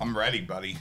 I'm ready, buddy.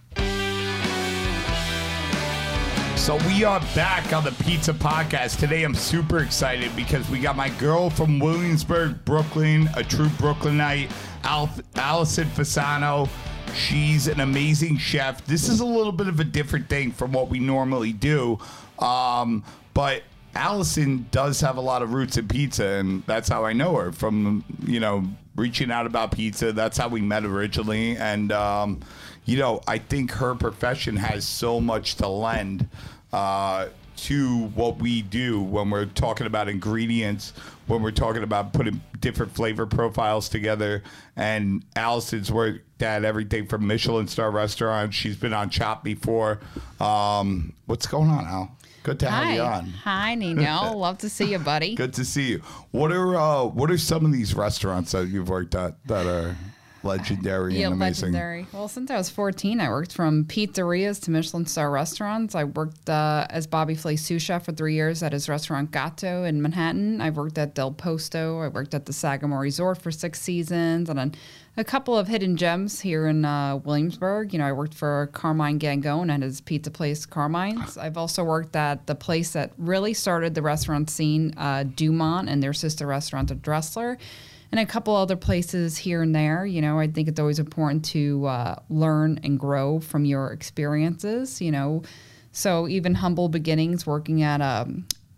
So we are back on the Pizza Podcast. Today I'm super excited because we got my girl from Williamsburg, Brooklyn, a true Brooklynite, Al- Allison Fasano. She's an amazing chef. This is a little bit of a different thing from what we normally do. Um, but Allison does have a lot of roots in pizza, and that's how I know her from, you know, reaching out about pizza. That's how we met originally. And, um, you know, I think her profession has so much to lend uh, to what we do when we're talking about ingredients, when we're talking about putting different flavor profiles together. And Allison's worked at everything from Michelin star restaurants. She's been on Chopped before. Um, what's going on, Al? Good to have you on. Hi, Nino. Love to see you, buddy. Good to see you. What are uh, what are some of these restaurants that you've worked at that are legendary Yeah, and amazing? legendary. Well, since I was 14, I worked from pizzerias to Michelin star restaurants. I worked uh, as Bobby Flay sous chef for three years at his restaurant Gato in Manhattan. I worked at Del Posto. I worked at the Sagamore Resort for six seasons, and then a couple of hidden gems here in uh, Williamsburg. You know, I worked for Carmine Gangone at his pizza place Carmine's. I've also worked at the place that really started the restaurant scene, uh, Dumont, and their sister restaurant, The Dressler and a couple other places here and there. You know, I think it's always important to uh, learn and grow from your experiences. You know, so even humble beginnings working at a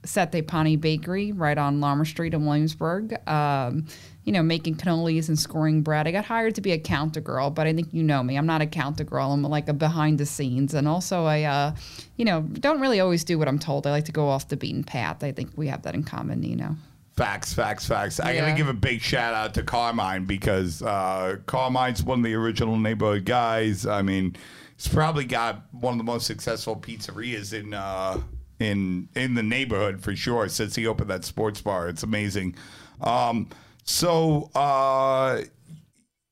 Settepani Bakery right on Lorimer Street in Williamsburg. Um, you know, making cannolis and scoring bread. I got hired to be a counter girl, but I think you know me. I'm not a counter girl. I'm like a behind the scenes, and also I, uh, you know, don't really always do what I'm told. I like to go off the beaten path. I think we have that in common. You know. Facts, facts, facts. I gotta give a big shout out to Carmine because uh, Carmine's one of the original neighborhood guys. I mean, he's probably got one of the most successful pizzerias in uh, in in the neighborhood for sure since he opened that sports bar. It's amazing. Um, so uh,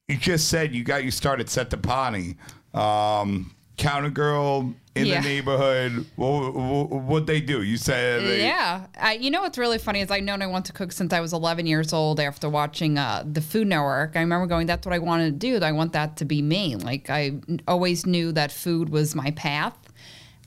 you just said you got your start at Settepani. Um, Counter girl in Yeah. the neighborhood. What what they do? You said they, Yeah, I, you know what's really funny is I've known I want to cook since I was 11 years old. After watching uh, the Food Network, I remember going, "That's what I wanted to do. I want that to be me." Like I always knew that food was my path.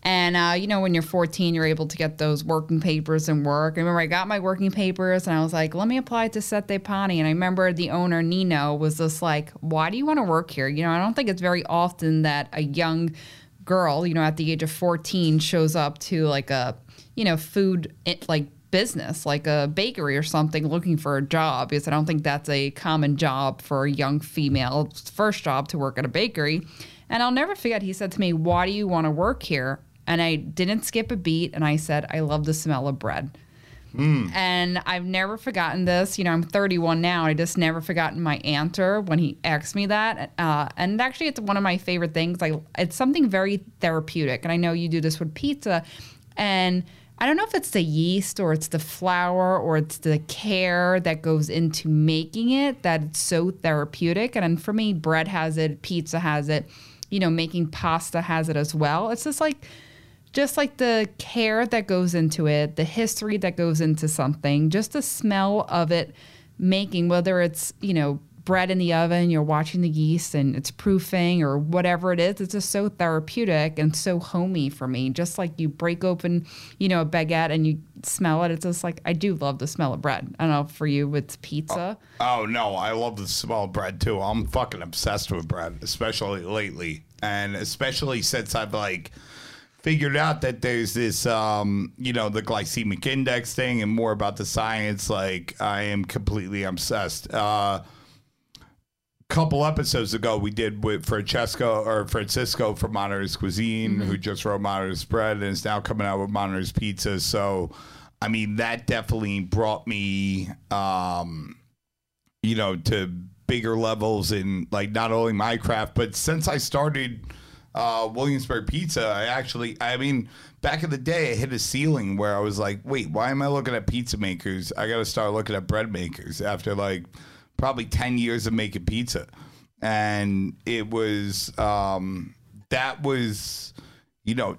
And uh, you know, when you're 14, you're able to get those working papers and work. I remember I got my working papers and I was like, "Let me apply to Settepani." And I remember the owner Nino was just like, "Why do you want to work here?" You know, I don't think it's very often that a young girl, you know, at the age of 14 shows up to like a, you know, food like business, like a bakery or something looking for a job because I don't think that's a common job for a young female first job to work at a bakery. And I'll never forget he said to me, "Why do you want to work here?" And I didn't skip a beat and I said, "I love the smell of bread." And I've never forgotten this. You know, I'm 31 now. And I just never forgotten my answer when he asked me that. Uh, and actually, it's one of my favorite things. I it's something very therapeutic. And I know you do this with pizza. And I don't know if it's the yeast or it's the flour or it's the care that goes into making it that it's so therapeutic. And for me, bread has it, pizza has it. You know, making pasta has it as well. It's just like just like the care that goes into it, the history that goes into something, just the smell of it making, whether it's, you know, bread in the oven, you're watching the yeast and it's proofing or whatever it is, it's just so therapeutic and so homey for me. Just like you break open, you know, a baguette and you smell it, it's just like, I do love the smell of bread. I don't know, for you, it's pizza. Oh, oh no, I love the smell of bread too. I'm fucking obsessed with bread, especially lately, and especially since I've like figured out that there's this, um, you know, the glycemic index thing and more about the science. Like I am completely obsessed. Uh, couple episodes ago we did with Francesco or Francisco from Modernist Cuisine, who just wrote Modernist Bread and is now coming out with Modernist Pizza. So, I mean, that definitely brought me, um, you know, to bigger levels in like not only my craft, but since I started uh, Williamsburg Pizza, I actually, I mean, back in the day, I hit a ceiling where I was like, wait, why am I looking at pizza makers? I got to start looking at bread makers after like probably 10 years of making pizza. And it was, um, that was, you know,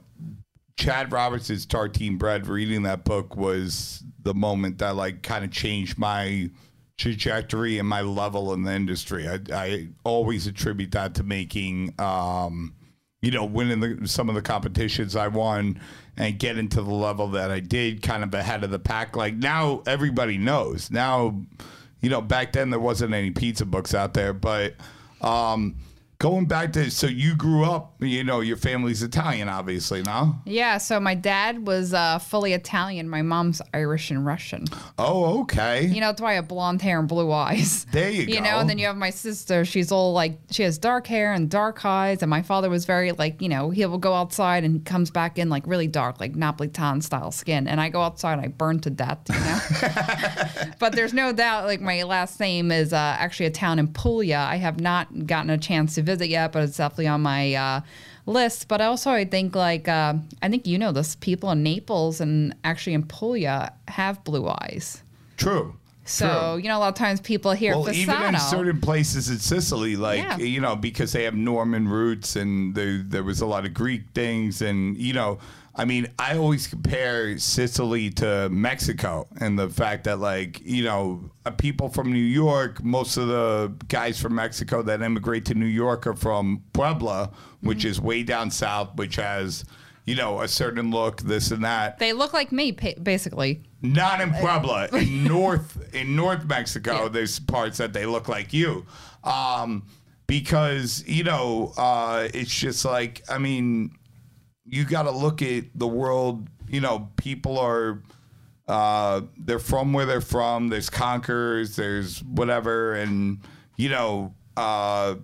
Chad Roberts' Tartine Bread, reading that book was the moment that like kind of changed my trajectory and my level in the industry. I, I always attribute that to making, um, you know, winning the, some of the competitions I won and getting to the level that I did, kind of ahead of the pack. Like now, everybody knows. Now, you know, back then there wasn't any pizza books out there, but. Um, going back to so you grew up you know your family's italian obviously no Yeah, so my dad was uh, fully Italian. My mom's Irish and Russian. oh okay You know, that's why I have blonde hair and blue eyes. There you You go. know, and then you have my sister. She's all like, she has dark hair and dark eyes. And my father was very like, you know, he will go outside and he comes back in like really dark, like Napolitan style skin. And I go outside and I burn to death, you know? but there's no doubt, like, my last name is uh, actually a town in Puglia. I have not gotten a chance to visit yet, but it's definitely on my uh, list. But also, I think, like, uh, I think you know this people in Naples and actually in Puglia have blue eyes. true So, True. you know, a lot of times people hear well, even in certain places in Sicily, like Yeah. you know, because they have Norman roots and there there was a lot of Greek things, and you know, I mean, I always compare Sicily to Mexico, and the fact that like you know, uh, people from New York, most of the guys from Mexico that immigrate to New York are from Puebla, which Mm-hmm. is way down south, which has you know a certain look, this and that. they look like me, basically. Not in Puebla. In North in North Mexico, Yeah. there's parts that they look like you. Um, because, you know, uh, it's just like I mean, you gotta look at the world, you know, people are uh, they're from where they're from. There's conquerors, there's whatever, and you know, uh,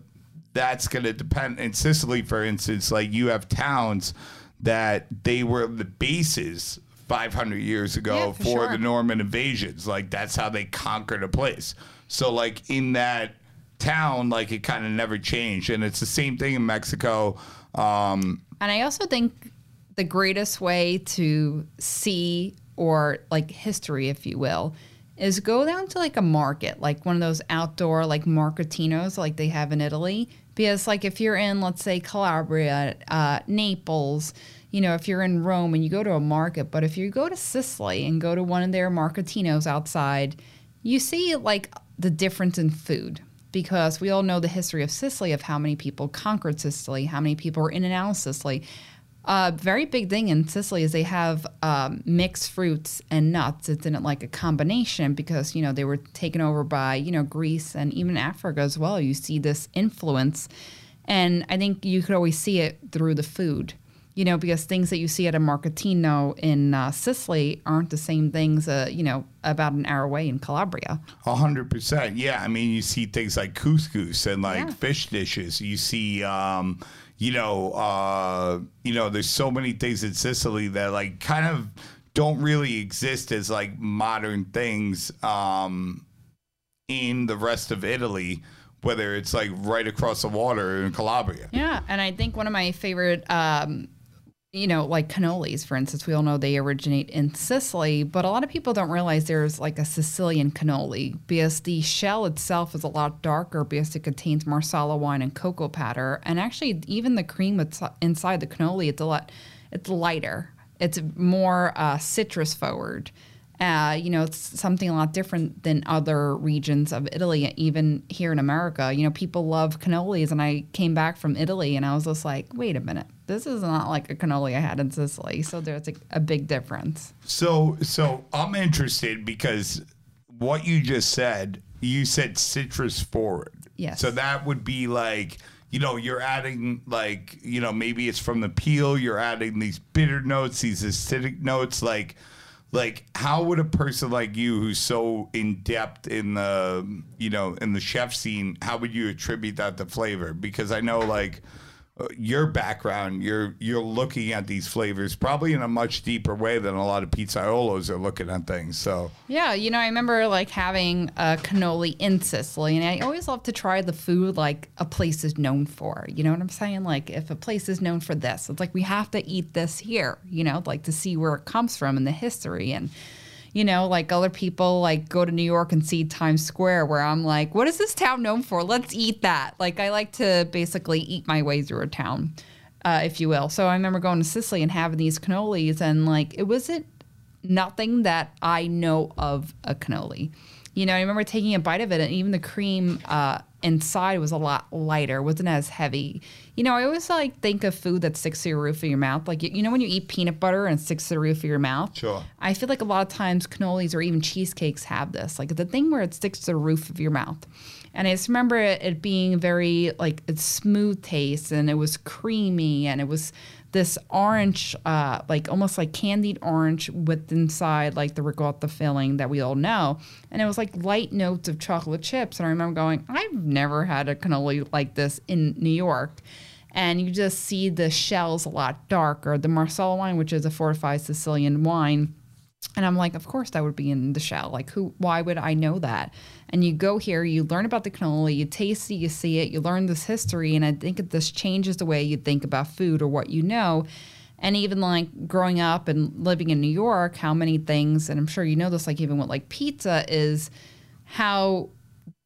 that's going to depend. In Sicily, for instance, like you have towns that they were the bases 500 years ago Yeah, for, for sure. the Norman invasions. Like that's how they conquered a place. So like in that town, like it kind of never changed, and it's the same thing in Mexico. Um, And I also think the greatest way to see or like history, if you will, is go down to like a market, like one of those outdoor like marketinos like they have in Italy. Because like if you're in, let's say Calabria, uh, Naples, you know, if you're in Rome and you go to a market, but if you go to Sicily and go to one of their marketinos outside, you see like the difference in food because we all know the history of Sicily of how many people conquered Sicily, how many people were in and out of Sicily. A very big thing in Sicily is they have um, mixed fruits and nuts. It's in like a combination because you know they were taken over by you know Greece and even Africa as well. You see this influence, and I think you could always see it through the food. You know, because things that you see at a marketino in uh, Sicily aren't the same things, uh, you know, about an hour away in Calabria. A hundred percent. Yeah. I mean, you see things like couscous and like Yeah. fish dishes. You see, um, you know, uh, you know, there's so many things in Sicily that like kind of don't really exist as like modern things um, in the rest of Italy. Whether it's like right across the water in Calabria. Yeah, and I think one of my favorite, um, you know, like cannolis, for instance, we all know they originate in Sicily, but a lot of people don't realize there's like a Sicilian cannoli because the shell itself is a lot darker because it contains marsala wine and cocoa powder, and actually even the cream inside the cannoli, it's a lot, it's lighter, it's more uh, citrus forward. Uh, you know, it's something a lot different than other regions of Italy, even here in America. You know, people love cannolis, and I came back from Italy and I was just like, wait a minute, this is not like a cannoli I had in Sicily. So there's a, a big difference. So, so I'm interested because what you just said, you said citrus forward. Yes. So that would be like, you know, you're adding like, you know, maybe it's from the peel, you're adding these bitter notes, these acidic notes, like, like how would a person like you who's so in depth in the you know in the chef scene how would you attribute that to flavor because i know like your background you're you're looking at these flavors probably in a much deeper way than a lot of pizzaiolos are looking at things so Yeah, you know, I remember like having a cannoli in Sicily, and I always love to try the food like a place is known for. You know what I'm saying? Like if a place is known for this, it's like we have to eat this here. You know, like to see where it comes from and the history and. You know, like other people like go to New York and see Times Square, where I'm like, what is this town known for? Let's eat that. Like, I like to basically eat my way through a town, uh, if you will. So I remember going to Sicily and having these cannolis, and like, it wasn't nothing that I know of a cannoli. You know, I remember taking a bite of it, and even the cream uh, inside was a lot lighter, wasn't as heavy. You know, I always like think of food that sticks to your roof of your mouth. Like you, you know, when you eat peanut butter and it sticks to the roof of your mouth. Sure. I feel like a lot of times cannolis or even cheesecakes have this, like the thing where it sticks to the roof of your mouth. And I just remember it, it being very like it's smooth taste, and it was creamy, and it was this orange, uh, like almost like candied orange with inside like the ricotta filling that we all know. And it was like light notes of chocolate chips. And I remember going, I've never had a cannoli like this in New York. And you just see the shells a lot darker. The Marsala wine, which is a fortified Sicilian wine, and I'm like, of course that would be in the shell. Like, who? Why would I know that? And you go here, you learn about the cannoli, you taste it, you see it, you learn this history, and I think this changes the way you think about food or what you know. And even like growing up and living in New York, how many things, and I'm sure you know this, like even with like pizza, is how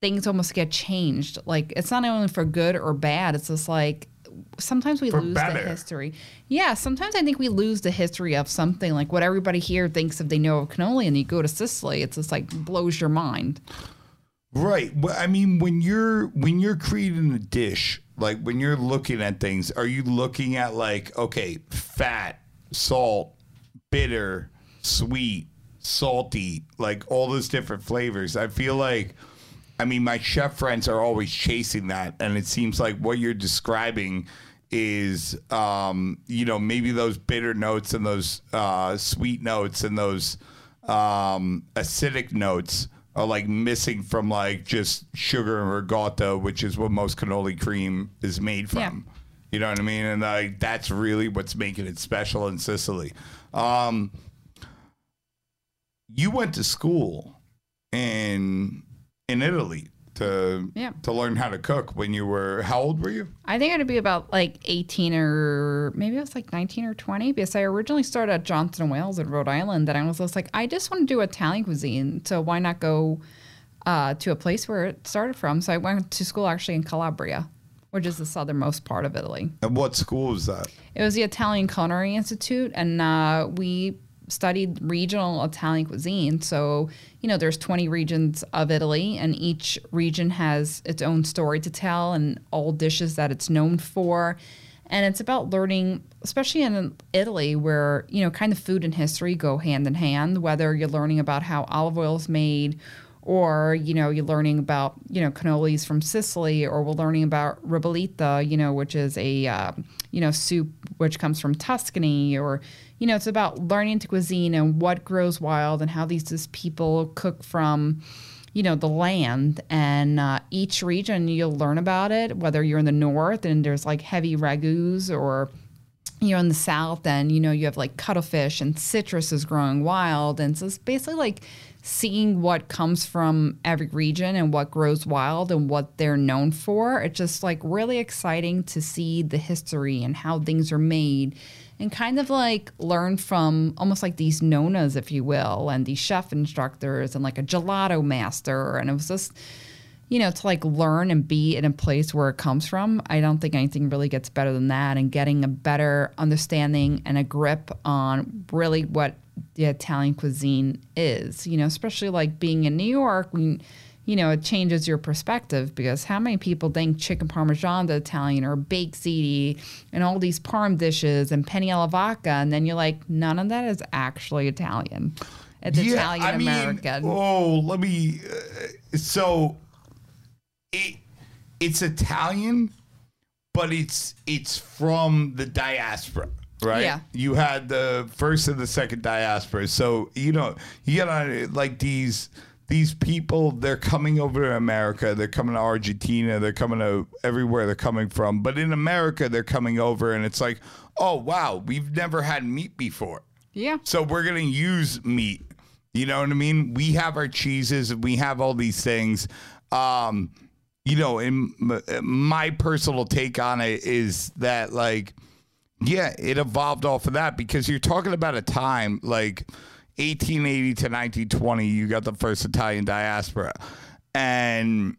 things almost get changed. Like it's not only for good or bad. It's just like sometimes we For lose better. the history. Yeah, sometimes I think we lose the history of something like what everybody here thinks if they know of cannoli, and you go to Sicily, it's just like blows your mind. Right. Well, I mean, when you're when you're creating a dish, like when you're looking at things, are you looking at like okay, fat, salt, bitter, sweet, salty, like all those different flavors? I feel like I mean, my chef friends are always chasing that, and it seems like what you're describing is, um, you know, maybe those bitter notes and those uh, sweet notes and those um, acidic notes are like missing from like just sugar and ricotta, which is what most cannoli cream is made from. Yeah. You know what I mean? And like that's really what's making it special in Sicily. Um, you went to school in in Italy to Yeah. to learn how to cook when you were how old were you? I think I'd be about like 18 or maybe I was like 19 or 20 because I originally started at Johnson and Wales in Rhode Island. And I was just like, I just want to do Italian cuisine. So why not go uh, to a place where it started from? So I went to school actually in Calabria, which is the southernmost part of Italy. And what school was that? It was the Italian Culinary Institute, and uh, we studied regional Italian cuisine. So, you know, there's 20 regions of Italy, and each region has its own story to tell and all dishes that it's known for. And it's about learning, especially in Italy, where, you know, kind of food and history go hand in hand, whether you're learning about how olive oil is made or you know you're learning about you know cannolis from Sicily, or we're learning about ribollita, you know, which is a uh, you know soup which comes from Tuscany, or you know it's about learning to cuisine and what grows wild and how these people cook from you know the land. And uh, each region you'll learn about it whether you're in the north and there's like heavy ragouts or you're in the south and you know you have like cuttlefish and citrus is growing wild. And so it's basically like seeing what comes from every region and what grows wild and what they're known for. It's just like really exciting to see the history and how things are made and kind of like learn from almost like these nonas if you will and these chef instructors and like a gelato master and it was just you know, to like learn and be in a place where it comes from, I don't think anything really gets better than that. And getting a better understanding and a grip on really what the Italian cuisine is, you know, especially like being in New York, when, you know, it changes your perspective because how many people think chicken parmesan is Italian or baked ziti and all these parm dishes and penne alla vodka, and then you're like, none of that is actually Italian. It's Italian American. oh, let me. Uh, so it it's Italian, but it's it's from the diaspora, right? Yeah. You had the first and the second diaspora, so you know you got uh, like these these people. They're coming over to America. They're coming to Argentina. They're coming to everywhere they're coming from. But in America, they're coming over, and it's like, oh wow, we've never had meat before. yeah. So we're gonna use meat. You know what I mean? We have our cheeses. We have all these things. Um, you know, and my personal take on it is that, like, yeah, it evolved off of that because you're talking about a time like 1880 to 1920. You got the first Italian diaspora, and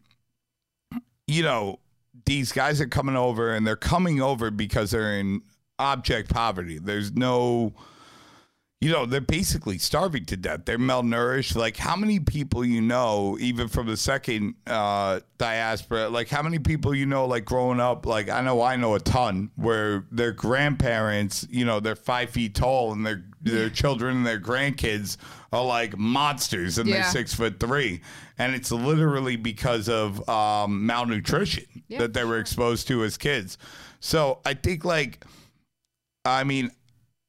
you know these guys are coming over, and they're coming over because they're in object poverty. There's no you know, they're basically starving to death. They're malnourished. Like, how many people you know, even from the second uh, diaspora, like, how many people you know, like, growing up, like, I know I know a ton where their grandparents, you know, they're five feet tall and their, their children and their grandkids are like monsters and they're Yeah. six foot three. And it's literally because of um, malnutrition Yeah, that they were exposed to as kids. So I think, like, I mean,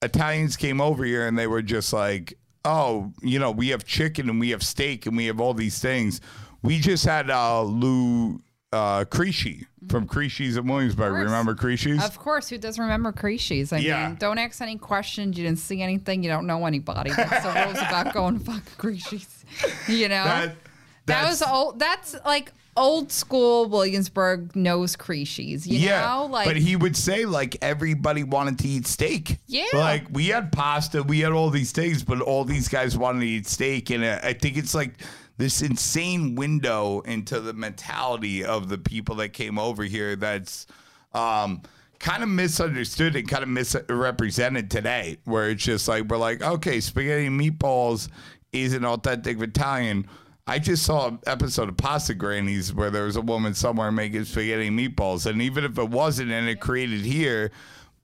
Italians came over here and they were just like, oh, you know, we have chicken and we have steak and we have all these things. We just had uh, Lou uh, Crisci from Crisci's in Williamsburg. Remember Crisci's? Of course, who doesn't remember Crisci's? I Yeah. mean, don't ask any questions. You didn't see anything. You don't know anybody. That's the rules about going fuck Crisci's. You know, That- that, was old. That's like old school Williamsburg nose Crisci's. You yeah, know, like but he would say like everybody wanted to eat steak. Yeah. like we had pasta, we had all these things, but all these guys wanted to eat steak, and uh, I think it's like this insane window into the mentality of the people that came over here. That's um, kind of misunderstood and kind of misrepresented today, where it's just like we're like, okay, spaghetti and meatballs is an authentic Italian. I just saw an episode of Pasta Grannies where there was a woman somewhere making spaghetti and meatballs, and even if it wasn't, and it created here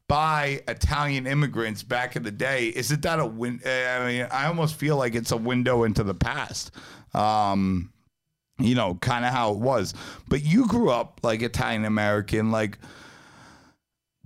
by Italian immigrants back in the day, isn't that a win? uh, I mean, I almost feel like it's a window into the past. Um, you know, kind of how it was. But you grew up like Italian American, like.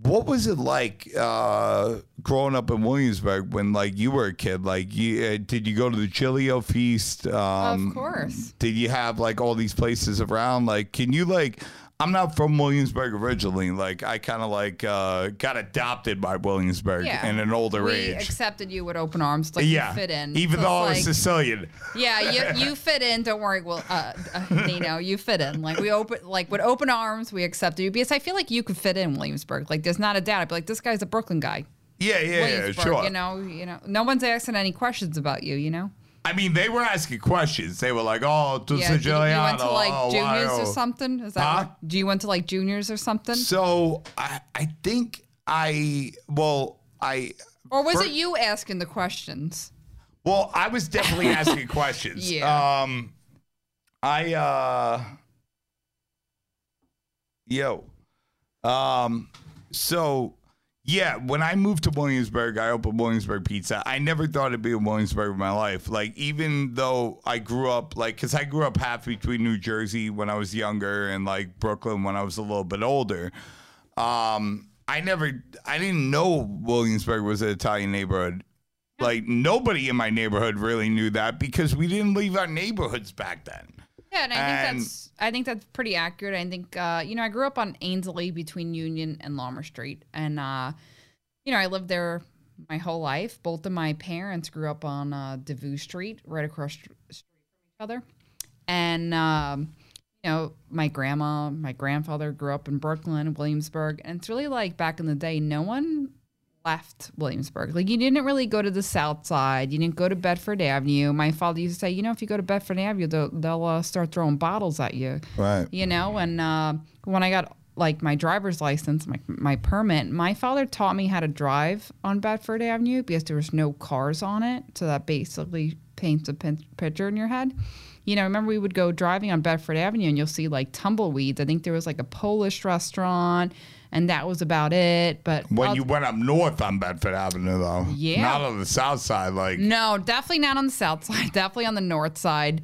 What was it like uh, growing up in Williamsburg when, like, you were a kid? Like, you, uh, did you go to the Giglio feast? Um, of course. did you have like all these places around like can you like i'm not from williamsburg originally like i kind of like uh got adopted by williamsburg Yeah. in an older we age accepted you with open arms. Like yeah you fit in. even So though i was like- sicilian Yeah, you, you fit in. Don't worry. Well, uh, uh, Nino, you fit in. Like we open, like with open arms, we accepted you because I feel like you could fit in Williamsburg. Like there's not a doubt. I'd be like, this guy's a Brooklyn guy. yeah yeah, yeah sure You know, you know, no one's asking any questions about you. You know. I mean they were asking questions they were like oh to Yeah. did you, went to like oh, juniors or oh." something? Is that? Huh? What, do you went to like juniors or something? so i i think i well i Or was fir- it you asking the questions? Well, I was definitely asking questions. Yeah. Um, I uh, yo, um, so yeah, when I moved to Williamsburg, I opened Williamsburg Pizza. I never thought it'd be in Williamsburg in my life. Like even though I grew up like, cause I grew up half between New Jersey when I was younger and like Brooklyn when I was a little bit older. Um, I never, I didn't know Williamsburg was an Italian neighborhood. Like nobody in my neighborhood really knew that because we didn't leave our neighborhoods back then. Yeah, and I And- think that's I think that's pretty accurate. I think uh, you know I grew up on Ainslie between Union and Lorimer Street, and uh, you know I lived there my whole life. Both of my parents grew up on uh, Devoe Street, right across str- street from each other, and um, you know my grandma, my grandfather grew up in Brooklyn, Williamsburg, and it's really like back in the day, no one left Williamsburg. Like you didn't really go to the South Side. You didn't go to Bedford Avenue. My father used to say, you know, if you go to Bedford Avenue, they'll, they'll uh, start throwing bottles at you. Right. You know, and uh, when I got like my driver's license, my my permit, my father taught me how to drive on Bedford Avenue because there was no cars on it. So that basically paints a pin- picture in your head. You know, remember we would go driving on Bedford Avenue and you'll see like tumbleweeds. I think there was like a Polish restaurant and that was about it. But When you went up north on Bedford Avenue, though, Yeah. not on the south side. Like, No, definitely not on the south side. Definitely on the north side.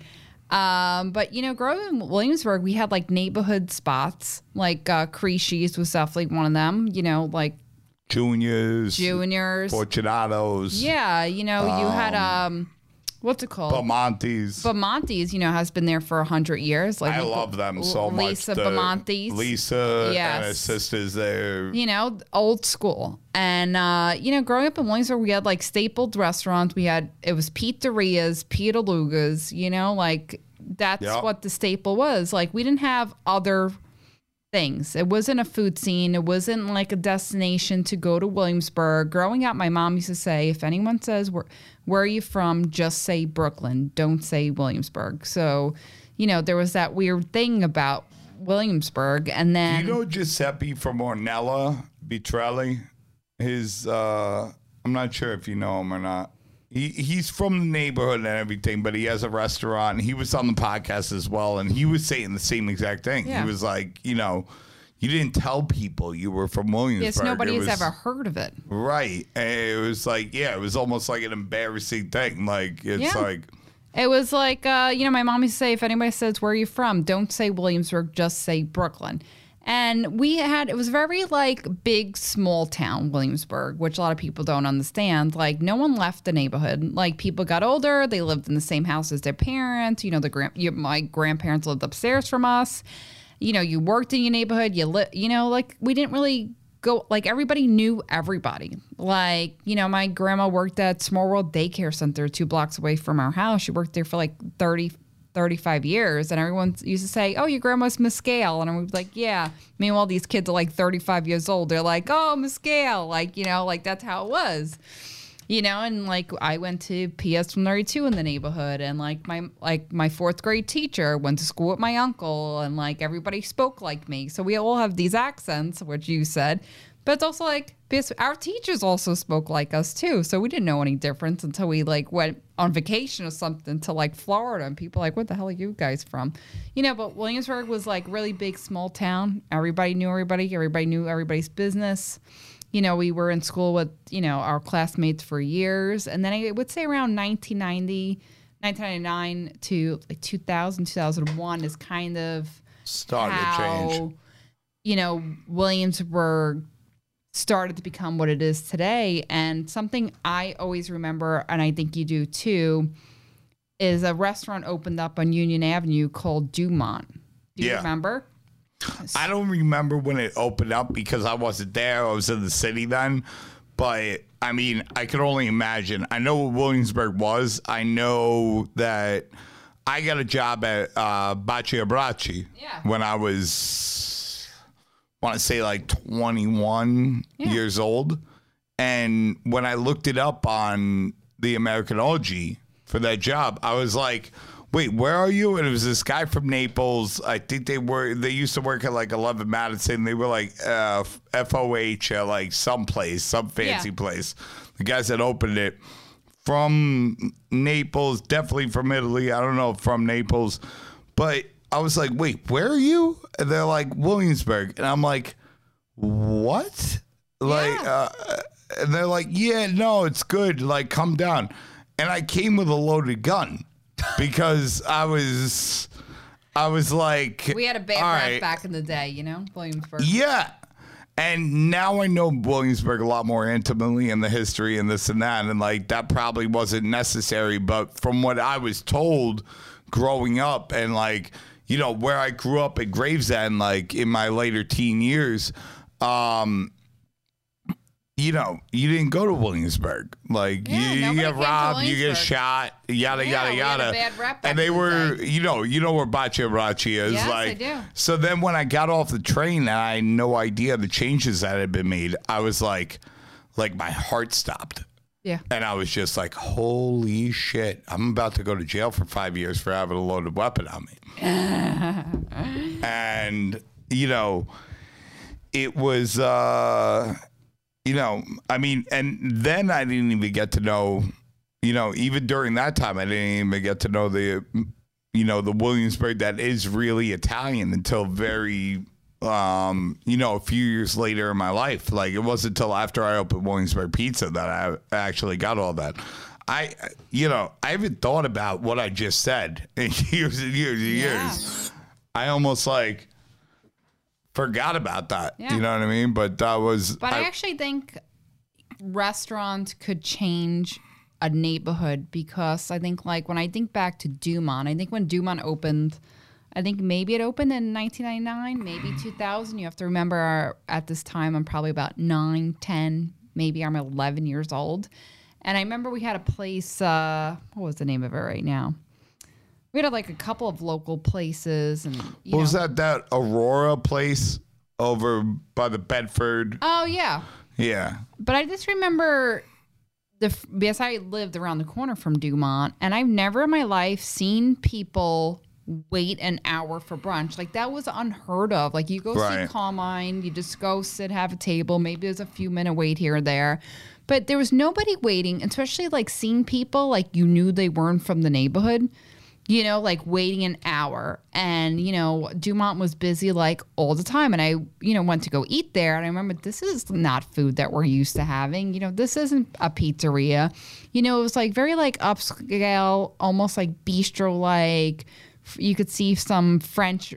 Um, but you know, growing in Williamsburg, we had like neighborhood spots. Like uh, Crisci's was definitely one of them. You know, like juniors, juniors. Fortunatos, Yeah, you know, you had um, what's it called? Bamontes. Bamontes, you know, has been there for a hundred years. Like I love them so much. Lisa The- Bamontes. Lisa and her Yes. sisters there. you know, old school. And uh, you know, growing up in Williamsburg, we had like stapled restaurants. We had it was pizzerias, pizzalugas. You know, like that's Yeah. what the staple was. Like we didn't have other things. It wasn't a food scene. It wasn't like a destination to go to Williamsburg. Growing up, my mom used to say, if anyone says where where are you from, just say Brooklyn. Don't say Williamsburg. So, you know, there was that weird thing about Williamsburg, and then You know Giuseppe from Ornella Vitrelli? His uh I'm not sure if you know him or not. He, he's from the neighborhood and everything, but he has a restaurant. He was on the podcast as well, and he was saying the same exact thing. Yeah. He was like, you know, you didn't tell people you were from Williamsburg. Yes, nobody It has was- ever heard of it. Right. And it was like, yeah, it was almost like an embarrassing thing. Like, it's Yeah. like, It was like, uh, you know, my mom used to say, if anybody says, where are you from? Don't say Williamsburg, just say Brooklyn. And we had, it was very like big, small town, Williamsburg, which a lot of people don't understand. Like, no one left the neighborhood. Like, people got older, they lived in the same house as their parents. You know, the grand, you, my grandparents lived upstairs from us. You know, you worked in your neighborhood, you li- you know, like, we didn't really go like everybody knew everybody. Like, you know, my grandma worked at Small World Daycare Center two blocks away from our house. She worked there for like 30, 35 years. And everyone used to say, Oh, your grandma's Miss Gale. And I was like, Yeah. Meanwhile, these kids are like 35 years old. They're like, Oh, Miss Gale. Like, you know, like that's how it was. You know, and like I went to PS from 32 in the neighborhood, and like my like my fourth grade teacher went to school with my uncle, and like everybody spoke like me. So we all have these accents, which you said, but it's also like our teachers also spoke like us too. So we didn't know any difference until we like went on vacation or something to like Florida, and people like, "What the hell are you guys from?" You know. But Williamsburg was like really big, small town. Everybody knew everybody. Everybody knew everybody's business you know, we were in school with, you know, our classmates for years. And then I would say around 1990, 1999 to like 2000, 2001 is kind of started to how, change. you know, Williamsburg started to become what it is today. And something I always remember, and I think you do too, is a restaurant opened up on Union Avenue called Dumont. Do you Yeah. remember? I don't remember when it opened up because I wasn't there. I was in the city then. But I mean, I could only imagine. I know what Williamsburg was. I know that I got a job at uh, Baci Abbracci Yeah. when I was, want to say like 21 Yeah. years old. And when I looked it up on the American OG for that job, I was like, wait, where are you? And it was this guy from Naples. I think they were, they used to work at like 11 Madison. They were like uh, FOH at like some place, some fancy Yeah. place. The guys that opened it from Naples, definitely from Italy. I don't know from Naples, but I was like, wait, where are you? And they're like, Williamsburg. And I'm like, what? Like, Yeah. uh, and they're like, yeah, no, it's good. Like, come down. And I came with a loaded gun because I was, I was like, We had a bad rap right. back in the day, you know, Williamsburg. Yeah. And now I know Williamsburg a lot more intimately and the history and this and that. And like that probably wasn't necessary. But from what I was told growing up and like, you know, where I grew up at Gravesend, like in my later teen years, um, you know, you didn't go to Williamsburg. Like Yeah, you, you get robbed, you get shot, yada Yeah, yada we had a yada. and they the were, you know, you know where Bachi Rachi is. Yes, I like, do. so then when I got off the train and I had no idea the changes that had been made, I was like, like my heart stopped. Yeah. And I was just like, holy shit, I'm about to go to jail for five years for having a loaded weapon on me. and, you know, it was, uh, you know, I mean, and then I didn't even get to know, you know, even during that time, I didn't even get to know the, you know, the Williamsburg that is really Italian until very, um, you know, a few years later in my life. Like it wasn't until after I opened Williamsburg Pizza that I actually got all that. I, you know, I haven't thought about what I just said in years and years and Yeah. years. I almost like forgot about that. Yeah. You know what I mean? But that was. But I, actually think restaurants could change a neighborhood because I think like when I think back to Dumont, I think when Dumont opened, I think maybe it opened in 1999, maybe 2000. You have to remember at this time I'm probably about 9, 10, maybe I'm 11 years old. And I remember we had a place, uh, what was the name of it right now? We had like a couple of local places and What was that? That Aurora place over by the Bedford. Oh yeah. Yeah. But I just remember the because I lived around the corner from Dumont, and I've never in my life seen people wait an hour for brunch. Like that was unheard of. Like you go Right. see Carmine, you just go sit, have a table. Maybe there's a few minute wait here or there. But there was nobody waiting, especially like seeing people like you knew they weren't from the neighborhood you know, like waiting an hour. And, you know, Dumont was busy like all the time. And I, you know, went to go eat there. And I remember this is not food that we're used to having. You know, this isn't a pizzeria. You know, it was like very like upscale, almost like bistro like. You could see some French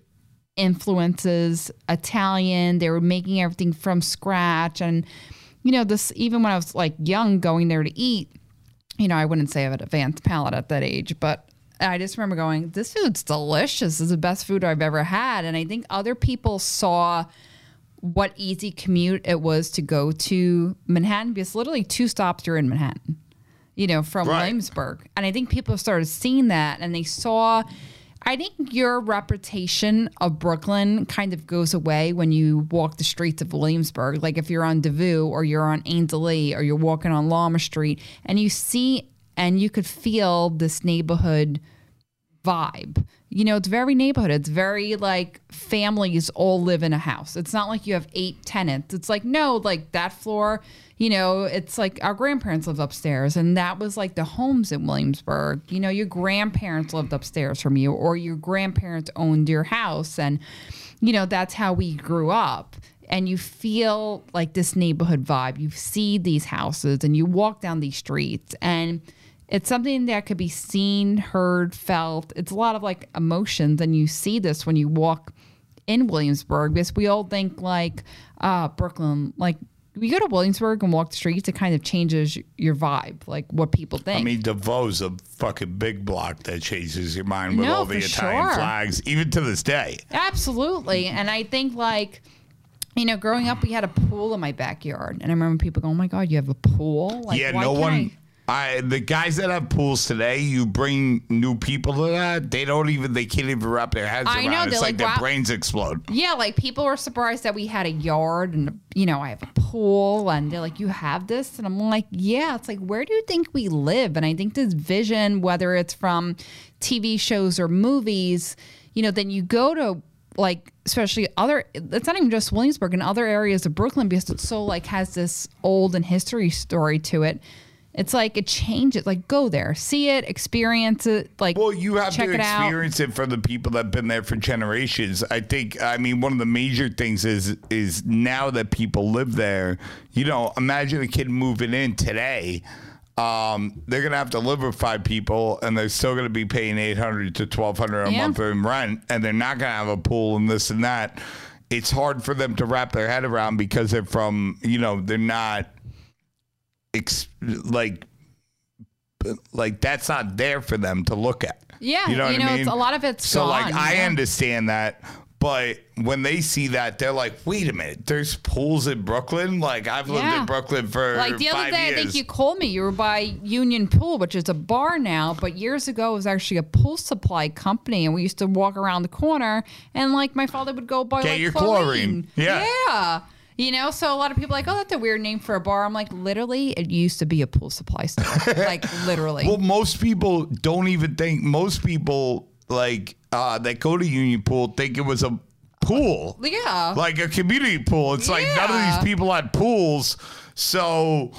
influences, Italian. They were making everything from scratch. And, you know, this, even when I was like young going there to eat, you know, I wouldn't say I have an advanced palate at that age, but I just remember going, this food's delicious. This is the best food I've ever had. And I think other people saw what easy commute it was to go to Manhattan because literally two stops you're in Manhattan, you know, from Right. Williamsburg. And I think people started seeing that and they saw. I think your reputation of Brooklyn kind of goes away when you walk the streets of Williamsburg. Like if you're on Devoe or you're on Ainslie or you're walking on Lorimer Street and you see and you could feel this neighborhood vibe. You know, it's very neighborhood. It's very like families all live in a house. It's not like you have eight tenants. It's like, no, like that floor, you know, it's like our grandparents lived upstairs and that was like the homes in Williamsburg. You know, your grandparents lived upstairs from you or your grandparents owned your house. And, you know, that's how we grew up. And you feel like this neighborhood vibe. You see these houses and you walk down these streets and it's something that could be seen, heard, felt. It's a lot of like emotions, and you see this when you walk in Williamsburg because we all think like uh, Brooklyn. Like we go to Williamsburg and walk the streets, it kind of changes your vibe, like what people think. I mean, DeVoe's a fucking big block that changes your mind with No, all the Italian sure. flags, even to this day. Absolutely. And I think like you know, growing up, we had a pool in my backyard, and I remember people going, "Oh my god, you have a pool!" Like, yeah, no one. I- I, the guys that have pools today, you bring new people to that, they don't even, they can't even wrap their heads I around. know, it. It's like, like, their wow. brains explode. Yeah, like people were surprised that we had a yard and you know I have a pool, and they're like, "You have this," and I'm like, "Yeah." It's like, where do you think we live? And I think this vision, whether it's from TV shows or movies, you know, then you go to like especially other it's not even just williamsburg and other areas of brooklyn because it's so like has this old and history story to it it's like it changes like go there see it experience it like Well, you have to it out experience it for the people that've been there for generations. I think. I mean, one of the major things is is now that people live there. You know, imagine a kid moving in today. Um, they're gonna have to live with five people, and they're still gonna be paying eight hundred to twelve hundred a Yeah. month in rent, and they're not gonna have a pool and this and that. It's hard for them to wrap their head around because they're from. You know, they're not. Ex- like like that's not there for them to look at. Yeah, you know, what you know, I it's- mean? a lot of it's so like gone, I yeah. understand that, but when they see that, they're like, "Wait a minute, there's pools in Brooklyn." Like I've lived Yeah. in Brooklyn for Like the other day, years. I think you called me. You were by Union Pool, which is a bar now, but years ago it was actually a pool supply company, and we used to walk around the corner, and like my father would go buy Get like your chlorine. chlorine. Yeah. yeah. You know, so a lot of people are like, oh, that's a weird name for a bar. I'm like, literally, it used to be a pool supply store. like literally. well, most people don't even think. Most people like uh, that go to Union Pool think it was a pool. yeah. like a community pool. It's like none of these people had pools, so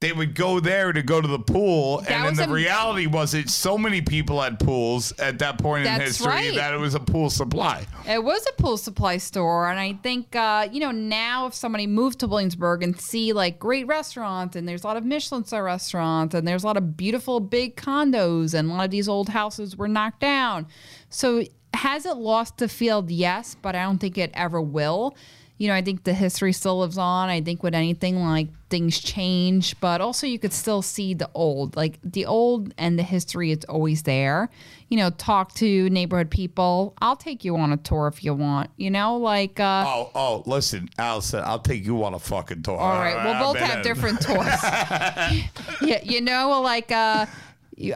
they would go there to go to the pool. That and then the a- reality was it so many people had pools at that point in history right. that it was a pool supply. It was a pool supply store, and I think uh, you know now if somebody moved to Williamsburg and see like great restaurants, and there's a lot of Michelin star restaurants, and there's a lot of beautiful big condos, and a lot of these old houses were knocked down. So has it lost the field? Yes, but I don't think it ever will. You know, I think the history still lives on. I think with anything like things change, but also you could still see the old, like the old and the history. It's always there. You know, talk to neighborhood people. I'll take you on a tour if you want. You know, like uh, Oh, oh, listen, Allison, I'll take you on a fucking tour. all right, we'll both have different tours. yeah, you know, like uh,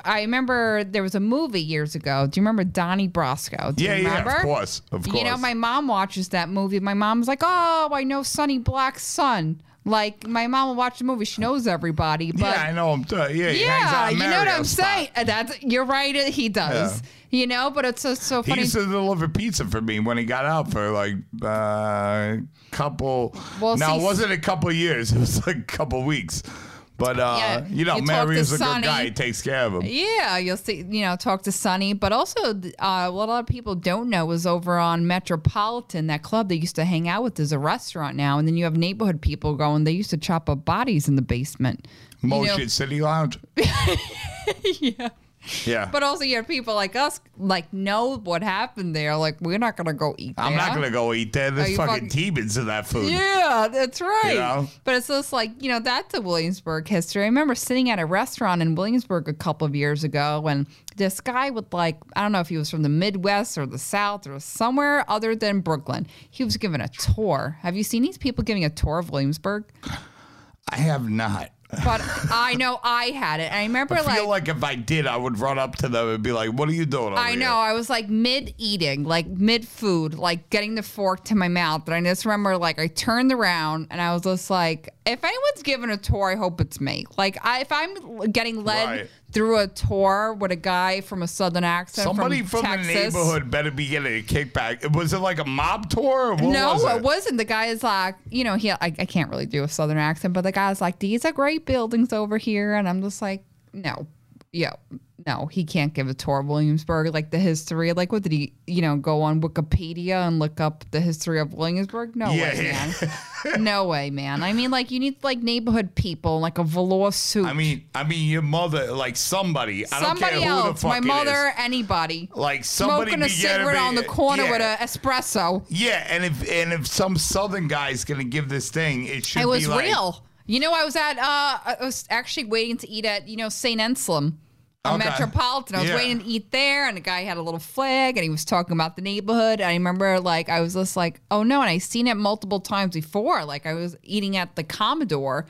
I remember there was a movie years ago. Do you remember Donnie Brasco? Do Yeah, you yeah, remember? of course, of course. You know, my mom watches that movie. My mom's like, "Oh, I know Sonny Black's son." Like my mom will watch the movie. She knows everybody, but yeah, I know him. Too. Yeah, he yeah, you know what I'm spot. saying. Uh, That's you're right. uh, He does. You know, but it's so, so He funny. used to deliver pizza for me when he got out for like a couple. Well, now, see- it wasn't a couple years. It was like a couple weeks. But, uh, Yeah, you know, you Mario's a good guy. He takes care of him. Yeah, you'll see. You know, talk to Sonny, but also uh, what a lot of people don't know is over on Metropolitan, that club they used to hang out with is a restaurant now, and then you have neighborhood people going. They used to chop up bodies in the basement. You know? Motion City Lounge. yeah. Yeah. But also, you have people like us, like know what happened there. Like we're not gonna go eat. That. I'm not going to go eat there. There's fucking fucking- demons in that food. Yeah, that's right. You know? But it's just like, you know, that's a Williamsburg history. I remember sitting at a restaurant in Williamsburg a couple of years ago when this guy would, like, I don't know if he was from the Midwest or the South or somewhere other than Brooklyn. He was giving a tour. Have you seen these people giving a tour of Williamsburg? I have not. But I know I had it. I remember I like, feel like if I did, I would run up to them and be like, "What are you doing?" I know. I was like mid eating, like mid food, like getting the fork to my mouth. But I just remember, like, I turned around and I was just like, if anyone's giving a tour, I hope it's me. Like, I, if I'm getting led Right. Through a tour with a guy from a southern accent, Somebody from, from, the neighborhood better be getting a kickback. Was it like a mob tour? Or what No, was it? it? wasn't. The guy is like, you know, he I, I can't really do a southern accent, but the guy's like, these are great buildings over here, and I'm just like, no, yeah, no, he can't give a tour of Williamsburg, like the history. Like, what did he, you know, go on Wikipedia and look up the history of Williamsburg? No Yeah, way, yeah. man. no way, man. I mean, like, you need like neighborhood people, like a velour suit. I mean, I mean, your mother, like somebody. I don't Somebody care who the else, my it mother, is. anybody, Like somebody smoking a cigarette on the corner yeah. with an espresso. Yeah, and if and if some southern guy's gonna give this thing, it should It was be like, real. You know, I was at. Uh, I was actually waiting to eat at you know Saint Anselm. On Okay. Metropolitan, I was Yeah. waiting to eat there, and the guy had a little flag, and he was talking about the neighborhood. And I remember, like, I was just like, "Oh no!" And I seen it multiple times before. Like, I was eating at the Commodore,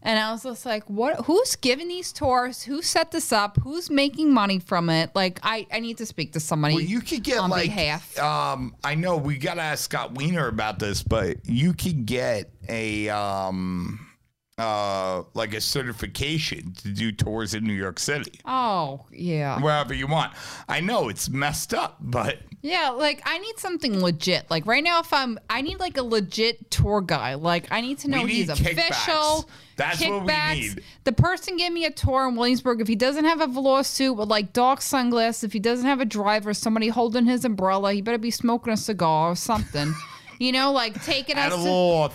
and I was just like, "What? Who's giving these tours? Who set this up? Who's making money from it? Like, I, I need to speak to somebody Well, you could get on like behalf." um I know we gotta ask Scott Wiener about this, but you could get a um uh like a certification to do tours in New York City. oh yeah, Wherever you want. I know it's messed up, but Yeah, like I need something legit. Like right now, if I'm, I need like a legit tour guy. Like I need to know We he's need kickbacks. official. That's what we need. The person gave me a tour in Williamsburg. If he doesn't have a velour suit with like dark sunglasses, if he doesn't have a driver, somebody holding his umbrella, he better be smoking a cigar or something. you know, like taking add us a to- little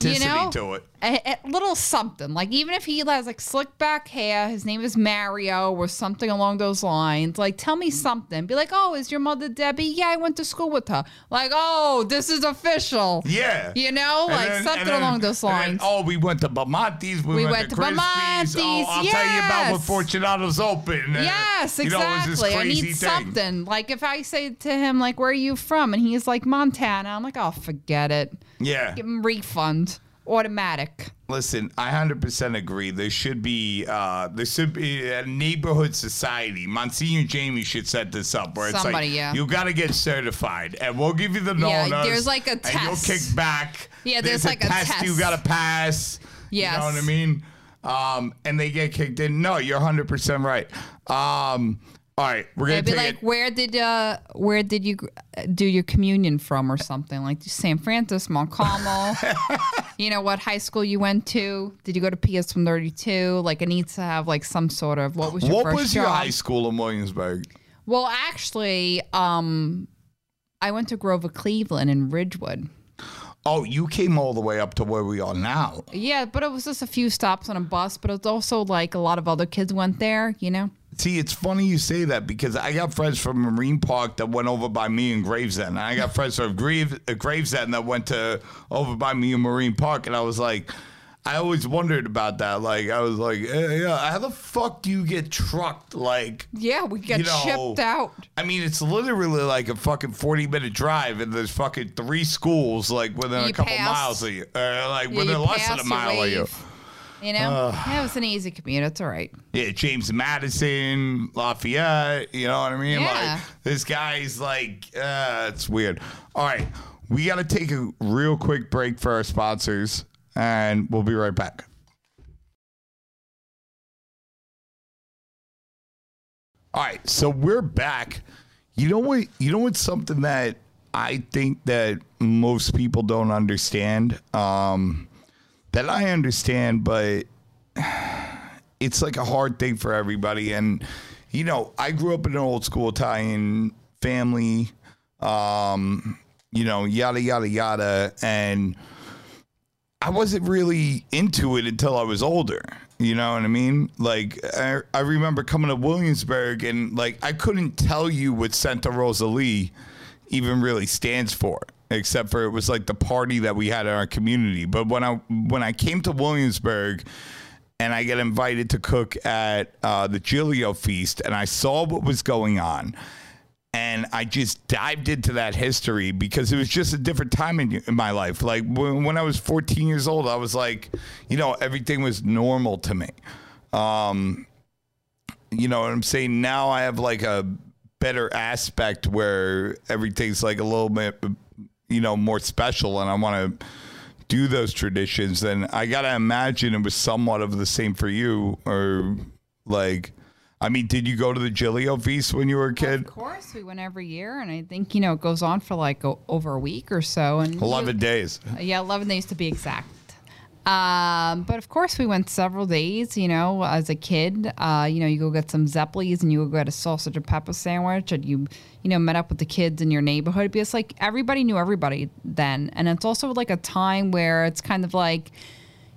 authenticity you know, to it. A, a little something. Like even if he has like slick back hair, his name is Mario or something along those lines. Like tell me something. Be like, oh, is your mother Debbie? Yeah, I went to school with her. Like, oh, this is official. Yeah. You know, And like then- something then- along those and then, lines. oh, we went to Bamonte's. We, We went, went to to Bamonte's, Oh, I'll tell you about when. Fortunato's open. And, Yes, you know, exactly. I need thing. something. Like if I say to him, like, where are you from? And he's like, Montana. I'm like, oh, forget it. Yeah. Give him refund. Automatic. Listen, I hundred percent agree. There should be uh there should be a neighborhood society. Monsignor Jamie should set this up where it's like yeah. you gotta get certified and we'll give you the Yeah, there's like a And test. you'll kick back. Yeah, there's like a test, you test. gotta pass. You know what I mean? Um and they get kicked in. No, you're hundred percent right. Um all right, we're gonna They'd be like, it. where did uh, where did you do your communion from, or something like San Francis, Mount Carmel? you know what high school you went to? Did you go to PS one thirty two? Like, it needs to have like some sort of what was your What was job? your high school in Williamsburg? Well, actually, um, I went to Grover Cleveland in Ridgewood. Oh, you came all the way up to where we are now. Yeah, but it was just a few stops on a bus. But it's also like a lot of other kids went there. You know. See, it's funny you say that because I got friends from Marine Park that went over by me in Gravesend. And I got friends from Grave, uh, Gravesend that went to over by me in Marine Park. And I was like, I always wondered about that. Like, I was like, eh, yeah, how the fuck do you get trucked? Like, Yeah, we get You know, shipped out. I mean, it's literally like a fucking 40 minute drive, and there's fucking three schools like within a couple pass- miles of you, or like Yeah, within you less than a you mile of you. You know, yeah, it was an easy commute. It's all right. Yeah, James Madison, Lafayette. You know what I mean? Yeah. Like this guy's like, uh, it's weird. All right, we got to take a real quick break for our sponsors, and we'll be right back. All right, so we're back. You know what? You know what's something that I think that most people don't understand. Um, that I understand, but it's like a hard thing for everybody. And you know, I grew up in an old school Italian family. Um, you know, yada yada yada, and I wasn't really into it until I was older. You know what I mean? Like I, I remember coming to Williamsburg and like I couldn't tell you what Santa Rosalia even really stands for, except for it was like the party that we had in our community. But when I when I came to Williamsburg and I get invited to cook at uh, the Giglio feast and I saw what was going on and I just dived into that history because it was just a different time in, in my life. Like when, when I was 14 years old, I was like, you know, everything was normal to me. Um, you know what I'm saying? Now I have like a better aspect where everything's like a little bit, you know, more special, and I want to do those traditions. And I gotta imagine it was somewhat of the same for you, or like. I mean, did you go to the Giglio feast when you were a kid? Of course, we went every year, and I think you know it goes on for like o- over a week or so. And you- 11 days. Yeah, 11 days to be exact. Um, but of course, we went several days. You know, as a kid, uh, you know, you go get some zeppoles and you go get a sausage and pepper sandwich, and you, you know, met up with the kids in your neighborhood because like everybody knew everybody then, and it's also like a time where it's kind of like.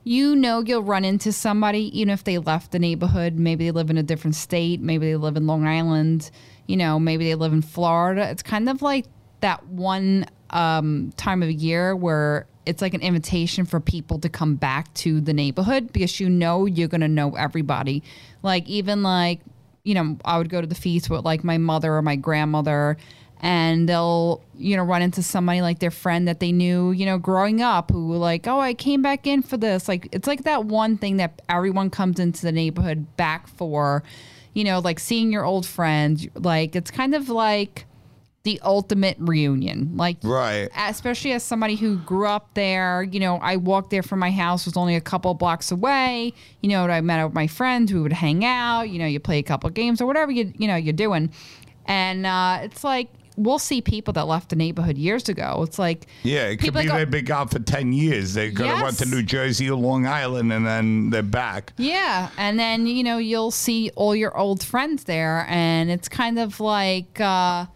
You know, you'll run into somebody, even if they left the neighborhood. Maybe they live in a different state. Maybe they live in Long Island. You know, maybe they live in Florida. It's kind of like that one um, time of year where it's like an invitation for people to come back to the neighborhood because you know you're gonna know everybody. Like even like you know I would go to the feast with like my mother or my grandmother, and they'll you know run into somebody like their friend that they knew you know growing up who like oh I came back in for this. Like it's like that one thing that everyone comes into the neighborhood back for. You know, like seeing your old friends. Like it's kind of like the ultimate reunion. Like Right. especially as somebody who grew up there, you know, I walked there from my house was only a couple blocks away. You know, I met up with my friends, we would hang out, you know, you play a couple games or whatever you you know, you're doing. And uh, it's like we'll see people that left the neighborhood years ago. It's like Yeah, it could be go- they've been gone for 10 years. They could have went to New Jersey or Long Island and then they're back. Yeah, and then you know you'll see all your old friends there, and it's kind of like, uh,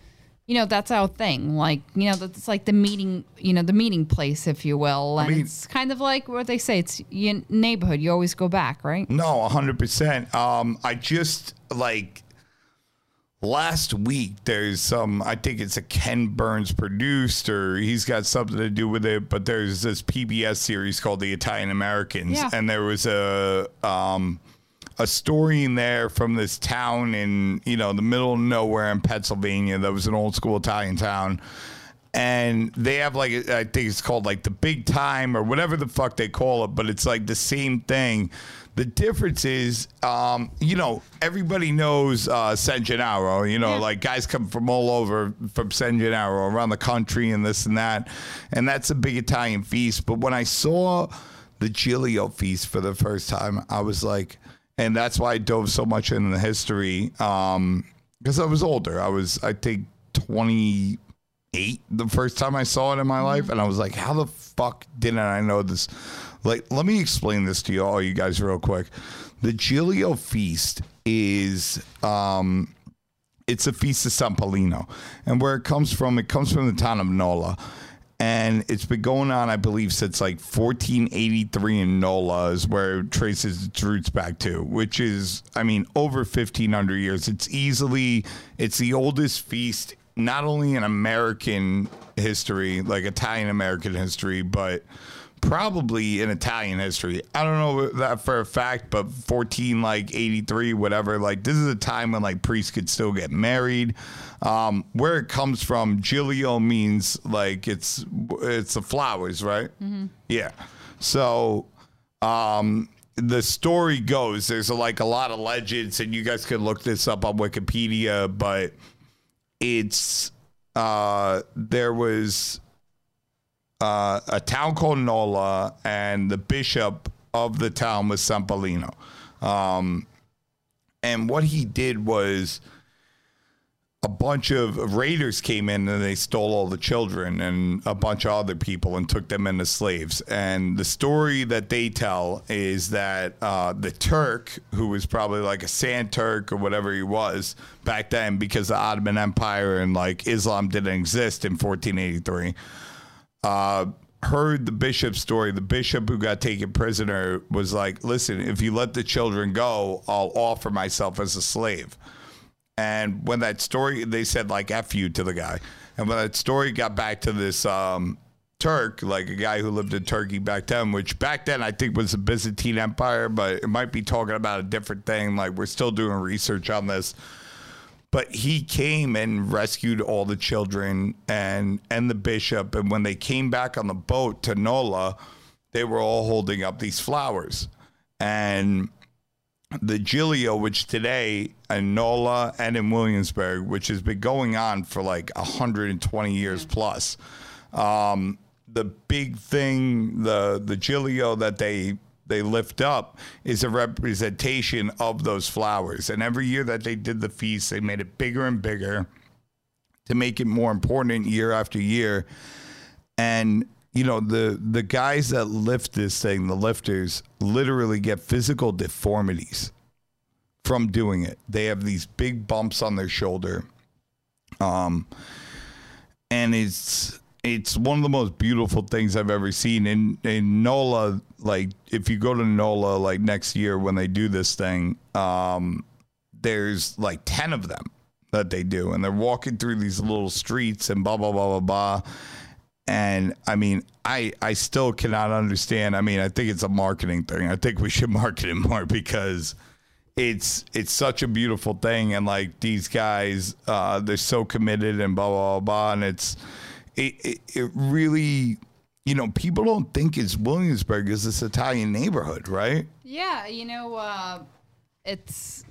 you know, that's our thing. Like, you know, that's like the meeting, you know, the meeting place, if you will, and mean- it's kind of like what they say. It's your neighborhood. You always go back, right? No, 100%. Um, I just like last week there's some I think it's a Ken Burns produced or he's got something to do with it, but there's this PBS series called The Italian Americans Yeah. and there was a um a story in there from this town in, you know, the middle of nowhere in Pennsylvania that was an old school Italian town. And they have like I think it's called like the big time or whatever the fuck they call it, but it's like the same thing. The difference is, um, you know, everybody knows uh, San Gennaro. You know, Yeah. like guys come from all over from San Gennaro around the country and this and that, and that's a big Italian feast. But when I saw the Giglio feast for the first time, I was like, and that's why I dove so much into the history because I was older. I was, I think, twenty eight the first time I saw it in my life, and I was like, how the fuck didn't I know this? Like, let me explain this to you all, you guys, real quick. The Giglio feast is um it's a feast of San Paolino. And where it comes from, it comes from the town of Nola. And it's been going on, I believe, since like 1483 in Nola is where it traces its roots back to, which is, I mean, over 1500 years. It's easily, it's the oldest feast, not only in American history, like Italian American history, but probably in Italian history. I don't know that for a fact, but 14 like 83 whatever, like this is a time when like priests could still get married. Um where it comes from, Giglio means like it's it's the flowers, right? Mm-hmm. Yeah. So um the story goes, there's like a lot of legends, and you guys can look this up on Wikipedia, but it's uh, there was uh, a town called Nola, and the bishop of the town was San Paolino. Um, and what he did was a bunch of raiders came in and they stole all the children and a bunch of other people and took them into slaves. And the story that they tell is that uh, the Turk, who was probably like a Sand Turk or whatever he was back then, because the Ottoman Empire and like Islam didn't exist in 1483, uh, heard the bishop's story. The bishop who got taken prisoner was like, listen, if you let the children go, I'll offer myself as a slave. And when that story, they said like "f you" to the guy. And when that story got back to this um, Turk, like a guy who lived in Turkey back then, which back then I think was the Byzantine Empire, but it might be talking about a different thing. Like we're still doing research on this. But he came and rescued all the children and and the bishop. And when they came back on the boat to Nola, they were all holding up these flowers. And the Giglio, which today in Nola and in Williamsburg, which has been going on for like 120 years plus. Um, the big thing, the the Giglio that they they lift up is a representation of those flowers. And every year that they did the feast, they made it bigger and bigger to make it more important year after year. And you know the the guys that lift this thing, the lifters, literally get physical deformities from doing it. They have these big bumps on their shoulder, um, and it's it's one of the most beautiful things I've ever seen. In in Nola, like if you go to Nola like next year when they do this thing, um, there's like ten of them that they do, and they're walking through these little streets and blah blah blah blah blah and I mean, I I still cannot understand. I mean, I think it's a marketing thing. I think we should market it more because it's it's such a beautiful thing, and like these guys, uh, they're so committed and blah blah blah, blah and it's it, it it really. You know, people don't think it's Williamsburg is this Italian neighborhood, right? Yeah, you know, uh, it's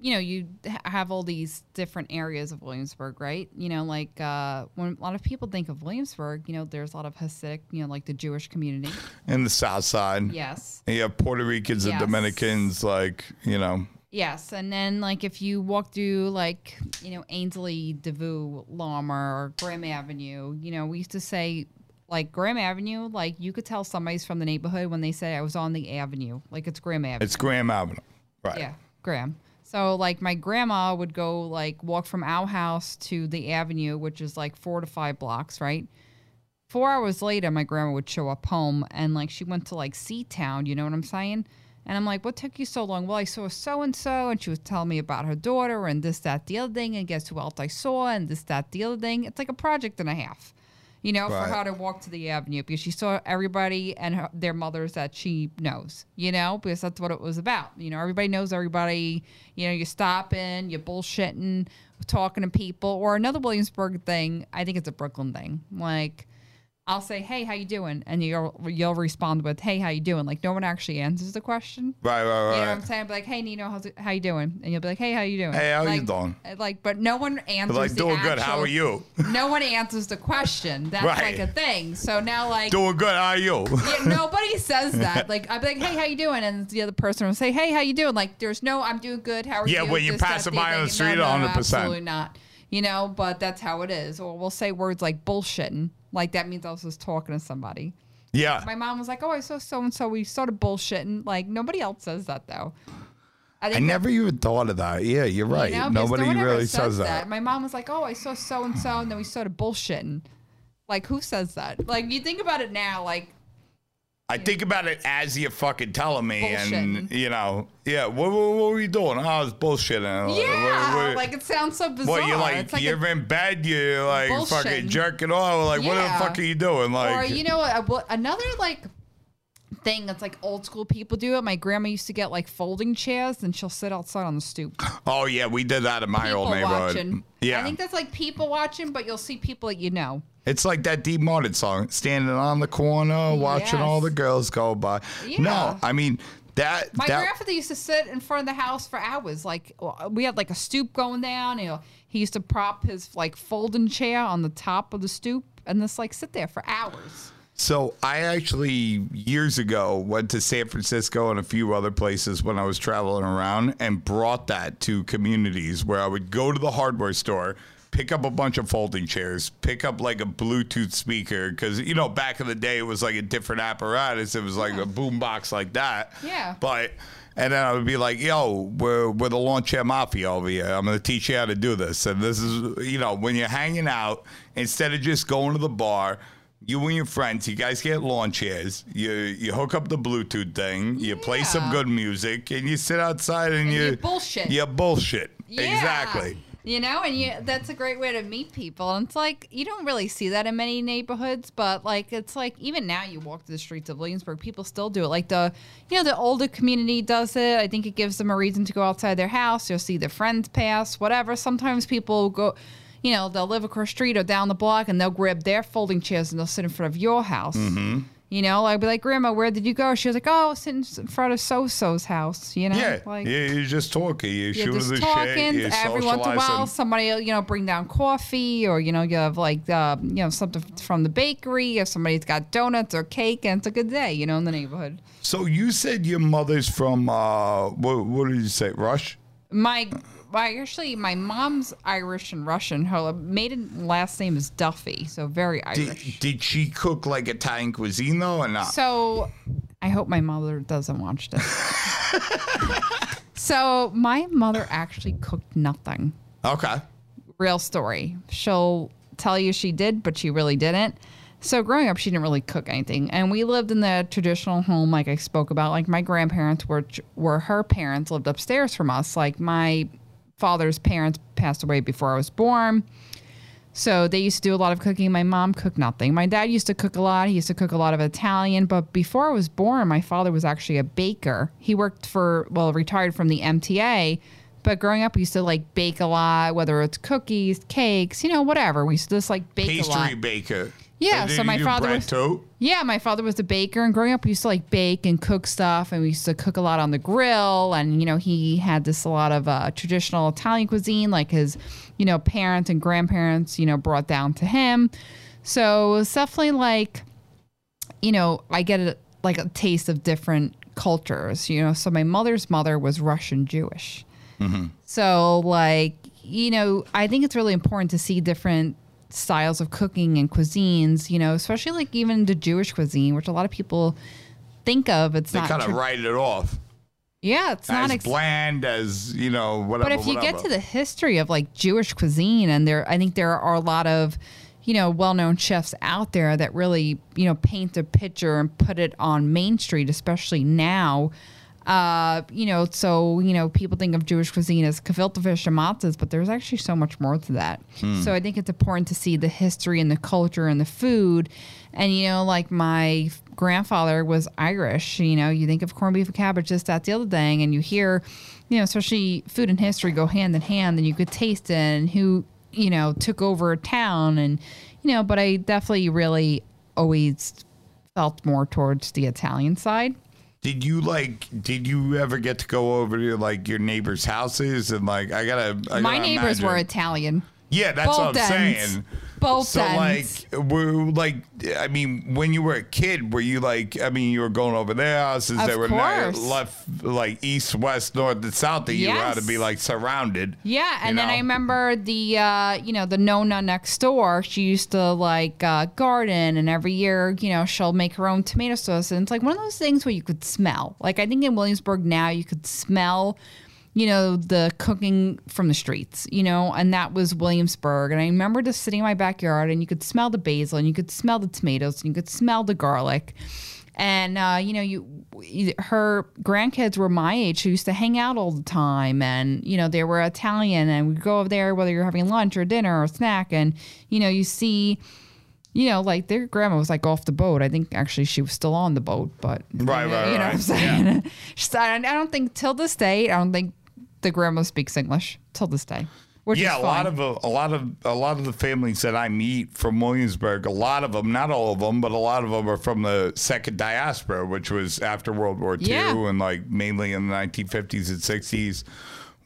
you know, you have all these different areas of Williamsburg, right? You know, like uh, when a lot of people think of Williamsburg, you know, there's a lot of Hasidic, you know, like the Jewish community. In the South Side, Yes. you have Puerto Ricans and Dominicans, like you know, Yes, and then like if you walk through like you know Ainslie, Devoe, Lorimer, or Graham Avenue, you know we used to say like Graham Avenue, like you could tell somebody's from the neighborhood when they say I was on the avenue, like it's Graham Avenue. it's Graham Avenue, right? Yeah, Graham. So like my grandma would go like walk from our house to the avenue, which is like four to five blocks, right? Four hours later, my grandma would show up home and like she went to like Sea Town, you know what I'm saying? And I'm like, what took you so long? Well, I saw so and so, and she was telling me about her daughter and this, that, the other thing, and guess who else I saw, and this, that, the other thing. It's like a project and a half, you know, Right. for her to walk to the avenue because she saw everybody and her, their mothers that she knows, you know, because that's what it was about. You know, everybody knows everybody. You know, you're stopping, you're bullshitting, talking to people. Or another Williamsburg thing, I think it's a Brooklyn thing. Like, I'll say, "Hey, how you doing?" and you'll you'll respond with, "Hey, how you doing?" Like no one actually answers the question. Right, right, right. You know what. I'm saying? I'll be like, "Hey, Nino, how's it, how you doing?" And you'll be like, "Hey, how you doing?" Hey, how you like, doing? Uh, like, but no one answers. like the doing good. How are you? No one answers the question. That's Right. like a thing. So now, like, Doing good. How are you? yeah, nobody says that. Like I'd be like, "Hey, how you doing?" And the other person will say, "Hey, how you doing?" Like there's no, "I'm doing good." How are you? Yeah, you? when you This, pass them by on the street, no, no, no, 100%. Absolutely not. You know, but that's how it is. Or we'll say words like bullshitting. Like that means I was just talking to somebody. Yeah. My mom was like, "Oh, I saw so and so. We started bullshitting." Like nobody else says that though. I think never even thought of that. Yeah, you're right. you know, Nobody no really says says that. My mom was like, "Oh, I saw so and so," and then we started bullshitting. Like who says that? Like you think about it now, like I think about it as you're fucking telling me, and you know, yeah. What, what, what were you doing? Oh, I was bullshitting. Like, yeah, what- like it sounds so bizarre. what you like? Like you're in bed. You're like fucking Bullshitting. jerking off. Like, what the fuck are you doing? Like, or you know what? Uh, what- Another like thing that's like old school people do it. My grandma used to get like folding chairs, and she'll sit outside on the stoop. oh yeah, we did that in my People old neighborhood. watching. Yeah, I think that's like people watching, but you'll see people that you know. It's like that Dean Martin song, standing on the corner, watching all the girls go by. Yeah. No, I mean that My that, grandfather used to sit in front of the house for hours. Like we had like a stoop going down. You know, he used to prop his like folding chair on the top of the stoop and just like sit there for hours. So I actually years ago went to San Francisco and a few other places when I was traveling around and brought that to communities where I would go to the hardware store, pick up a bunch of folding chairs, pick up like a Bluetooth speaker because you know back in the day it was like a different apparatus. It was like a boom box like that. Yeah. But and then I would be like, "Yo, we're we're the lawn chair mafia over here. I'm gonna teach you how to do this." And this is, you know, when you're hanging out, instead of just going to the bar, you and your friends, you guys get lawn chairs. You you hook up the Bluetooth thing. You play some good music, and you sit outside and, And you you bullshit. You bullshit. Yeah. Exactly. You know, and you that's a great way to meet people. And it's like you don't really see that in many neighborhoods, but like it's like even now you walk the streets of Williamsburg, people still do it. Like the you know, the older community does it. I think it gives them a reason to go outside their house. You'll see their friends pass, whatever. Sometimes people go you know, they'll live across the street or down the block and they'll grab their folding chairs and they'll sit in front of your house. Mm-hmm. You know, I'd be like, Grandma, where did you go? She was like, Oh, sitting in front of So So's house. You know, Yeah. like yeah. You're just talking. You're, you're shooting just the shit. talking. You're Every once in a while, somebody you know bring down coffee, or you know you have like uh, you know something from the bakery, or somebody's got donuts or cake, and it's a good day, you know, in the neighborhood. So you said your mother's from uh, what, what did you say? Rush. My, my actually my mom's Irish and Russian. Her maiden last name is Duffy, so very Did, Irish. did she cook like Italian cuisine though, or not? So I hope my mother doesn't watch this. so my mother actually cooked nothing. okay. real story. She'll tell you she did, but she really didn't. So growing up, she didn't really cook anything, and we lived in the traditional home, like I spoke about. Like my grandparents were were her parents lived upstairs from us. Like my father's parents passed away before I was born. So they used to do a lot of cooking. My mom cooked nothing. My dad used to cook a lot. He used to cook a lot of Italian. But before I was born, my father was actually a baker. He worked for, well, retired from the MTA. But growing up, we used to like bake a lot, whether it's cookies, cakes, you know, whatever. We used to just like bake a lot. Pastry baker. Yeah, so my father was-. Yeah, my father was a baker, and growing up, we used to like bake and cook stuff, and we used to cook a lot on the grill. And you know, he had this a lot of uh, traditional Italian cuisine, like his, you know, parents and grandparents, you know, brought down to him. So it's definitely like, you know, I get a, like a taste of different cultures. You know, so my mother's mother was Russian Jewish. So, like, you know, I think it's really important to see different styles of cooking and cuisines, you know, especially like even the Jewish cuisine, which a lot of people think of. It's They not. kind of tra- write it off yeah, it's not. as Ex- bland as you know whatever. but if you get to the history of like Jewish cuisine, and there, I think there are a lot of, you know, well-known chefs out there that really, you know, paint a picture and put it on Main Street, especially now. Uh, you know, so you know, people think of Jewish cuisine as gefilte fish and matzahs, but there's actually so much more to that. So I think it's important to see the history and the culture and the food. And you know, like my grandfather was Irish. You know, you think of corned beef and cabbage, this, that, the other thing, and you hear, you know, especially food and history go hand in hand, and you could taste it and who, you know, took over a town, and you know. But I definitely really always felt more towards the Italian side. Did you like? Did you ever get to go over to like your neighbors' houses and like? I gotta. I My gotta neighbors were Italian. Yeah, that's what I'm ends. saying. Both so ends. like, were like, I mean, when you were a kid, were you like, I mean, you were going over their houses. Of they were course. left like east, west, north, and south. That you had to be like surrounded. Yeah, and you then I remember the uh, you know the Nona next door. She used to like uh, garden, and every year you know she'll make her own tomato sauce, and it's like one of those things where you could smell. Like I think in Williamsburg now you could smell, you know, the cooking from the streets, you know, and that was Williamsburg. And I remember just sitting in my backyard, and you could smell the basil, and you could smell the tomatoes, and you could smell the garlic. And uh, you know, you her grandkids were my age who used to hang out all the time, and you know they were Italian, and we'd go over there whether you're having lunch or dinner or snack, and you know you see, you know, like their grandma was like off the boat. I think actually she was still on the boat, but Right, you know, right, you know right. what I'm saying. I I don't think till this day, I don't think the grandma speaks English till this day. which yeah, a lot of a, a lot of a lot of the families that I meet from Williamsburg, a lot of them, not all of them, but a lot of them are from the second diaspora, which was after World War II Yeah. and like mainly in the 1950s and 60s,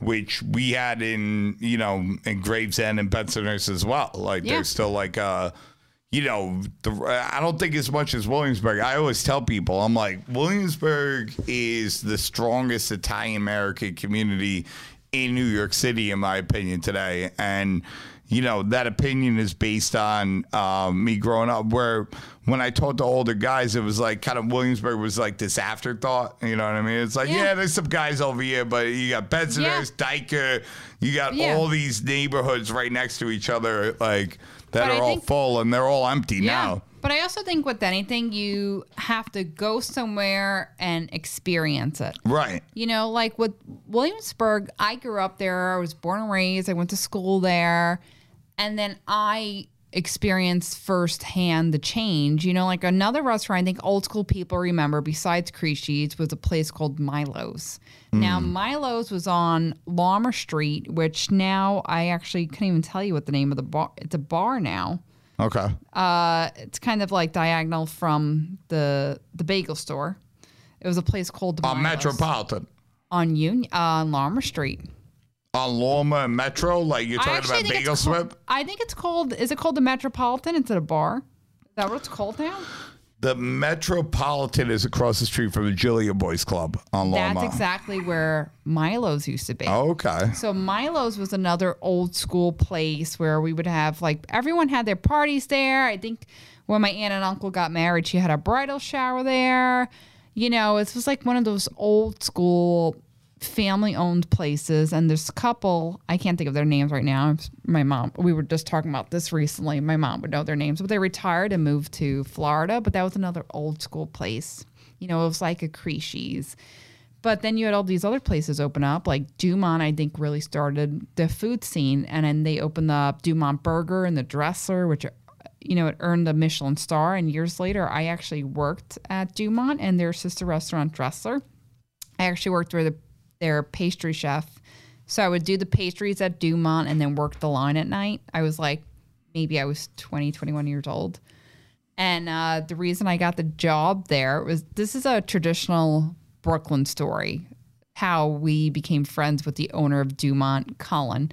which we had in you know in Gravesend and Bensonhurst as well. Like Yeah. there's still like uh you know, the, I don't think as much as Williamsburg. I always tell people, I'm like, Williamsburg is the strongest Italian American community in New York City, in my opinion, today. And, you know, that opinion is based on um, me growing up, where when I talked to older guys, it was like kind of Williamsburg was like this afterthought. You know what I mean? It's like, Yeah. yeah, there's some guys over here, but you got Bensonhurst, Dyker, you got Yeah. all these neighborhoods right next to each other, like that But are all full and they're all empty now. But I also think with anything, you have to go somewhere and experience it. Right. You know, like with Williamsburg, I grew up there. I was born and raised. I went to school there. And then I experienced firsthand the change. You know, like another restaurant I think old school people remember besides Crisci's was a place called Milo's. Now, Milo's was on Lorimer Street, which now I actually couldn't even tell you what the name of the bar. It's a bar now. Okay. Uh, it's kind of like diagonal from the the bagel store. It was a place called On Milo's Metropolitan. on Union uh, on Lorimer Street. On Lorimer and Metro, like you're talking about Bagel it's called, I think it's called. Is it called the Metropolitan? It's at a bar. Is that what it's called now? The Metropolitan is across the street from the Giglio Boys Club on Lorimer. That's exactly where Milo's used to be. Okay. So Milo's was another old school place where we would have like everyone had their parties there. I think when my aunt and uncle got married, she had a bridal shower there. You know, it was like one of those old school family owned places and there's a couple I can't think of their names right now. My mom we were just talking about this recently. My mom would know their names, but they retired and moved to Florida, but that was another old school place. You know, it was like a Crisci's. But then you had all these other places open up, like Dumont. I think really started the food scene, and then they opened up Dumont Burger and the Dressler, which you know it earned a Michelin star. And years later, I actually worked at Dumont and their sister restaurant Dressler. I actually worked with the, their pastry chef, so I would do the pastries at Dumont and then work the line at night. I was like, maybe I was 20, 21 years old. And uh, the reason I got the job there was this is a traditional Brooklyn story, how we became friends with the owner of Dumont, Cullen.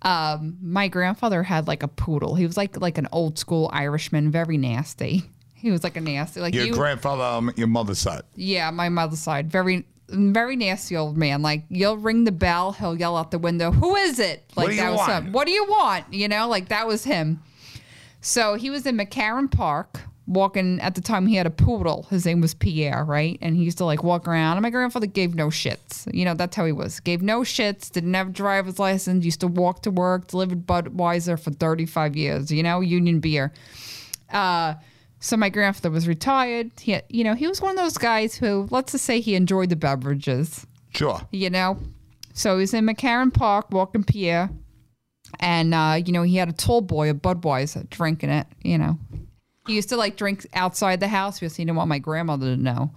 Um, my grandfather had like a poodle. He was like like an old school Irishman, very nasty. He was like a nasty, like Your you. grandfather on your mother's side. yeah, my mother's side, very very nasty old man. Like you'll ring the bell, he'll yell out the window, "Who is it?" Like What do that you was want? him. What do you want? You know, like that was him. So he was in McCarren Park walking at the time he had a poodle. His name was Pierre, right? And he used to like walk around. And my grandfather gave no shits. You know, that's how he was. Gave no shits, didn't have a driver's license, used to walk to work, delivered Budweiser for 35 years, you know, Union beer. Uh, so my grandfather was retired. He, had, you know, he was one of those guys who, let's just say, he enjoyed the beverages Sure. you know. So he's in McCarren Park walking Pierre, and uh, you know he had a tall boy, a Budweiser, drinking it. You know, he used to like drink outside the house because he didn't want my grandmother to know.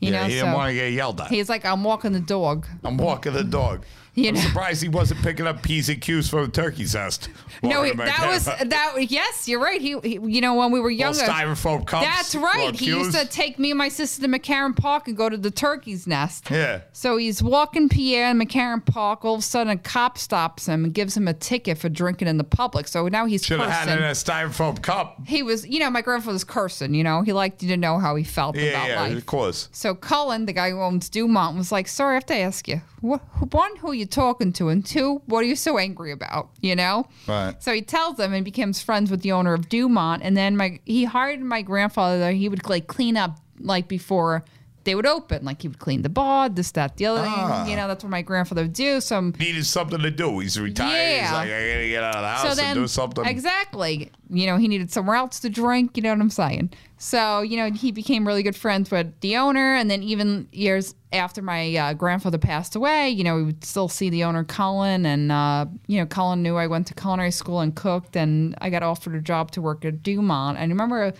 You yeah, know, he didn't so want to get yelled at. he's like, I'm walking the dog. I'm walking the dog. You I'm know. surprised he wasn't picking up P's and Q's from the turkey's nest. No, he, that was that. Yes, you're right. He, he you know, when we were younger, styrofoam cups. That's right. He used to take me and my sister to McCarren Park and go to the turkey's nest. Yeah. So he's walking Pierre in McCarren Park. All of a sudden, a cop stops him and gives him a ticket for drinking in the public. So now he's Should have had it in a styrofoam cup. He was, you know, my grandfather was cursing. You know, he liked you to know how he felt Yeah, about yeah, life. of course. So Cullen, the guy who owns Dumont, was like, "Sorry, I have to ask you. What, one, who you talking to, and two, what are you so angry about? You know?" Right. So he tells them and becomes friends with the owner of Dumont, and then my he hired my grandfather. He would like clean up like before they would open. Like he would clean the bar, this, that, the other. Ah. thing. You know, that's what my grandfather would do. So Needed something to do. He's retired. He's Yeah. like, I gotta get out of the house so and do something. exactly you know he needed somewhere else to drink you know what i'm saying so you know he became really good friends with the owner. And then even years after my uh, grandfather passed away you know we would still see the owner cullen. And uh, you know cullen knew i went to culinary school and cooked. And i got offered a job to work at dumont. And I remember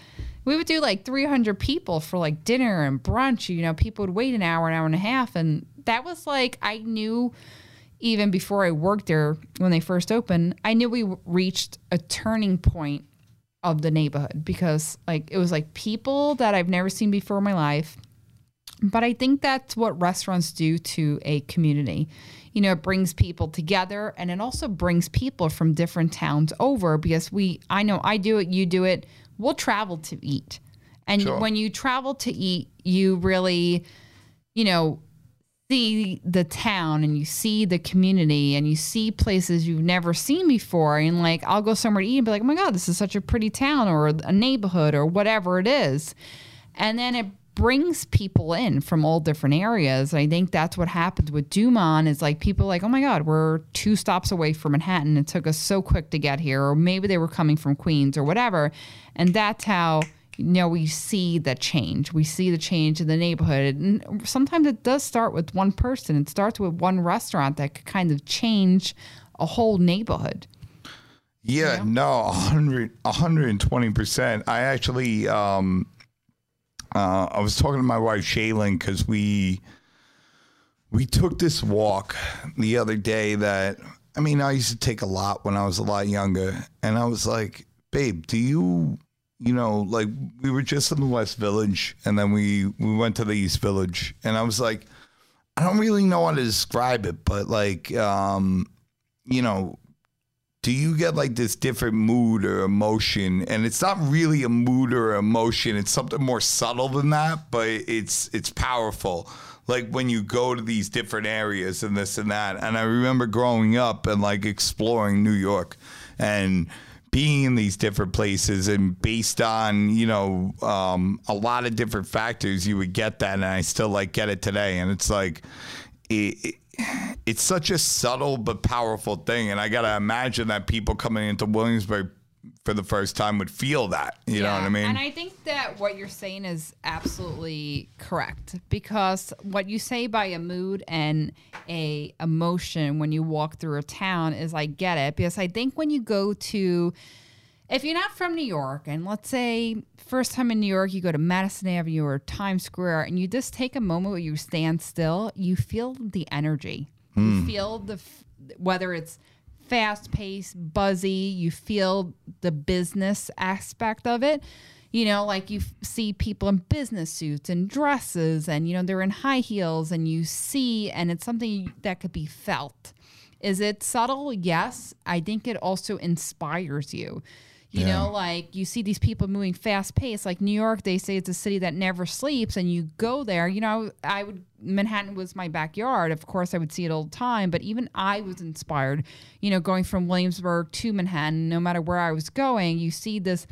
we would do like 300 people for like dinner and brunch. You know people would wait an hour an hour and a half. And that was like i knew even before I worked there when they first opened, I knew we reached a turning point of the neighborhood because like it was like people that I've never seen before in my life. But I think that's what restaurants do to a community. You know, it brings people together and it also brings people from different towns over because we I know I do it, you do it. We'll travel to eat. And Sure. when you travel to eat, you really you know, see the town and you see the community and you see places you've never seen before and like I'll go somewhere to eat and be like, "Oh my god, this is such a pretty town or a neighborhood or whatever it is." And then it brings people in from all different areas. I think that's what happens with Dumont is like people like, "Oh my god, we're two stops away from Manhattan. It took us so quick to get here." Or maybe they were coming from Queens or whatever. And that's how you know, we see the change. We see the change in the neighborhood. And sometimes it does start with one person. It starts with one restaurant that could kind of change a whole neighborhood. Yeah, no, 100, 120%. I actually, um, uh, I was talking to my wife, Shaylin, because we, we took this walk the other day that, I mean, I used to take a lot when I was a lot younger. And I was like, babe, do you, you know, like we were just in the West Village and then we, we went to the East Village. And I was like, I don't really know how to describe it, but like, um, you know, do you get like this different mood or emotion and it's not really a mood or emotion it's something more subtle than that but it's it's powerful like when you go to these different areas and this and that and i remember growing up and like exploring new york and being in these different places and based on you know um, a lot of different factors you would get that and i still like get it today. And it's like it, it- it's such a subtle but powerful thing. And i gotta imagine that people coming into williamsburg for the first time would feel that you know what i mean And I think that what you're saying is absolutely correct because what you say by a mood and a emotion when you walk through a town is I get it because I think when you go to if you're not from New York and let's say first time in New York you go to Madison Avenue or Times Square and you just take a moment where you stand still, you feel the energy. You hmm. feel the whether it's fast paced, buzzy, you feel the business aspect of it. You know, like you f- see people in business suits and dresses and you know they're in high heels and you see and it's something that could be felt. Is it subtle? Yes. I think it also inspires you. You Yeah. know, like you see these people moving fast paced. Like New York, they say it's a city that never sleeps, and you go there. You know, I would Manhattan was my backyard. Of course, I would see it all the time, but even I was inspired. You know, going from Williamsburg to Manhattan, no matter where I was going, you see this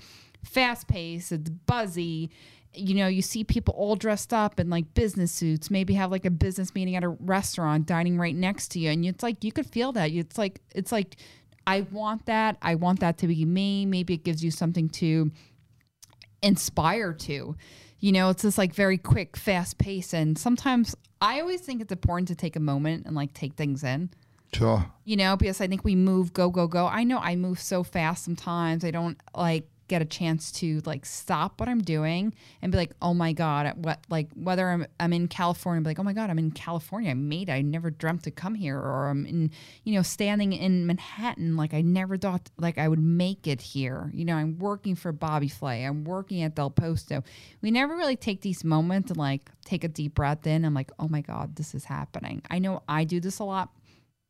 fast pace. It's buzzy. You know, you see people all dressed up in like business suits, maybe have like a business meeting at a restaurant, dining right next to you, and it's like you could feel that. It's like it's like I want that. I want that to be me. Maybe it gives you something to inspire to. You know, it's this like very quick, fast pace. And sometimes I always think it's important to take a moment and like take things in, sure you know, because I think we move, go, go, go. I know I move so fast sometimes. I don't like get a chance to like stop what I'm doing and be like, oh my God, what, like whether I'm, I'm in California, be like, oh my God, I'm in California. I made it. I never dreamt to come here. Or I'm in, you know, standing in Manhattan. Like I never thought like I would make it here. You know, I'm working for Bobby Flay. I'm working at Del Posto. We never really take these moments and like take a deep breath in. I'm like, oh my God, this is happening. I know I do this a lot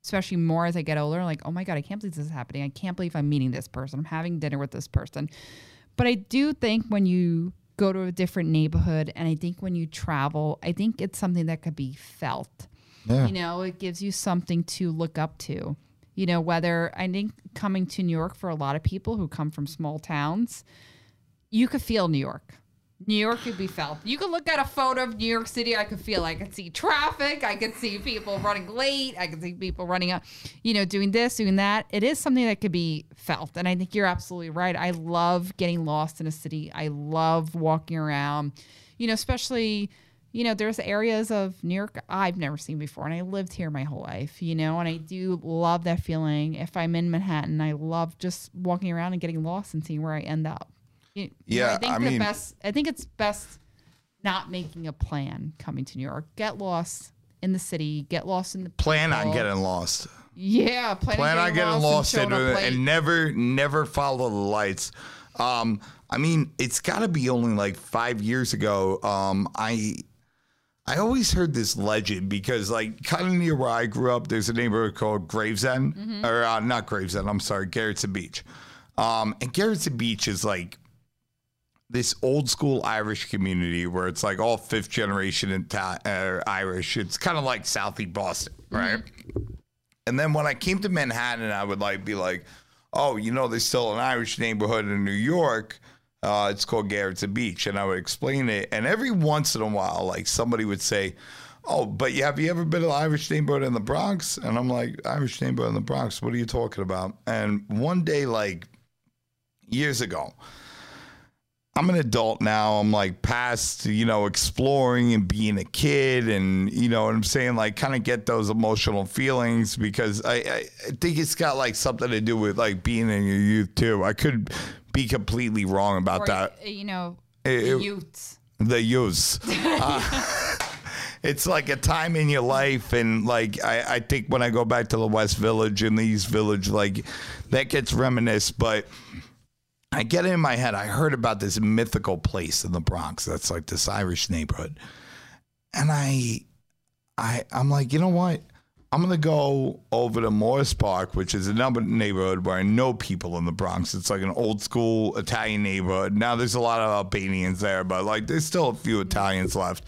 especially more as I get older, like, oh my God, I can't believe this is happening. I can't believe I'm meeting this person. I'm having dinner with this person. But I do think when you go to a different neighborhood and I think when you travel, I think it's something that could be felt. Yeah. You know, it gives you something to look up to. You know, whether I think coming to New York for a lot of people who come from small towns, you could feel New York. New York could be felt. You could look at a photo of New York City. I could feel. I could see traffic. I could see people running late. I could see people running up, you know, doing this, doing that. It is something that could be felt. And I think you're absolutely right. I love getting lost in a city. I love walking around, you know, especially, you know, there's areas of New York I've never seen before. And I lived here my whole life, you know, and I do love that feeling. If I'm in Manhattan, I love just walking around and getting lost and seeing where I end up. You- you know, Yeah, I think I the mean- best. I think it's best not making a plan coming to New York. Get lost in the city, get lost in the Plan on getting lost. yeah, plan, Plan on getting lost and, and, showing up late. and never, never follow the lights. Um, I mean, it's got to be only like five years ago. Um, I I always heard this legend because, like, kind of near where I grew up, there's a neighborhood called Gravesend, Mm-hmm. or uh, not Gravesend. I'm sorry, Gerritsen Beach. Um, and Gerritsen Beach is like this old school Irish community where it's like all fifth generation Ita- uh, Irish. It's kind of like Southie Boston, right? And then when I came to Manhattan, I would like be like, oh, you know, there's still an Irish neighborhood in New York. Uh, it's called Gerritsen Beach, and I would explain it. And every once in a while, like somebody would say, "Oh, but you have you ever been to the Irish neighborhood in the Bronx?" And I'm like, "Irish neighborhood in the Bronx? What are you talking about?" And one day, like years ago, I'm an adult now. I'm like past, you know, exploring and being a kid, and you know what I'm saying, like kind of get those emotional feelings because I, I, I think it's got like something to do with like being in your youth too. I could be completely wrong about Or, that. uh, you know, It- the it- youths. The use. Uh, it's like a time in your life, and like I, I think when I go back to the West Village and the East Village, like that gets reminisced, but. I get it in my head. I heard about this mythical place in the Bronx that's like this Irish neighborhood. And I I I'm like, you know what? I'm gonna go over to Morris Park, which is another neighborhood where I know people in the Bronx. It's like an old school Italian neighborhood. Now there's a lot of Albanians there, but like there's still a few Italians left.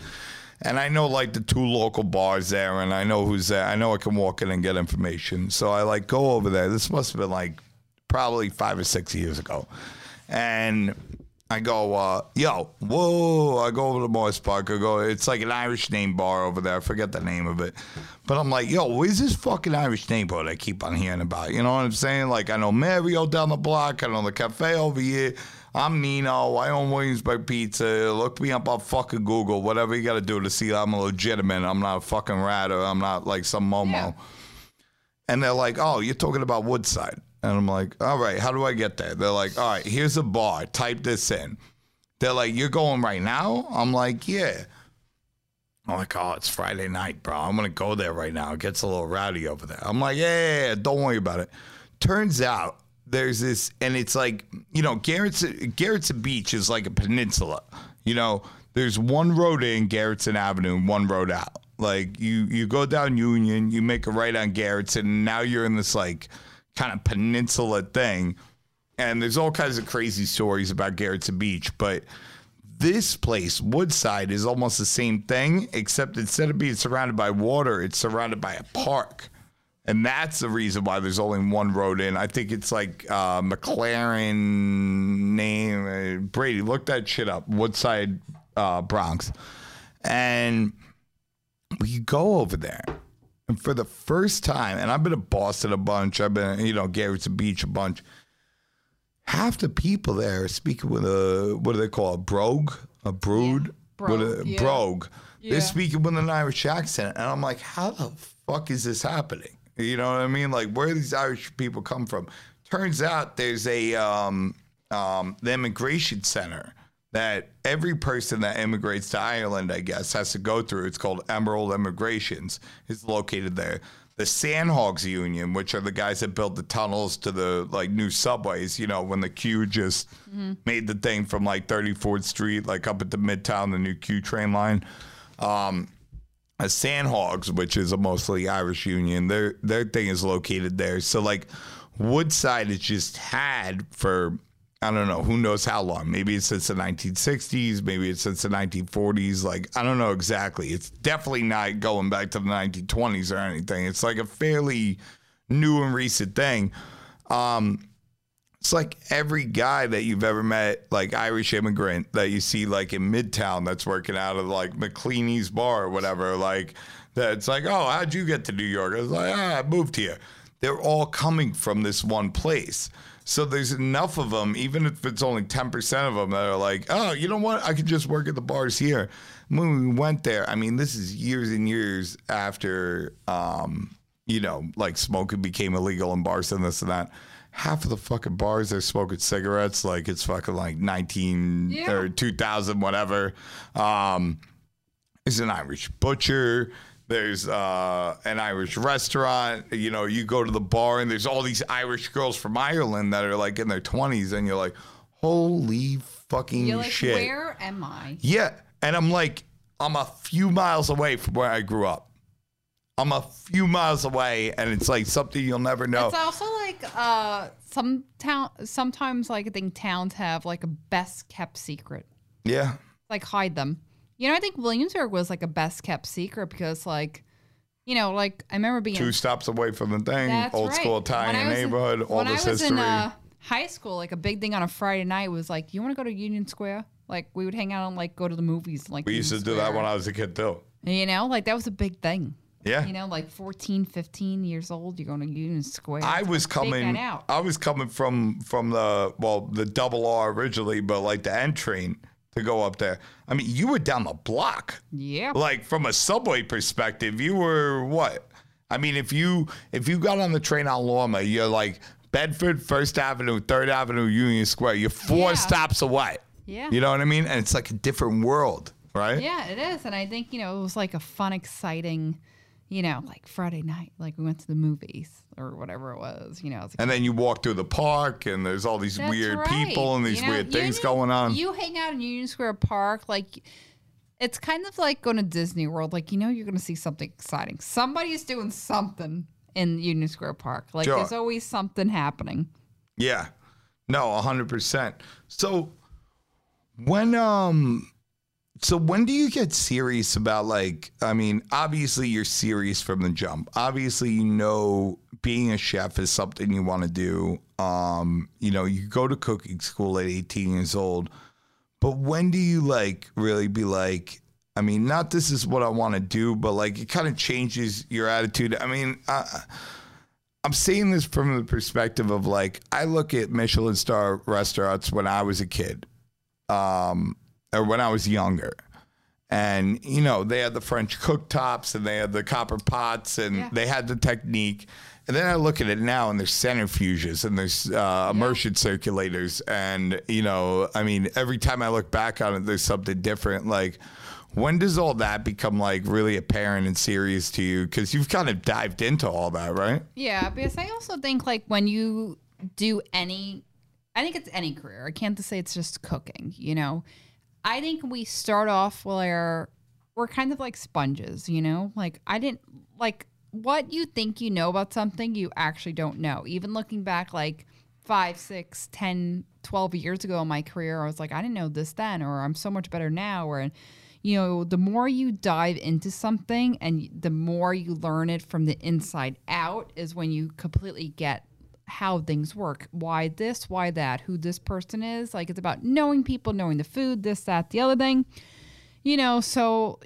And I know like the two local bars there, and I know who's there. I know I can walk in and get information. So I like go over there. This must have been like probably five or six years ago. And I go, uh, yo, whoa. I go over to Morris Park. I go, it's like an Irish name bar over there. I forget the name of it. But I'm like, yo, where's this fucking Irish name neighborhood I keep on hearing about? You know what I'm saying? Like, I know Mario down the block. I know the cafe over here. I'm Nino. I own Williamsburg Pizza. Look me up on fucking Google. Whatever you got to do to see I'm a legitimate. I'm not a fucking rat or I'm not like some Momo. Yeah. And they're like, oh, you're talking about Woodside. And I'm like, all right, how do I get there? They're like, all right, here's a bar. Type this in. They're like, you're going right now? I'm like, yeah. I'm like, oh, it's Friday night, bro. I'm going to go there right now. It gets a little rowdy over there. I'm like, yeah, yeah, yeah, don't worry about it. Turns out there's this, and it's like, you know, Gerritsen, Gerritsen Beach is like a peninsula. You know, there's one road in Gerritsen Avenue and one road out. Like you, you go down Union, you make a right on Gerritsen, and now you're in this like kind of peninsula thing. And there's all kinds of crazy stories about Gerritsen Beach, but this place, Woodside, is almost the same thing, except instead of being surrounded by water, it's surrounded by a park. And that's the reason why there's only one road in. I think it's like uh, McLaren name. Uh, Brady, look that shit up. Woodside, uh, Bronx. And we go over there. And for the first time, and I've been to Boston a bunch, I've been, you know, Gerritsen Beach a bunch. Half the people there are speaking with a, what do they call it, a brogue? A brood? Yeah. With Brogue, a yeah. brogue. Yeah. They're speaking with an Irish accent. And I'm like, how the fuck is this happening? You know what I mean? Like, where do these Irish people come from? Turns out there's a, um, um, the immigration center that every person that immigrates to Ireland, I guess, has to go through. It's called Emerald Immigrations. It's located there. The Sandhogs Union, which are the guys that built the tunnels to the like new subways, you know, when the Q just made the thing from like 34th Street, like up at the Midtown, the new Q train line. Um, a Sandhogs, which is a mostly Irish union, their their thing is located there. So like Woodside has just had for I don't know who knows how long. Maybe it's since the 1960s, maybe it's since the 1940s. Like I don't know exactly. It's definitely not going back to the 1920s or anything. It's like a fairly new and recent thing. Um, it's like every guy that you've ever met, like Irish immigrant that you see like in Midtown that's working out of like McLeany's bar or whatever, like that's like, oh, how'd you get to New York? I was like, ah, I moved here. They're all coming from this one place. So there's enough of them, even if it's only 10% of them that are like, oh, you know what? I could just work at the bars here. When we went there, I mean, this is years and years after, um, you know, like smoking became illegal in bars and this and that. Half of the fucking bars they're smoking cigarettes like it's fucking like 19 Yeah. or 2000, whatever. Um, there's an Irish butcher. There's uh, an Irish restaurant. You know, you go to the bar and there's all these Irish girls from Ireland that are like in their 20s, and you're like, holy fucking You're like, shit. where am I? Yeah. And I'm like, I'm a few miles away from where I grew up. I'm a few miles away, and it's like something you'll never know. It's also like uh some town sometimes like I think towns have like a best kept secret. yeah. Like hide them. You know, I think Williamsburg was like a best kept secret because like you know, like I remember being Two stops away from the thing, That's old right. school Italian was in- neighborhood, all when this I was history. in uh, high school, like a big thing on a Friday night was like, you want to go to Union Square? Like we would hang out and like go to the movies. Like we used to do that when I was a kid too. You know, like that was a big thing. Yeah. You know, like 14, 15 years old, you're going to Union Square. I was a big night coming. out. I was coming from from the well the double R originally, but like the N train to go up there. I mean, you were down the block. Yeah. Like from a subway perspective, you were what? I mean, if you if you got on the train on Lorimer, you're like Bedford, First Avenue, Third Avenue, Union Square. You're four Yeah. stops away. Yeah. You know what I mean? And it's like a different world, right? Yeah, it is. And I think, you know, it was like a fun, exciting, you know, like Friday night, like we went to the movies or whatever it was, you know. It's And then you walk through the park, and there's all these That's weird right. people and these You know, weird things Union- going on. You hang out in Union Square Park, like it's kind of like going to Disney World. Like you know, you're going to see something exciting. Somebody's doing something in Union Square Park. Like Sure. there's always something happening. Yeah. No, hundred percent. So when um so when do you get serious about like I mean, obviously you're serious from the jump. Obviously you know being a chef is something you want to do. Um, you know, you go to cooking school at 18 years old. But when do you like really be like I mean, not this is what I want to do, but like it kind of changes your attitude. I mean, I'm saying this from the perspective of like I look at Michelin star restaurants when I was a kid, um, or when I was younger, and you know they had the French cooktops and they had the copper pots and Yeah. they had the technique. And then I look at it now, and there's centrifuges and there's uh, immersion circulators, and you know, I mean, every time I look back on it, there's something different. Like, when does all that become like really apparent and serious to you? Because you've kind of dived into all that, right? Yeah, because I also think like when you do any, I think it's any career. I can't just say it's just cooking. You know, I think we start off where we're kind of like sponges. You know, like I didn't like what you think you know about something you actually don't know. Even looking back, like five, six, ten, twelve years ago in my career, I was like, I didn't know this then, or I'm so much better now, or you know, the more you dive into something and the more you learn it from the inside out is when you completely get how things work. Why this, why that, who this person is. Like it's about knowing people, knowing the food, this, that, the other thing. You know, so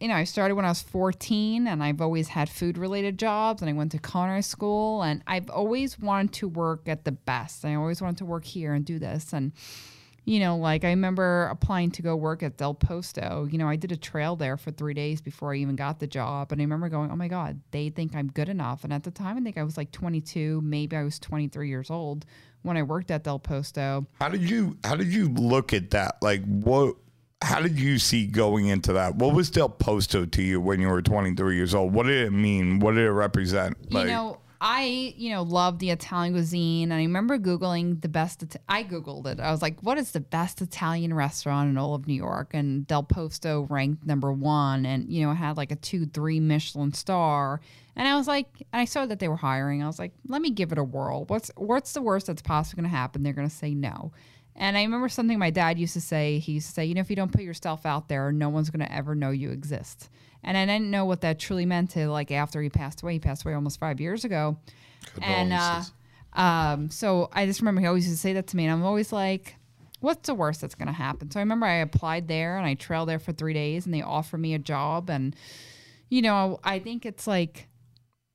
you know, I started when I was 14 and I've always had food related jobs and I went to culinary school and I've always wanted to work at the best. I always wanted to work here and do this and you know, like I remember applying to go work at Del Posto. You know, I did a trail there for three days before I even got the job. And I remember going, oh my God, they think I'm good enough. And at the time, I think I was like 22, maybe I was 23 years old when I worked at Del Posto. How did you how did you look at that? Like what how did you see going into that? What was Del Posto to you when you were 23 years old? What did it mean? What did it represent? you know, I, you know, love the Italian cuisine. And I remember Googling the best, I Googled it. I was like, what is the best Italian restaurant in all of New York? And Del Posto ranked number one and, you know, had like a two, three Michelin star. And I was like, and I saw that they were hiring. I was like, let me give it a whirl. What's, what's the worst that's possibly going to happen? They're going to say no. And I remember something my dad used to say. He used to say, you know, if you don't put yourself out there, no one's going to ever know you exist. And I didn't know what that truly meant to like after he passed away. He passed away almost five years ago. And uh, um, so I just remember he always used to say that to me. And I'm always like, what's the worst that's going to happen? So I remember I applied there and I trailed there for three days and they offered me a job. And, you know, I think it's like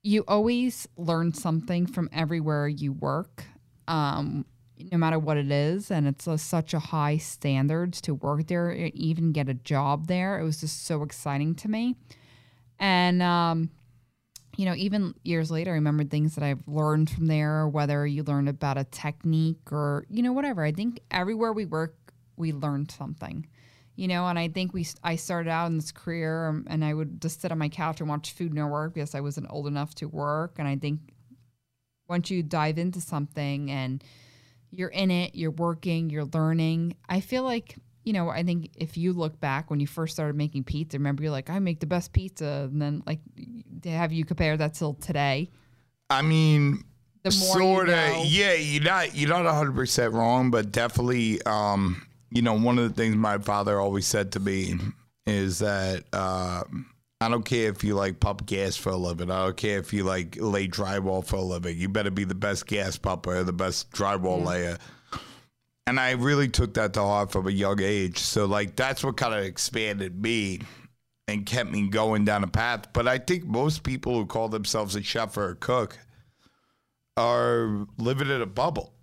you always learn something from everywhere you work. Um, no matter what it is and it's a, such a high standards to work there e- even get a job there it was just so exciting to me and um, you know even years later i remember things that i've learned from there whether you learn about a technique or you know whatever i think everywhere we work we learn something you know. And I think we I started out in this career, um, and I would just sit on my couch and watch Food Network because I wasn't old enough to work. And I think once you dive into something and you're in it, you're working, you're learning. I feel like you know, I think if you look back when you first started making pizza, remember you're like, I make the best pizza, and then like, to have you compare that till today? I mean, The more sort you of, know. yeah. You're not you're not 100 percent wrong, but definitely, um, you know, one of the things my father always said to me is that uh, I don't care if you like pump gas for a living. I don't care if you like lay drywall for a living. You better be the best gas pumper, or the best drywall layer. And I really took that to heart from a young age. So like that's what kind of expanded me and kept me going down a path. But I think most people who call themselves a chef or a cook are living in a bubble.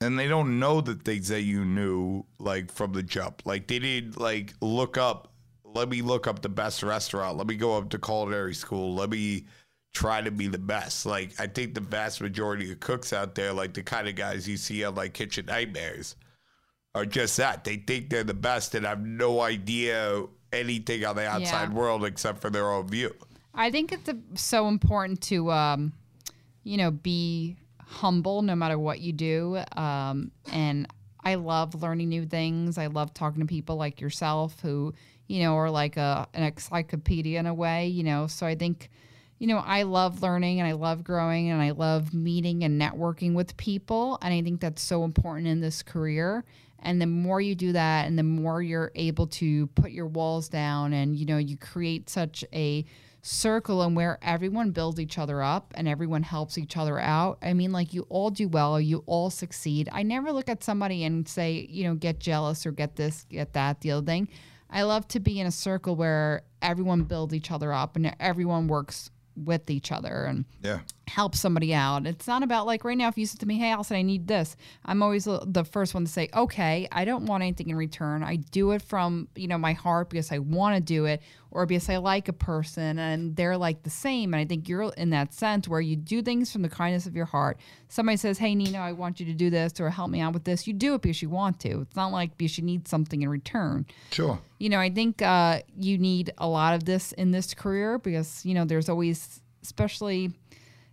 And they don't know the things that you knew like from the jump. Like they didn't like look up, let me look up the best restaurant. Let me go up to culinary school. Let me try to be the best. Like I think the vast majority of cooks out there, like the kind of guys you see on like Kitchen Nightmares, are just that. They think they're the best and have no idea anything on the outside Yeah. world except for their own view. I think it's a, so important to, um, you know, be humble no matter what you do. Um, and I love learning new things. I love talking to people like yourself who, you know, or like a, an encyclopedia in a way, you know. So I think, you know, I love learning and I love growing and I love meeting and networking with people. And I think that's so important in this career. And the more you do that and the more you're able to put your walls down and, you know, you create such a circle and where everyone builds each other up and everyone helps each other out. I mean, like you all do well, you all succeed. I never look at somebody and say, you know, get jealous or get this, get that, the other thing. I love to be in a circle where everyone builds each other up and everyone works with each other and Yeah. Help somebody out. It's not about like right now, if you said to me, Hey, Allison, I need this, I'm always the- the first one to say, Okay, I don't want anything in return. I do it from, you know, my heart because I want to do it or because I like a person and they're like the same. And I think you're in that sense where you do things from the kindness of your heart. Somebody says, Hey, Nina, I want you to do this or help me out with this. You do it because you want to. It's not like because you need something in return Sure. you know, I think uh, you need a lot of this in this career because, you know, there's always, especially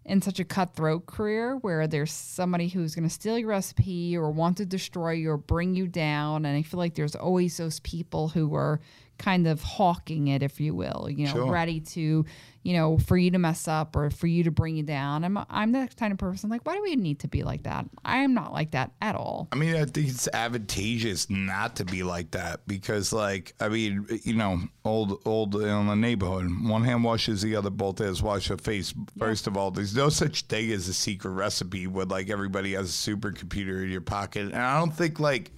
in such a cutthroat career where there's somebody who's going to steal your recipe or want to destroy you or bring you down. And I feel like there's always those people who are kind of hawking it, if you will, you know, Sure. ready to, you know, for you to mess up or for you to bring you down. I'm, I'm the kind of person like, why do we need to be like that? I am not like that at all. I mean, I think it's advantageous not to be like that because, like, I mean, you know, old, old in the neighborhood, one hand washes the other, both hands wash their face. First of all, there's no such thing as a secret recipe where, like, everybody has a supercomputer in your pocket. And I don't think, like,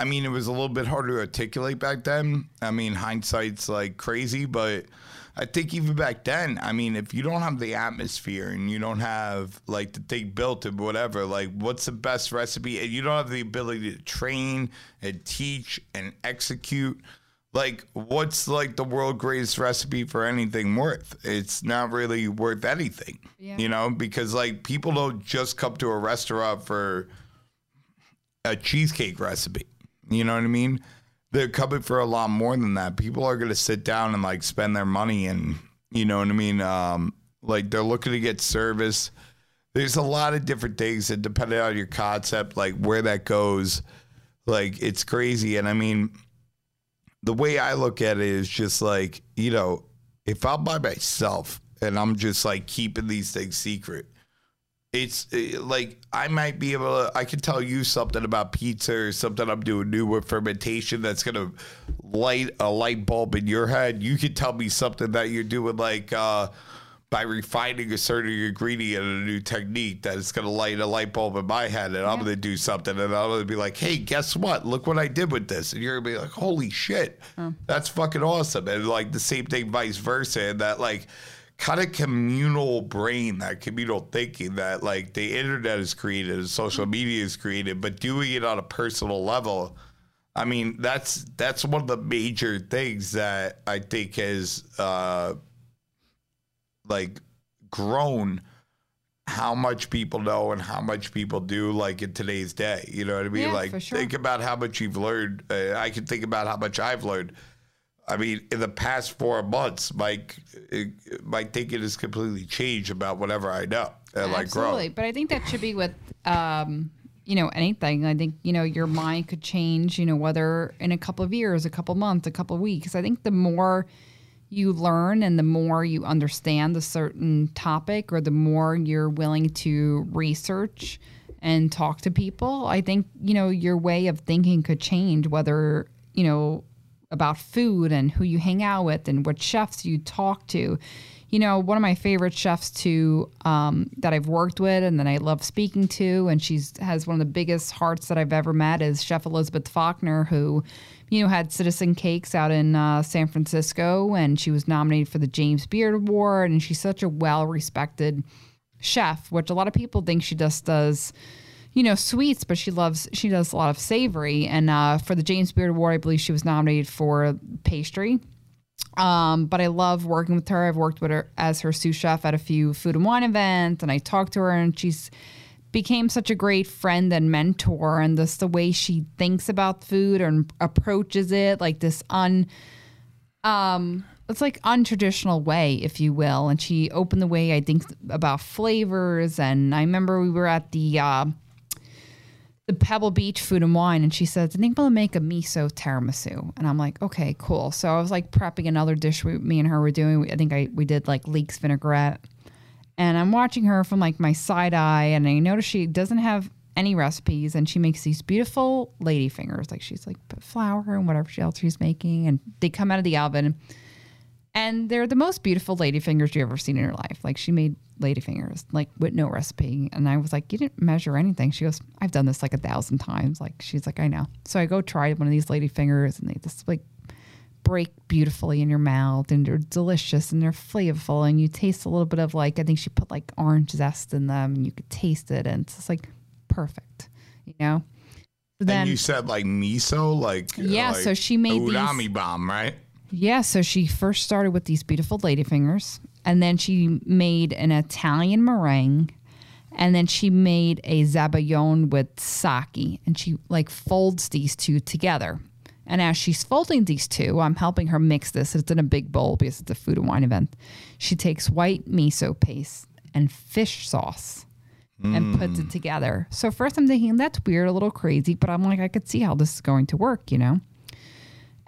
I mean, it was a little bit harder to articulate back then. I mean, hindsight's like crazy, but I think even back then, I mean, if you don't have the atmosphere and you don't have like the thing built and whatever, like what's the best recipe, and you don't have the ability to train and teach and execute, like what's like the world greatest recipe for anything worth? It's not really worth anything, Yeah. you know, because like people don't just come to a restaurant for a cheesecake recipe. You know what I mean? They're coming for a lot more than that. People are going to sit down and like spend their money and, you know what I mean? Um, like they're looking to get service. There's a lot of different things that depending on your concept, like where that goes, like it's crazy. And I mean, the way I look at it is just like, you know, if I'm by myself and I'm just like keeping these things secret, it's uh, like I might be able to, I can tell you something about pizza or something I'm doing new with fermentation that's going to light a light bulb in your head. You can tell me something that you're doing like, uh, by refining a certain ingredient and a new technique that is going to light a light bulb in my head and I'm going to do something and I'm going to be like, hey, guess what? Look what I did with this. And you're going to be like, holy shit, that's fucking awesome. And like the same thing vice versa. And that like kind of communal brain, that communal thinking that like the internet is created and social media is created, but doing it on a personal level. I mean, that's that's one of the major things that I think has uh, like grown how much people know and how much people do like in today's day. You know what I mean? Yeah, like sure. think about how much you've learned. Uh, I can think about how much I've learned. I mean, in the past four months, it, my thinking has completely changed about whatever I know and like Absolutely. But I think that should be with, um, you know, anything. I think, you know, your mind could change, you know, whether in a couple of years, a couple of months, a couple of weeks. I think the more you learn and the more you understand a certain topic or the more you're willing to research and talk to people, I think, you know, your way of thinking could change whether, you know, about food and who you hang out with and what chefs you talk to. You know, one of my favorite chefs to um, that I've worked with and that I love speaking to, and she's has one of the biggest hearts that I've ever met is Chef Elizabeth Faulkner, who, you know, had Citizen Cakes out in uh, San Francisco, and she was nominated for the James Beard Award, and she's such a well respected chef, which a lot of people think she just does you know, sweets, but she loves she does a lot of savory. And uh, for the James Beard Award, I believe she was nominated for pastry. Um, but I love working with her. I've worked with her as her sous chef at a few food and wine events, and I talked to her, and she's became such a great friend and mentor. And this the way she thinks about food and approaches it, like this un um it's like untraditional way if you will and she opened the way i think about flavors and i remember we were at the uh the Pebble Beach Food and Wine, and she says, I think gonna make a miso tiramisu. And I'm like, okay, cool. So I was like prepping another dish we, me and her were doing. I think I we did like leeks vinaigrette. And I'm watching her from like my side eye, and I notice she doesn't have any recipes, and she makes these beautiful lady fingers. Like she's like put flour and whatever else she's making, and they come out of the oven. And they're the most beautiful lady fingers you've ever seen in your life. Like she made lady fingers, like with no recipe. And I was like, You didn't measure anything. She goes, I've done this like a thousand times. Like she's like, I know. So I go try one of these lady fingers and they just like break beautifully in your mouth and they're delicious and they're flavorful and you taste a little bit of like I think she put like orange zest in them and you could taste it and it's just like perfect, you know? Then and you said like miso, like Yeah, like so she made these- umami bomb, right? Yeah, so she first started with these beautiful ladyfingers, and then she made an Italian meringue, and then she made a zabaione with sake, and she like folds these two together. And as she's folding these two, I'm helping her mix this. It's in a big bowl because it's a food and wine event. She takes white miso paste and fish sauce and puts it mm. together. So first I'm thinking that's weird, a little crazy, but I'm like I could see how this is going to work, you know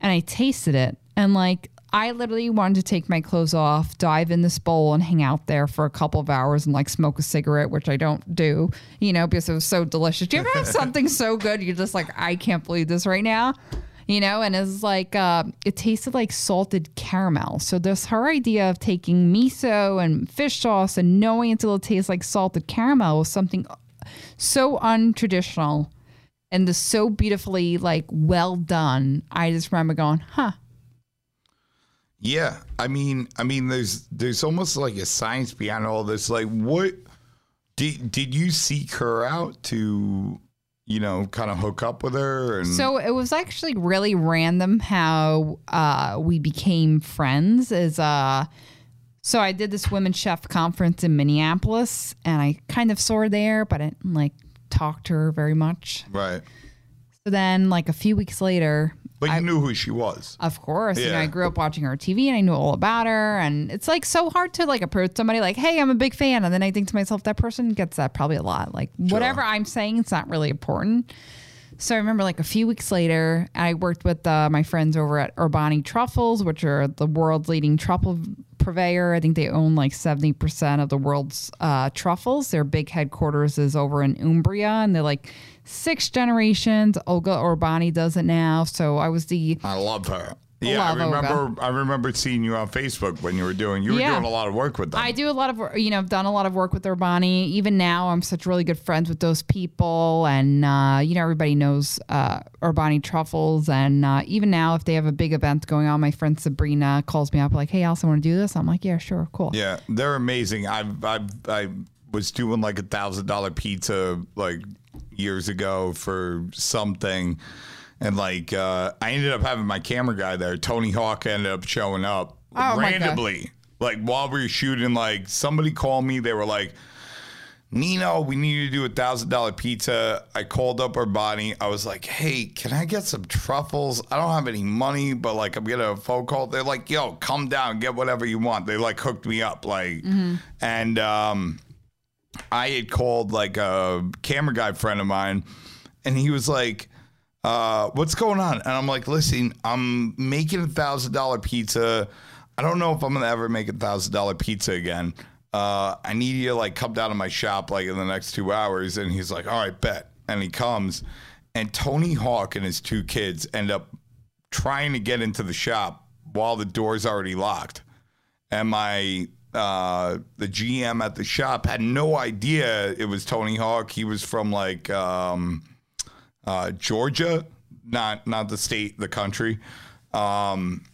and I tasted it and like I literally wanted to take my clothes off, dive in this bowl and hang out there for a couple of hours and like smoke a cigarette, which I don't do, you know, because it was so delicious. Do you ever have something so good you're just like, I can't believe this right now? You know, and it's like uh, it tasted like salted caramel. So this her idea of taking miso and fish sauce and knowing until it tastes like salted caramel was something so untraditional and the so beautifully like well done. I just remember going, huh. Yeah, I mean, I mean, there's there's almost like a science behind all this. Like, what did did you seek her out to, you know, kind of hook up with her? And So it was actually really random how uh, we became friends. Is uh, so I did this women chef conference in Minneapolis, and I kind of saw her there, but I didn't like talk to her very much. right, So then, like a few weeks later, but you knew who she was. Of course. You know, Yeah. I grew up watching her TV and I knew all about her. And it's like so hard to like approach somebody like, hey, I'm a big fan. And then I think to myself, that person gets that probably a lot. Like whatever I'm saying, it's not really important. So I remember like a few weeks later, I worked with uh, my friends over at Urbani Truffles, which are the world's leading truffle purveyor. I think they own like 70% of the world's uh, truffles. Their big headquarters is over in Umbria, and they're like six generations. Olga Urbani does it now. So I was the I love her. Yeah, I remember. I remember seeing you on Facebook when you were doing. You were Yeah. doing a lot of work with them. I do a lot of you know, I've done a lot of work with Urbani. Even now, I'm such really good friends with those people, and uh, you know, everybody knows uh, Urbani truffles. And uh, even now, if they have a big event going on, my friend Sabrina calls me up like, "Hey, Alice, I want to do this." I'm like, "Yeah, sure, cool." Yeah, they're amazing. I've, I've I was doing like a thousand dollar pizza like years ago for something, and like uh, I ended up having my camera guy there. Tony Hawk ended up showing up Oh, my God. randomly, like while we were shooting. Like somebody called me, they were like. Nino, we need you to do a thousand dollar pizza. I called up Urbani. I was like, hey, can I get some truffles? I don't have any money, but like I'm getting a phone call. They're like, yo, come down, get whatever you want. They like hooked me up, like, and um, I had called like a camera guy friend of mine, and he was like, uh, "What's going on?" And I'm like, "Listen, I'm making a thousand dollar pizza. I don't know if I'm gonna ever make a thousand dollar pizza again. Uh, I need you to like come down to my shop like in the next two hours." And he's like, "All right, bet." And he comes, and Tony Hawk and his two kids end up trying to get into the shop while the door's already locked and my uh the GM at the shop had no idea it was Tony Hawk. He was from like um uh Georgia, not not the state, the country. Um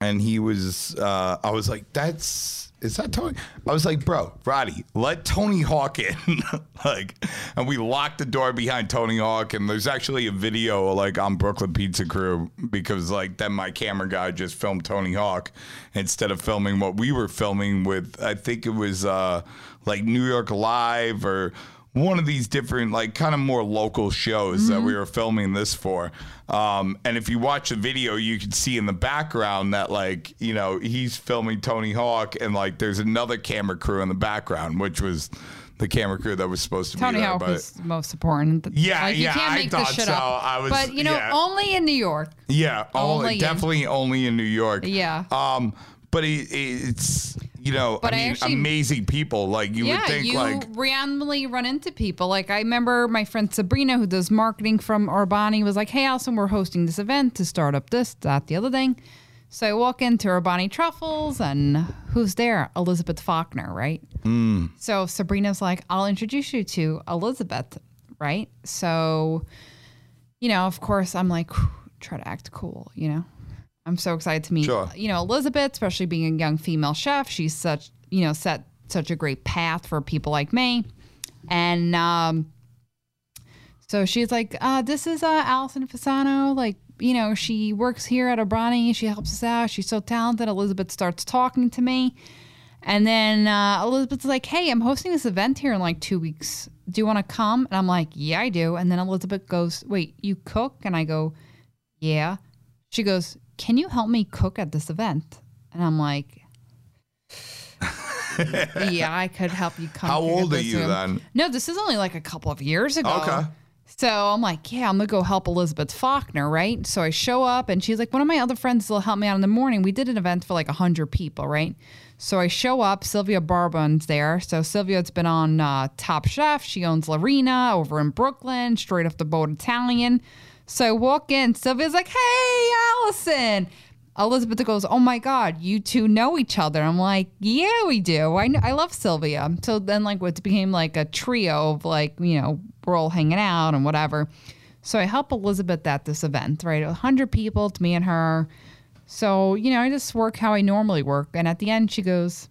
and he was uh I was like, that's is that Tony? I was like, bro, Roddy, let Tony Hawk in. like, and we locked the door behind Tony Hawk. And there's actually a video like on Brooklyn Pizza Crew because like then my camera guy just filmed Tony Hawk instead of filming what we were filming with. I think it was uh like New York Live or one of these different like kind of more local shows that we were filming this for um, and if you watch the video you can see in the background that like you know he's filming tony hawk and like there's another camera crew in the background which was the camera crew that was supposed to Tony be there Hawk but was most important. Yeah, like, you yeah, can't I thought shit so. up. I was- but you know, yeah. only in New York. yeah only, Only in- definitely only in new york Yeah. um but it, it's you know But i I mean actually- amazing people like you yeah, would think you like randomly run into people. Like I remember my friend Sabrina, who does marketing from Urbani, was like, "Hey, Allison, we're hosting this event to start up this, that, the other thing." So I walk into Urbani Truffles, and who's there? Elizabeth Faulkner, right? Hmm. So Sabrina's like, "I'll introduce you to Elizabeth," right? So, you know, of course, I'm like, try to act cool, you know. I'm so excited to meet, Sure. you know, Elizabeth, especially being a young female chef. She's such, you know, set such a great path for people like me. And um, so she's like, uh, this is uh, Allison Fasano. Like, you know, she works here at Urbani. She helps us out. She's so talented. Elizabeth starts talking to me. And then uh, Elizabeth's like, hey, I'm hosting this event here in like two weeks. Do you want to come? And I'm like, yeah, I do. And then Elizabeth goes, wait, you cook? And I go, yeah. She goes, can you help me cook at this event? And I'm like, yeah, I could help you come. how old are you event." then No, this is only like a couple of years ago. Okay. So I'm like, yeah, I'm gonna go help Elizabeth Faulkner, right? So I show up and she's like, one of my other friends will help me out in the morning. We did an event for like hundred people, right? So I show up, Silvia Barban's there. So Silvia's been on uh, Top Chef. She owns LaRina over in Brooklyn, straight off the boat Italian. So I walk in, Silvia's like, hey, Allison. Elizabeth goes, "Oh my God, you two know each other." I'm like, "Yeah, we do. I I love Silvia." So then, like, it became like a trio of like, you know, we're all hanging out and whatever. So I help Elizabeth at this event, right? A hundred people, it's me and her. So you know, I just work how I normally work, and at the end, she goes,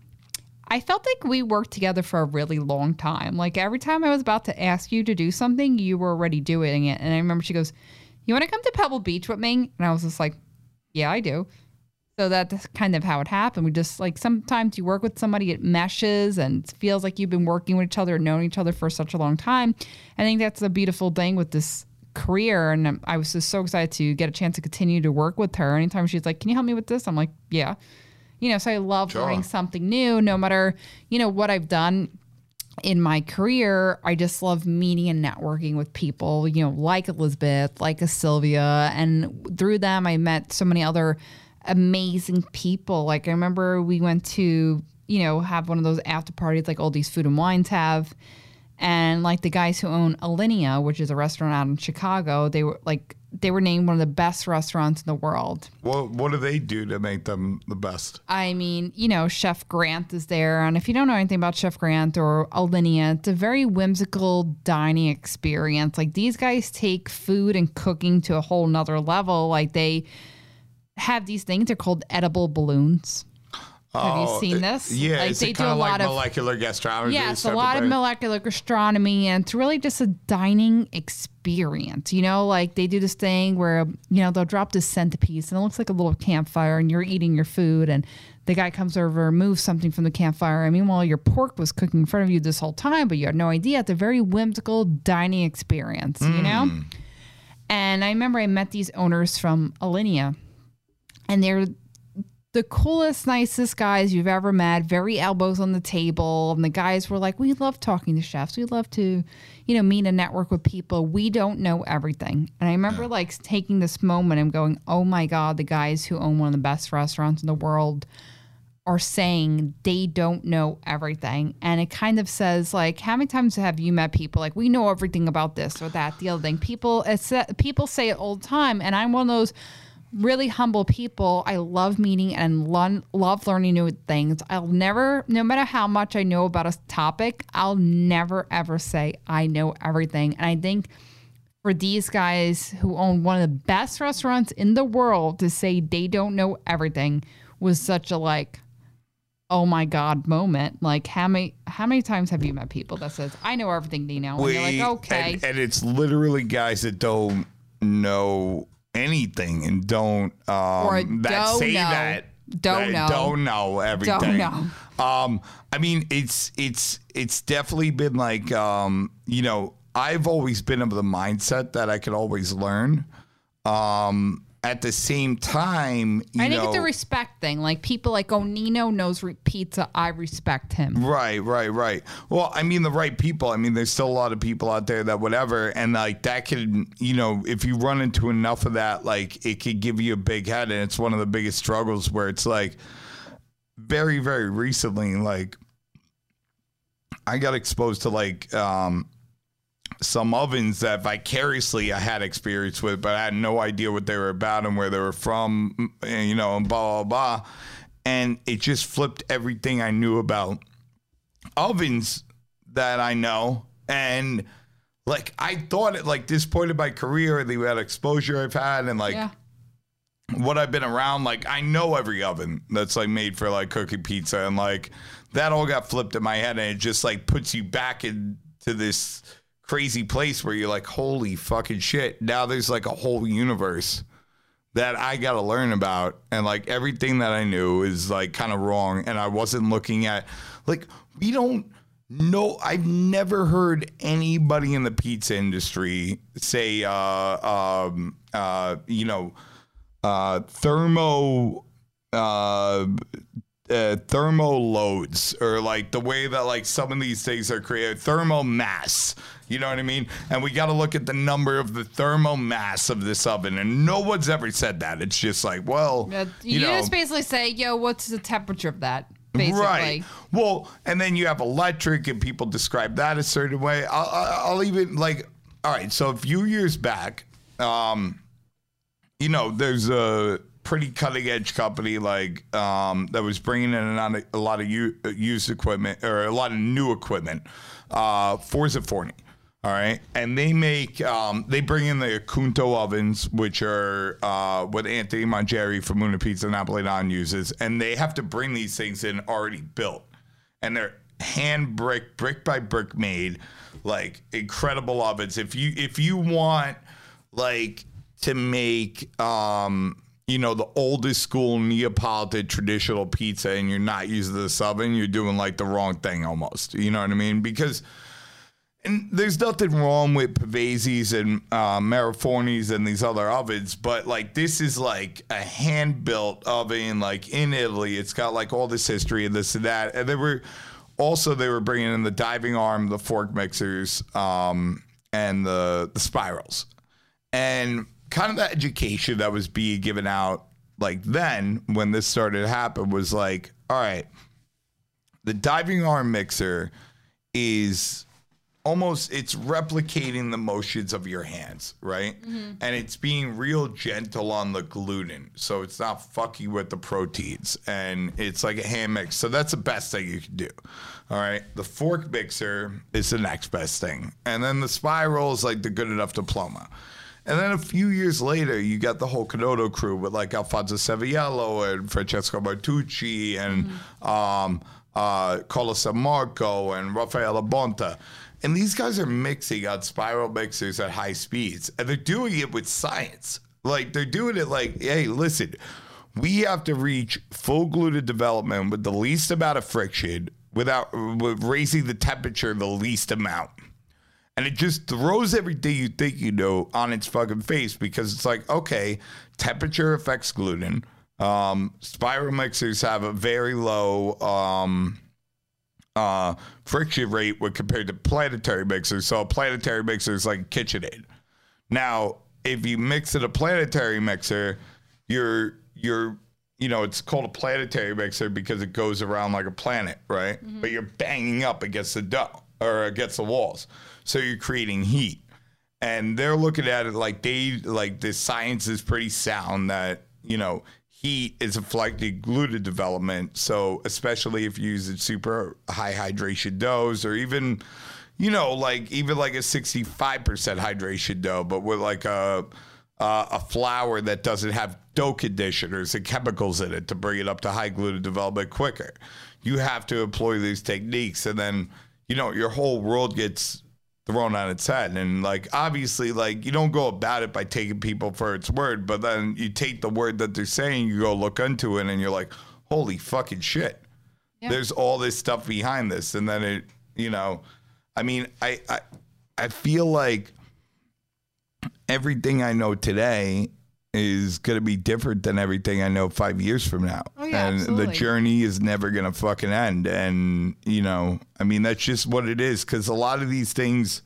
I felt like we worked together for a really long time. Like every time I was about to ask you to do something, you were already doing it. And I remember she goes, You want to come to Pebble Beach with me? And I was just like, Yeah, I do. So that's kind of how it happened. We just like sometimes you work with somebody, it meshes and it feels like you've been working with each other and known each other for such a long time. I think that's a beautiful thing with this career. And I was just so excited to get a chance to continue to work with her. Anytime she's like, Can you help me with this? I'm like, Yeah. You know, so I love Sure. learning something new, no matter, you know, what I've done in my career, I just love meeting and networking with people, you know, like Elizabeth, like a Silvia. And through them, I met so many other amazing people. Like I remember we went to, you know, have one of those after parties like all these food and wines have. And like the guys who own Alinea, which is a restaurant out in Chicago, they were like, they were named one of the best restaurants in the world. what what do they do to make them the best I mean, you know, Chef Grant is there. And if you don't know anything about Chef Grant or Alinea, it's a very whimsical dining experience. Like these guys take food and cooking to a whole nother level. Like they have these things, they're called edible balloons. Have you Oh, seen this? Yeah, Like, they do a of like lot of- molecular gastronomy? Yeah, it's a lot of thing? molecular gastronomy, and it's really just a dining experience. You know, like they do this thing where you know they'll drop this centerpiece, and it looks like a little campfire, and you're eating your food, and the guy comes over, moves something from the campfire. And meanwhile, your pork was cooking in front of you this whole time, but you had no idea. It's a very whimsical dining experience, you know? Mm. And I remember I met these owners from Alinea, and they're the coolest, nicest guys you've ever met, very elbows on the table. And the guys were like, We love talking to chefs. We love to, you know, meet and network with people. We don't know everything. And I remember like taking this moment and going, Oh my God, the guys who own one of the best restaurants in the world are saying they don't know everything. And it kind of says like, how many times have you met people like we know everything about this or that, the other thing? People it's, uh, people say it all the time. And I'm one of those really humble people. I love meeting and lo- love learning new things. I'll never, no matter how much I know about a topic, I'll never ever say I know everything. And I think for these guys who own one of the best restaurants in the world to say they don't know everything was such a like, oh my god moment. Like how many how many times have you met people that says I know everything they know? And you're like, okay. And, and it's literally guys that don't know anything and don't um Or that don't say know. that Don't that know. don't know everything. know. Um I mean it's it's it's definitely been like um you know I've always been of the mindset that I could always learn. Um at the same time, you I think know, it's a respect thing. Like people like, oh, Nino knows re- pizza. I respect him. Right, right, right. Well, I mean, the right people. I mean, there's still a lot of people out there that whatever, and like that could, you know, if you run into enough of that, like it could give you a big head, and it's one of the biggest struggles where it's like, very, very recently, like I got exposed to like um some ovens that vicariously I had experience with, but I had no idea what they were about and where they were from, and, you know, and blah, blah, blah. And it just flipped everything I knew about ovens that I know. And like, I thought at like this point in my career, the amount of exposure I've had and like yeah. what I've been around, like I know every oven that's like made for like cooking pizza, and like that all got flipped in my head, and it just like puts you back into this crazy place where you're like, holy fucking shit! Now there's like a whole universe that I got to learn about, and like everything that I knew is like kind of wrong, and I wasn't looking at like we don't. know. I've never heard anybody in the pizza industry say, uh, um, uh, you know, uh, thermo uh, uh, thermo loads or like the way that like some of these things are created thermo mass you know what i mean and we got to look at the number of the thermo mass of this oven and no one's ever said that it's just like well Yeah, you, You, know just basically say, yo, what's the temperature of that? Basically. Right. Well, and then you have electric, and people describe that a certain way. I'll, I'll even like, all right. So a few years back, um, you know, there's a pretty cutting edge company like um, that was bringing in a lot of, a lot of u- used equipment or a lot of new equipment. Uh, Forza Forni. All right, and they make um, they bring in the Acunto ovens, which are uh, what Anthony Mangieri from Luna Pizza Napoletan uses, and they have to bring these things in already built, and they're hand brick, brick by brick made, like incredible ovens. If you if you want like to make um you know the oldest school Neapolitan traditional pizza, and you're not using this oven, you're doing like the wrong thing almost. You know what I mean? Because and there's nothing wrong with Pavesi's and uh, Marra Fornis and these other ovens, but like this is like a hand built oven, like in Italy. It's got like all this history and this and that. And they were also they were bringing in the diving arm, the fork mixers, um, and the the spirals, and kind of the education that was being given out like then when this started to happen was like, all right, the diving arm mixer is almost it's replicating the motions of your hands, right? And it's being real gentle on the gluten, so it's not fucking with the proteins, and it's like a hand mix. So that's the best thing you can do. All right, the fork mixer is the next best thing, and then the spiral is like the good enough diploma. And then a few years later, you got the whole Canotto crew with like Alfonso Seviello and Francesco Martucci and um, uh, Carlos Marco and Rafaela Bonta. And these guys are mixing on spiral mixers at high speeds. And they're doing it with science. Like they're doing it like, hey, listen, we have to reach full gluten development with the least amount of friction without with raising the temperature the least amount. And it just throws everything you think you know on its fucking face because it's like, okay, temperature affects gluten. Um, spiral mixers have a very low um, uh, friction rate when compared to planetary mixers. So a planetary mixer is like KitchenAid. Now, if you mix in a planetary mixer, you're you're you know it's called a planetary mixer because it goes around like a planet, right? But you're banging up against the dough or against the walls, so you're creating heat. And they're looking at it like they like the science is pretty sound that you know heat is affecting gluten development. So especially if you use a super high hydration doughs or even you know, like even like a 65% hydration dough, but with like a uh, a flour that doesn't have dough conditioners and chemicals in it to bring it up to high gluten development quicker. You have to employ these techniques, and then you know your whole world gets thrown on its head. And like obviously, like you don't go about it by taking people for its word, but then you take the word that they're saying, you go look into it, and you're like, holy fucking shit. Yeah. There's all this stuff behind this, and then it, you know, I mean, I, I, I feel like everything I know today is going to be different than everything I know five years from now. Oh, yeah, and the journey is never going to fucking end. And, you know, I mean, that's just what it is. Cause a lot of these things,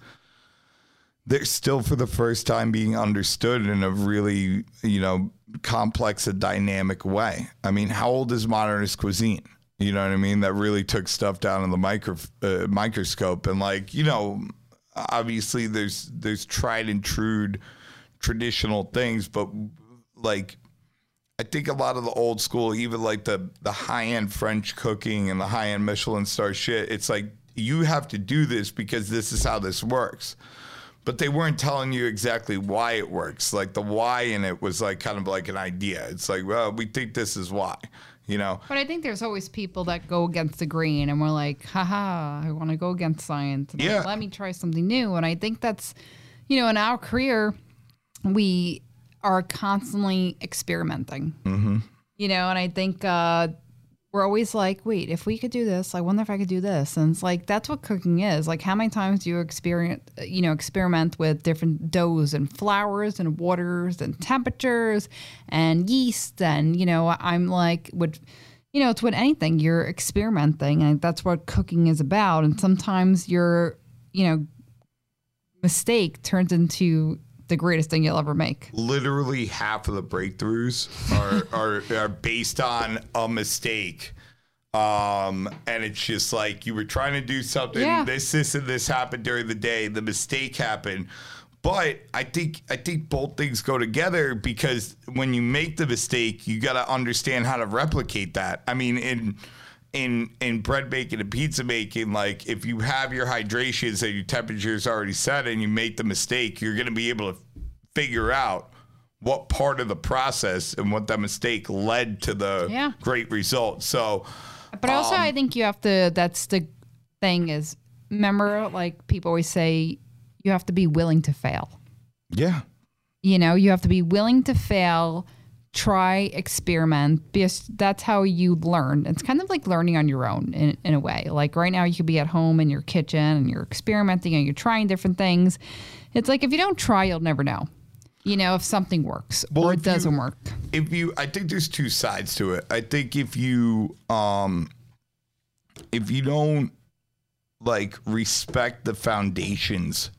they're still for the first time being understood in a really, you know, complex and dynamic way. I mean, how old is Modernist Cuisine? You know what I mean? That really took stuff down in the micro, uh, microscope and like, you know, obviously there's there's tried and true traditional things, but like I think a lot of the old school, even like the the high end French cooking and the high end Michelin star shit, it's like you have to do this because this is how this works. But they weren't telling you exactly why it works. Like the why in it was like kind of like an idea. It's like, well, we think this is why, you know. But I think there's always people that go against the grain and we're like, haha, I want to go against science. And Yeah. Let me try something new. And I think that's, you know, in our career, we are constantly experimenting. Mm-hmm. You know, and I think uh, we're always like, wait, if we could do this, I wonder if I could do this. And it's like, that's what cooking is. Like, how many times do you experience, you know, experiment with different doughs and flours and waters and temperatures and yeast? And, you know, I'm like, with, you know, it's with anything, you're experimenting. And that's what cooking is about. And sometimes your, you know, mistake turns into the greatest thing you'll ever make. literally half of the breakthroughs are are, are based on a mistake. Um, and it's just like you were trying to do something, Yeah. this, this, and this happened during the day, the mistake happened. But I think I think both things go together because when you make the mistake, you gotta understand how to replicate that. I mean, in in in bread making and pizza making, like if you have your hydrations and your temperature's already set and you make the mistake, you're gonna be able to figure out what part of the process and what that mistake led to the Yeah. great result. So But also, I um, think you have to. That's the thing is, remember, like people always say, you have to be willing to fail. yeah, You know, you have to be willing to fail, try, experiment, because that's how you learn. It's kind of like learning on your own in, in a way. Like right now, you could be at home in your kitchen and you're experimenting and you're trying different things. It's like if you don't try, you'll never know. You know, if something works Well, or it doesn't work. if you i think there's two sides to it i think if you um if you don't like respect the foundations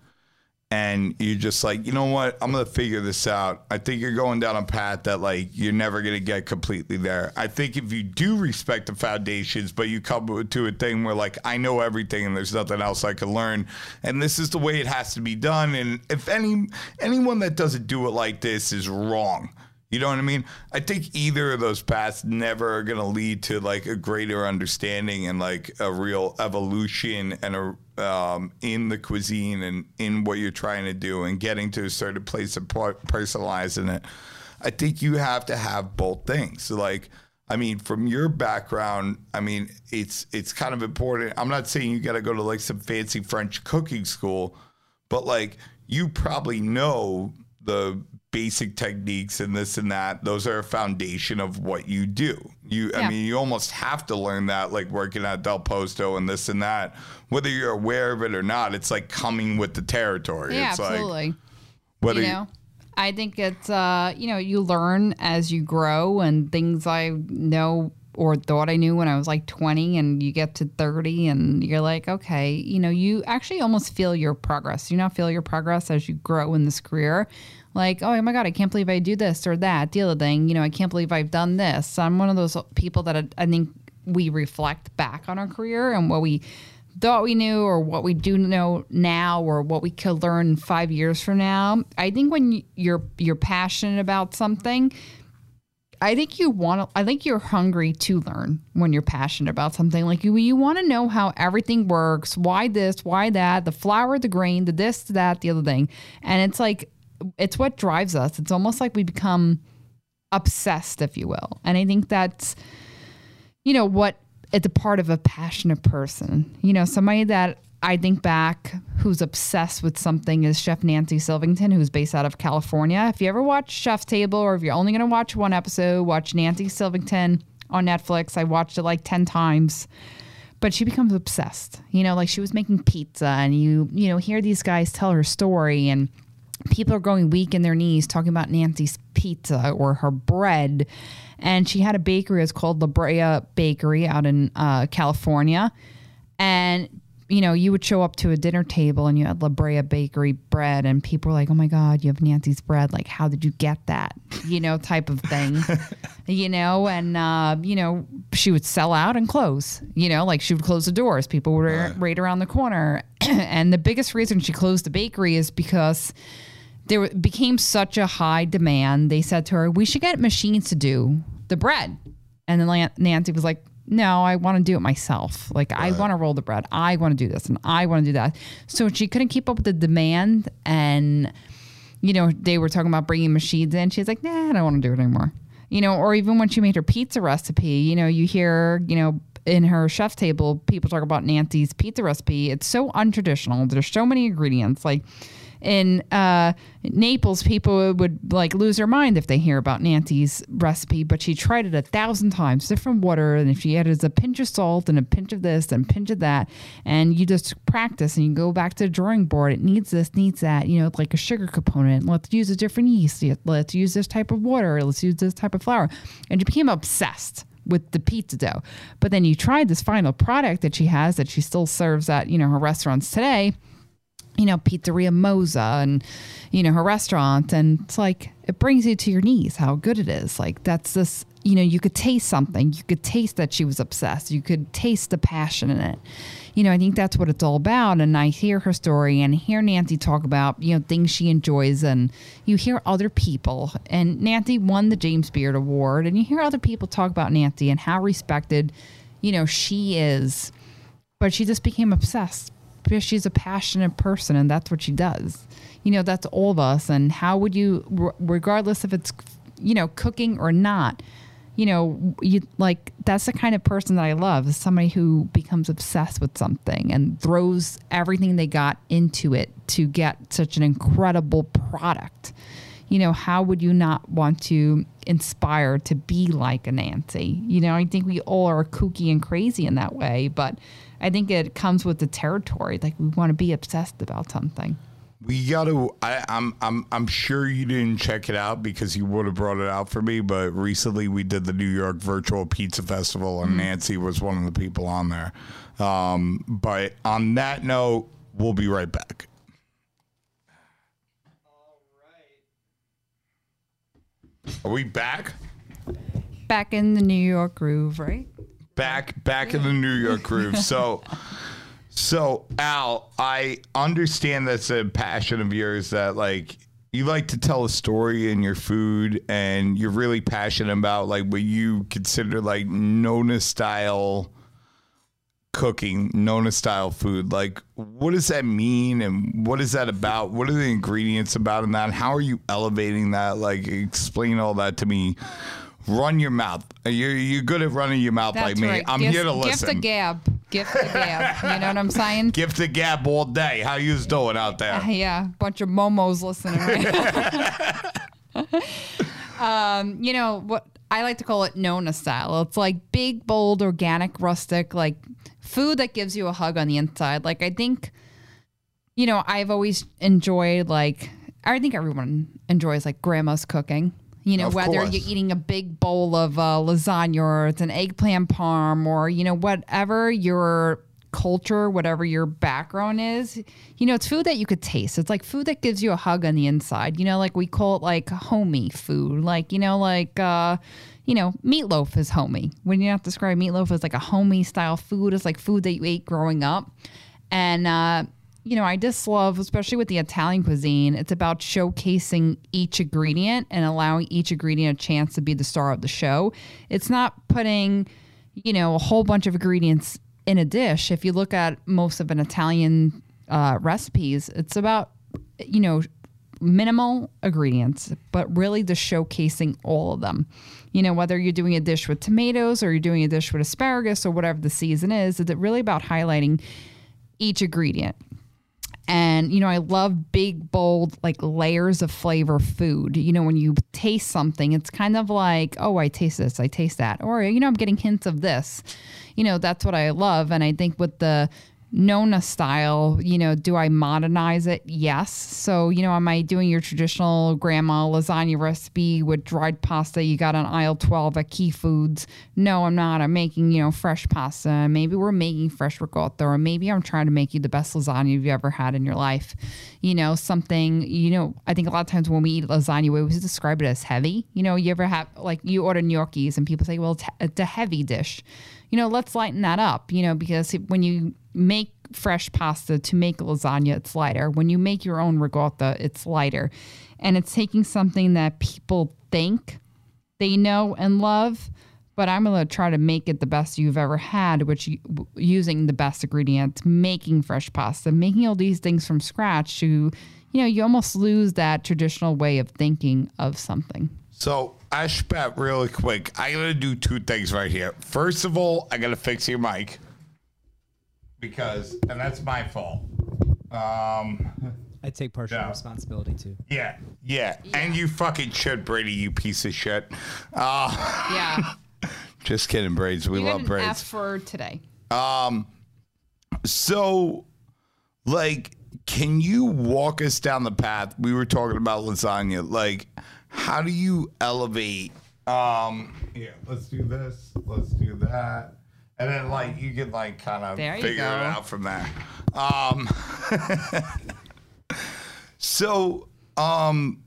and you're just like you know what? I'm gonna figure this out. I think you're going down a path that like you're never gonna get completely there. I think if you do respect the foundations but you come to a thing where like i know everything and there's nothing else i can learn and this is the way it has to be done and if any anyone that doesn't do it like this is wrong you know what I mean? I think either of those paths never are going to lead to like a greater understanding and like a real evolution and a um, in the cuisine and in what you're trying to do and getting to a certain place of personalizing it. I think you have to have both things. Like, I mean, from your background, I mean, it's it's kind of important. I'm not saying you got to go to like some fancy French cooking school, but like you probably know the basic techniques and this and that. Those are a foundation of what you do. You, I mean, you almost have to learn that, like working at Del Posto and this and that. Whether you're aware of it or not, it's like coming with the territory. Yeah, it's absolutely. like whether you know i think it's uh you know you learn as you grow and things i know or thought i knew when i was like 20 and you get to 30 and you're like okay you know you actually almost feel your progress you not feel your progress as you grow in this career like oh my god i can't believe i do this or that the other thing you know i can't believe i've done this i'm one of those people that I, I think we reflect back on our career and what we thought we knew or what we do know now or what we could learn five years from now. I think when you're you're passionate about something, I think you want to, I think you're hungry to learn when you're passionate about something. Like you, you want to know how everything works, why this, why that, the flour, the grain, the this, that, the other thing. And it's like, it's what drives us. It's almost like we become obsessed, if you will. And I think that's, you know, what it's a part of a passionate person. You know, somebody that I think back who's obsessed with something is Chef Nancy Silverton, who's based out of California. If you ever watch Chef's Table or if you're only going to watch one episode, watch Nancy Silverton on Netflix. I watched it like 10 times. But she becomes obsessed. You know, like she was making pizza and you, you know, hear these guys tell her story and people are going weak in their knees talking about Nancy's pizza or her bread. And she had a bakery, it's called La Brea Bakery out in uh, California. And, you know, you would show up to a dinner table and you had La Brea Bakery bread, and people were like, oh my God, you have Nancy's bread. Like, how did you get that? You know, type of thing, you know? And, uh, you know, she would sell out and close, you know, like she would close the doors. People were right, right around the corner. and the biggest reason she closed the bakery is because there became such a high demand. They said to her, "We should get machines to do the bread." And then Nancy was like, "No, I want to do it myself. Like right. I want to roll the bread. I want to do this and I want to do that." So she couldn't keep up with the demand, and you know they were talking about bringing machines in. She's like, "Nah, I don't want to do it anymore." You know, or even when she made her pizza recipe, you know, you hear, you know, in her chef table, people talk about Nancy's pizza recipe. It's so untraditional. There's so many ingredients. Like in uh, Naples, people would like lose their mind if they hear about Nancy's recipe, but she tried it a thousand times, different water, and if she added a pinch of salt and a pinch of this and a pinch of that, and you just practice and you go back to the drawing board. It needs this, needs that, you know, like a sugar component. Let's use a different yeast. Let's use this type of water. Let's use this type of flour, and you became obsessed with the pizza dough. But then you tried this final product that she has that she still serves at, you know, her restaurants today you know, Pizzeria Mozza and, you know, her restaurant. And it's like, it brings you to your knees how good it is. Like, that's this, you know, you could taste something. You could taste that she was obsessed. You could taste the passion in it. You know, I think that's what it's all about. And I hear her story and hear Nancy talk about, you know, things she enjoys. And you hear other people. And Nancy won the James Beard Award. And you hear other people talk about Nancy and how respected, you know, she is. But she just became obsessed because she's a passionate person and that's what she does. You know, that's all of us. And how would you, regardless if it's, you know, cooking or not, you know, you like that's the kind of person that I love is somebody who becomes obsessed with something and throws everything they got into it to get such an incredible product. You know, how would you not want to inspire to be like a Nancy? You know, I think we all are kooky and crazy in that way, but I think it comes with the territory. Like we want to be obsessed about something. We got to. I, I'm. I'm. I'm sure you didn't check it out because you would have brought it out for me. But recently, we did the New York Virtual Pizza Festival, and mm-hmm. Nancy was one of the people on there. Um, but on that note, we'll be right back. All right. Are we back? Back in the New York groove, right? Back back in the New York groove. So so Al, I understand that's a passion of yours that like you like to tell a story in your food and you're really passionate about like what you consider like Nona style cooking, Nona style food. Like what does that mean and what is that about? What are the ingredients about in that? How are you elevating that? Like explain all that to me run your mouth. You're, you're good at running your mouth That's like me. right. I'm gift, here to listen. Gift a gab. Gift the gab. You know what I'm saying? Gift the gab all day. How you doing out there? Yeah, bunch of momos listening right um, you know what I like to call it Nona style. It's like big, bold, organic, rustic, like food that gives you a hug on the inside. Like I think, you know, I've always enjoyed like I think everyone enjoys like grandma's cooking. You know, Of whether course. you're eating a big bowl of uh, lasagna or it's an eggplant parm or, you know, whatever your culture, whatever your background is, you know, it's food that you could taste. It's like food that gives you a hug on the inside. You know, like we call it like homey food. Like, you know, like, uh, you know, meatloaf is homey. When you have to describe meatloaf as like a homey style food, it's like food that you ate growing up. And, uh, you know, I just love, especially with the Italian cuisine, it's about showcasing each ingredient and allowing each ingredient a chance to be the star of the show. It's not putting, you know, a whole bunch of ingredients in a dish. If you look at most of an Italian uh, recipes, it's about, you know, minimal ingredients, but really just showcasing all of them. You know, whether you're doing a dish with tomatoes or you're doing a dish with asparagus or whatever the season is, it's really about highlighting each ingredient. And, you know, I love big, bold, like layers of flavor food. You know, when you taste something, it's kind of like, oh, I taste this, I taste that. Or, you know, I'm getting hints of this. You know, that's what I love. And I think with the Nona style, you know, do I modernize it? Yes. So, you know, am I doing your traditional grandma lasagna recipe with dried pasta you got on aisle 12 at Key Foods? No, I'm not. I'm making, you know, fresh pasta. Maybe we're making fresh ricotta, or maybe I'm trying to make you the best lasagna you've ever had in your life. You know, something, you know, I think a lot of times when we eat lasagna, we always describe it as heavy. You know, you ever have, like, you order gnocchis and people say, well, it's, it's a heavy dish you know, let's lighten that up, you know, because when you make fresh pasta to make lasagna, it's lighter. When you make your own ricotta, it's lighter. And it's taking something that people think they know and love, but I'm going to try to make it the best you've ever had, which using the best ingredients, making fresh pasta, making all these things from scratch to, you know, you almost lose that traditional way of thinking of something. So, Ashpat, really quick, I gotta do two things right here. First of all, I gotta fix your mic because, and that's my fault. Um, I take partial Yeah. responsibility too. yeah, yeah, and you fucking should, Brady, you piece of shit. Uh, Yeah. just kidding, Braids. We you love Braids. F for today. Um, So, like, can you walk us down the path? We were talking about lasagna. Like, how do you elevate? Um, yeah, let's do this. Let's do that. And then, like, you can, like, kind of There you figure it go. out from there. Um, so, um,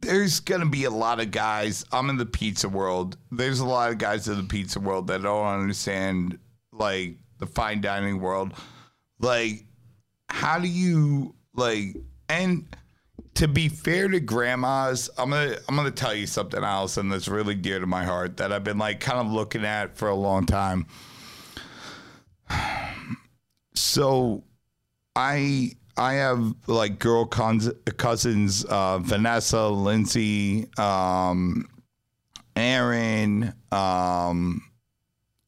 there's gonna be a lot of guys. I'm in the pizza world. There's a lot of guys in the pizza world that don't understand like the fine dining world. Like, how do you like? And to be fair to grandmas, I'm gonna I'm gonna tell you something, Allison, that's really dear to my heart that I've been like kind of looking at for a long time. So, I I have like girl cons- cousins, uh, Vanessa, Lindsay, um, Aaron, um,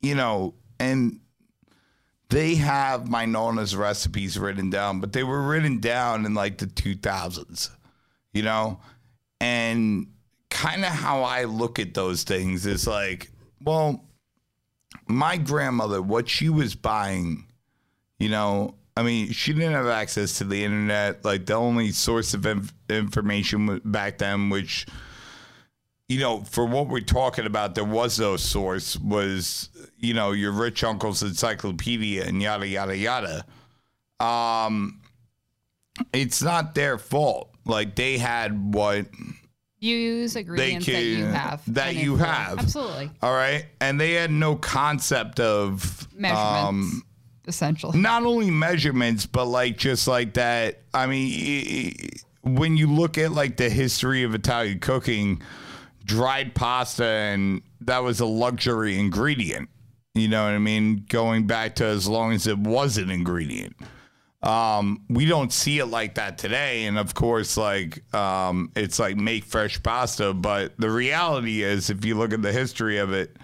you know, and they have my Nona's recipes written down, but they were written down in like the 2000s, you know, and kind of how I look at those things is like, well, my grandmother, what she was buying you know, I mean, she didn't have access to the internet. Like the only source of inf- information back then, which, you know, for what we're talking about, there was no source. Was you know your rich uncle's encyclopedia and yada yada yada. Um, it's not their fault. Like they had what You use ingredients that you have. that you influence. have. Absolutely. all right, and they had no concept of Measurements. um, essentially. not only measurements, but like just like that. I mean, when you look at like the history of Italian cooking, dried pasta and that was a luxury ingredient. You know what I mean? Going back to as long as it was an ingredient. Um, we don't see it like that today. And of course, like, um, it's like make fresh pasta. But the reality is, if you look at the history of it,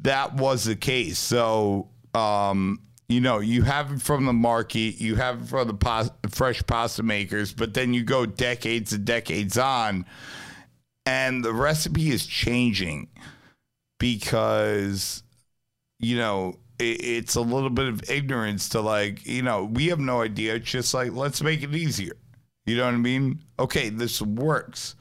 that was the case. So, um, you know, you have it from the market, you have it from the pos- fresh pasta makers, but then you go decades and decades on, and the recipe is changing because, you know, it's a little bit of ignorance to like, you know, we have no idea. It's just like, let's make it easier. You know what I mean? Okay, this works.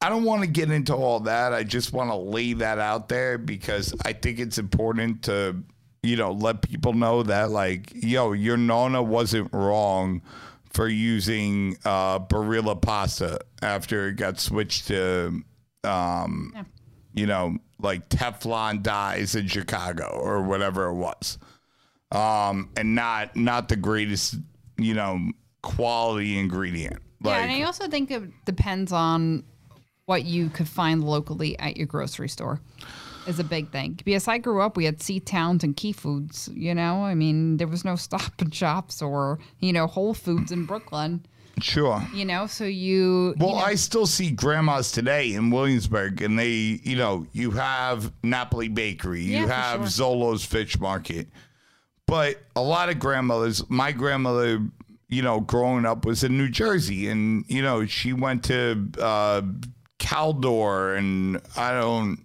I don't want to get into all that. I just want to lay that out there because I think it's important to, you know, let people know that, like, yo, your Nonna wasn't wrong for using uh, Barilla pasta after it got switched to, um, Yeah. You know, like Teflon dies in Chicago or whatever it was, um, and not not the greatest, you know, quality ingredient. yeah, and I also think it depends on what you could find locally at your grocery store. Is a big thing because I grew up. We had C-Towns and Key Foods. You know, I mean, there was no Stop and Shops or you know Whole Foods in Brooklyn. Sure. You know, so you. Well, you know, I still see grandmas today in Williamsburg, and they, you know, you have Napoli Bakery, Yeah, you have sure. Zolo's Fish Market, but a lot of grandmothers. My grandmother, you know, growing up was in New Jersey, and you know, she went to uh, Caldor, and I don't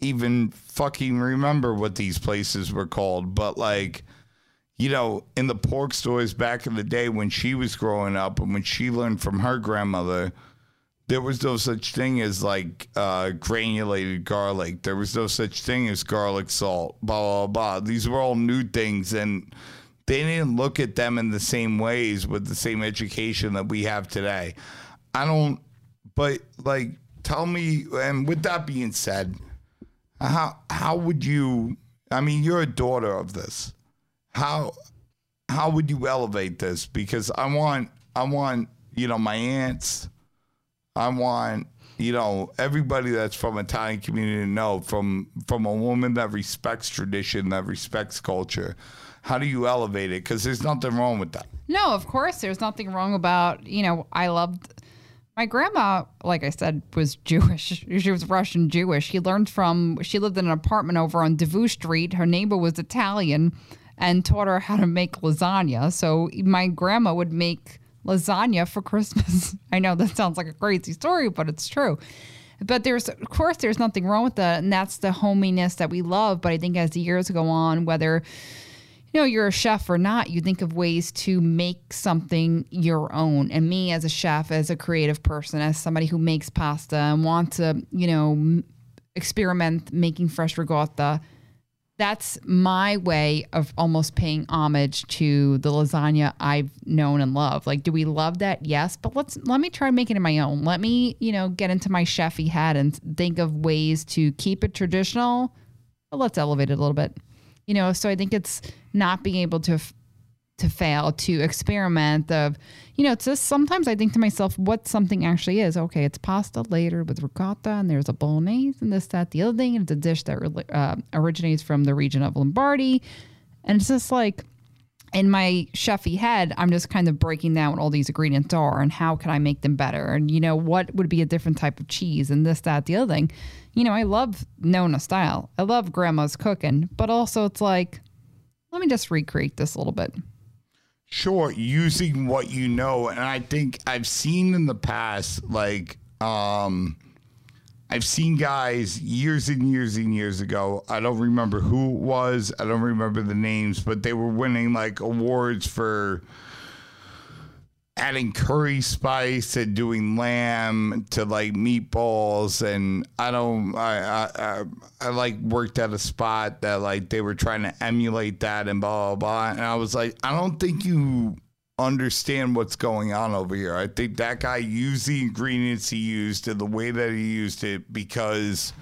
even fucking remember what these places were called, but like you know, in the pork stores back in the day when she was growing up and when she learned from her grandmother, there was no such thing as like uh, granulated garlic. There was no such thing as garlic salt, blah, blah, blah. These were all new things. And they didn't look at them in the same ways with the same education that we have today. I don't, but like, tell me, and with that being said, how, how would you, I mean, you're a daughter of this how how would you elevate this because i want i want you know my aunts i want you know everybody that's from italian community to know from from a woman that respects tradition that respects culture how do you elevate it because there's nothing wrong with that No, of course, there's nothing wrong about, you know, I loved my grandma, like I said, was Jewish. She was Russian Jewish. She learned from, she lived in an apartment over on Devoe Street. Her neighbor was Italian and taught her how to make lasagna. So my grandma would make lasagna for Christmas. I know that sounds like a crazy story, but it's true. But there's, of course, there's nothing wrong with that. And that's the hominess that we love. But I think as the years go on, whether, you know, you're a chef or not, you think of ways to make something your own. And me as a chef, as a creative person, as somebody who makes pasta and wants to, you know, experiment making fresh ricotta, that's my way of almost paying homage to the lasagna I've known and loved. Like, do we love that? Yes, but let's let me try making it my own. Let me, you know, get into my chefy hat and think of ways to keep it traditional, but let's elevate it a little bit. You know, so I think it's not being able to f- to fail to experiment of you know it's just sometimes i think to myself what something actually is. Okay it's pasta later with ricotta and there's a bolognese and this that the other thing and it's a dish that uh, originates from the region of lombardy. And it's just like in my chefy head i'm just kind of breaking down what all these ingredients are and how can i make them better? And you know what would be a different type of cheese and this that the other thing. You know i love nona style. I love grandma's cooking but also it's like let me just recreate this a little bit Sure, using what you know, and I think I've seen in the past, like, um, I've seen guys years and years and years ago. I don't remember who it was. I don't remember the names, but they were winning like awards for adding curry spice and doing lamb to like meatballs and i don't i i i, I like worked at a spot that like they were trying to emulate that and blah blah blah and i was like i don't think you understand what's going on over here. I think that guy used the ingredients he used and the way that he used it because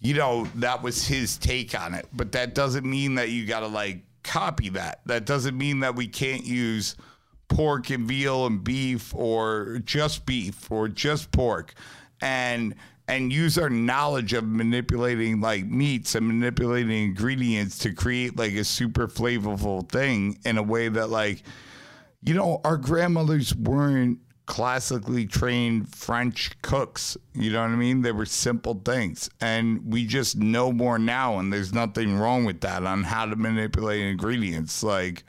you know that was his take on it. But that doesn't mean that you got to like copy that. That doesn't mean that we can't use pork and veal and beef or just beef or just pork and and use our knowledge of manipulating like meats and manipulating ingredients to create like a super flavorful thing in a way that like you know our grandmothers weren't classically trained French cooks. You know what I mean? They were simple things. And we just know more now, and there's nothing wrong with that on how to manipulate ingredients. Like,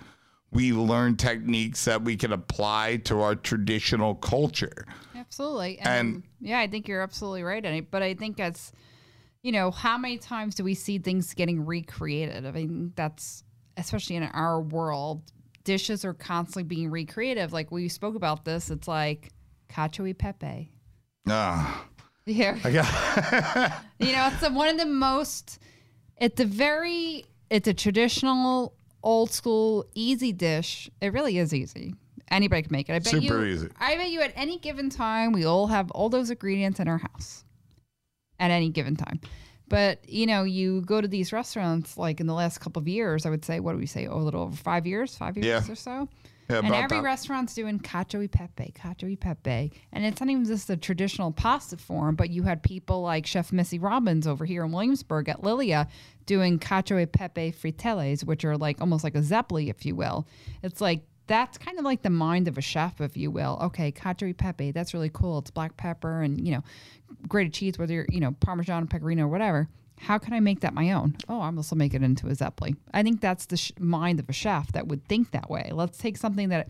we learn techniques that we can apply to our traditional culture. Absolutely. And, And- yeah, I think you're absolutely right. I- But I think it's, you know, how many times do we see things getting recreated? I mean, that's especially in our world, dishes are constantly being recreated. Like we spoke about this, it's like cacio e pepe. Ah, Yeah. I got You know, it's one of the most. It's a very. It's a traditional, old school, easy dish. It really is easy. Anybody can make it. I bet Super you. easy. I bet you at any given time we all have all those ingredients in our house. At any given time, but you know, you go to these restaurants like in the last couple of years. I would say, what do we say? Oh, a little over five years, five years Yeah. or so. Yeah, And every that. restaurant's doing cacio e pepe, cacio e pepe. And it's not even just the traditional pasta form, but you had people like Chef Missy Robbins over here in Williamsburg at Lilia doing cacio e pepe fritellis, which are like almost like a zeppeli, if you will. It's like that's kind of like the mind of a chef, if you will. Okay, cacio e pepe, that's really cool. It's black pepper and, you know, grated cheese, whether you're, you know, Parmesan, Pecorino, or whatever. How can I make that my own? Oh, I'm also make it into a zeppeli. I think that's the sh- mind of a chef that would think that way. Let's take something that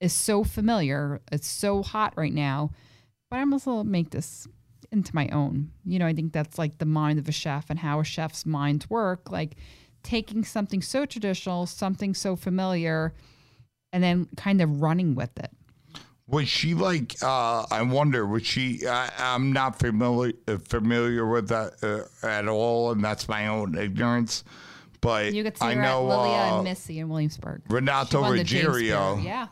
is so familiar, it's so hot right now, but I'm also make this into my own. You know, I think that's like the mind of a chef and how a chef's minds work. Like taking something so traditional, something so familiar, and then kind of running with it. Was she like? Uh, I wonder. Was she? I, I'm not familiar uh, familiar with that uh, at all, and that's my own ignorance. But You could see I her know at Lilia uh, and Missy in Williamsburg. Renato Ruggiero. Yeah.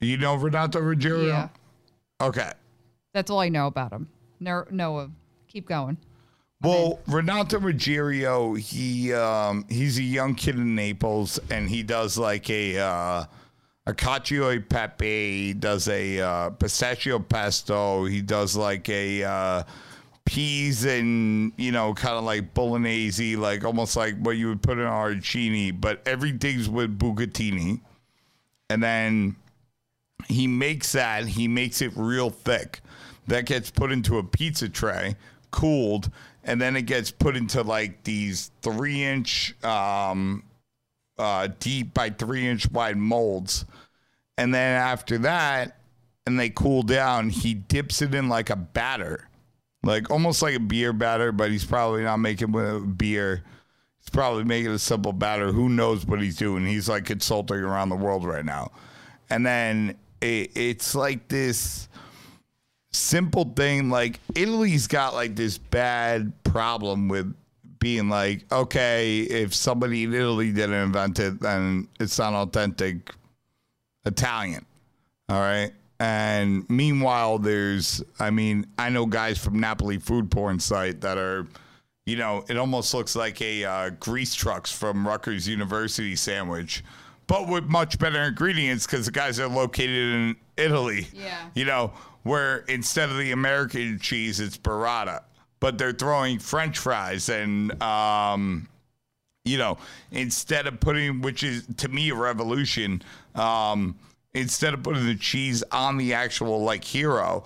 You know Renato Ruggiero? Yeah. Okay. That's all I know about him. No, Noah, keep going. Well, Renato Ruggiero, he um, he's a young kid in Naples, and he does like a uh, a cacio e pepe. He does a uh, pistachio pesto. He does like a uh, peas and you know, kind of like bolognese, like almost like what you would put in arancini, but everything's with bucatini. And then he makes that he makes it real thick that gets put into a pizza tray cooled and then it gets put into like these three inch um, uh, deep by three inch wide molds. And then after that and they cool down he dips it in like a batter like almost like a beer batter but he's probably not making with beer. He's probably making a simple batter. Who knows what he's doing? He's like consulting around the world right now. And then it, it's like this simple thing like italy's got like this bad problem with being like okay if somebody in italy didn't invent it then it's not authentic italian all right? And meanwhile there's i mean i know guys from napoli food porn site that are you know it almost looks like a uh, grease trucks from rutgers university sandwich but with much better ingredients because the guys are located in italy. Yeah. you know, where instead of the American cheese, it's burrata, but they're throwing French fries and, um, you know, instead of putting, which is to me a revolution, um, instead of putting the cheese on the actual like hero,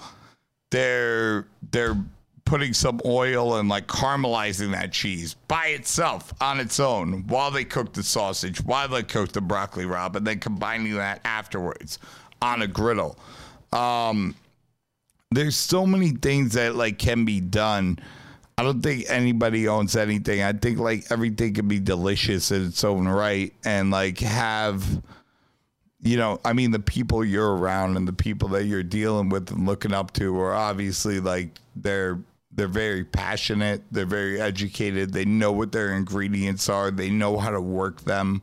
they're they're putting some oil and like caramelizing that cheese by itself on its own while they cook the sausage, while they cook the broccoli rabe, and then combining that afterwards on a griddle. Um, there's so many things that like can be done. I don't think anybody owns anything. I think like everything can be delicious in its own right and like have you know, I mean the people you're around and the people that you're dealing with and looking up to are obviously like they're they're very passionate, they're very educated, they know what their ingredients are, they know how to work them.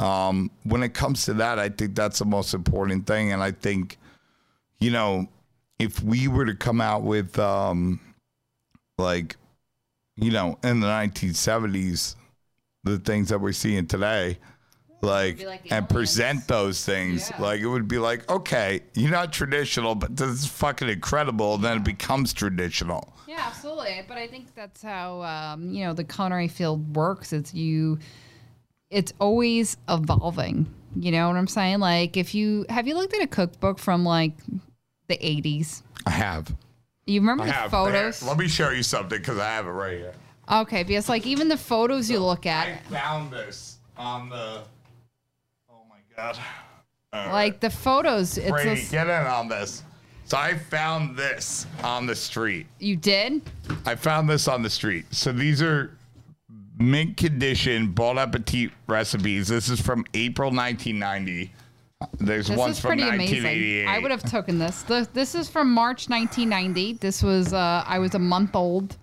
Um, when it comes to that, I think that's the most important thing. And I think, you know, if we were to come out with um like, you know, in the nineteen seventies, the things that we're seeing today, like, like and present those things, Yeah. like it would be like, okay, you're not traditional, but this is fucking incredible. Then it becomes traditional. Yeah, absolutely. But I think that's how um, you know the culinary field works. It's you. It's always evolving. You know what I'm saying? Like if you have you looked at a cookbook from like the 80s. I have. You remember I the have. photos? There. Let me show you something because I have it right here. Okay, because like even the photos you look at. I found this on the. Oh my god. All like the photos, it's Brady, just, get in on this. So I found this on the street. you did. I found this on the street. So these are mint condition Bon Appetit recipes. This is from April 1990. There's This ones is from pretty 1988. amazing. I would have taken this. The, this is from March 1990. This was uh, I was a month old.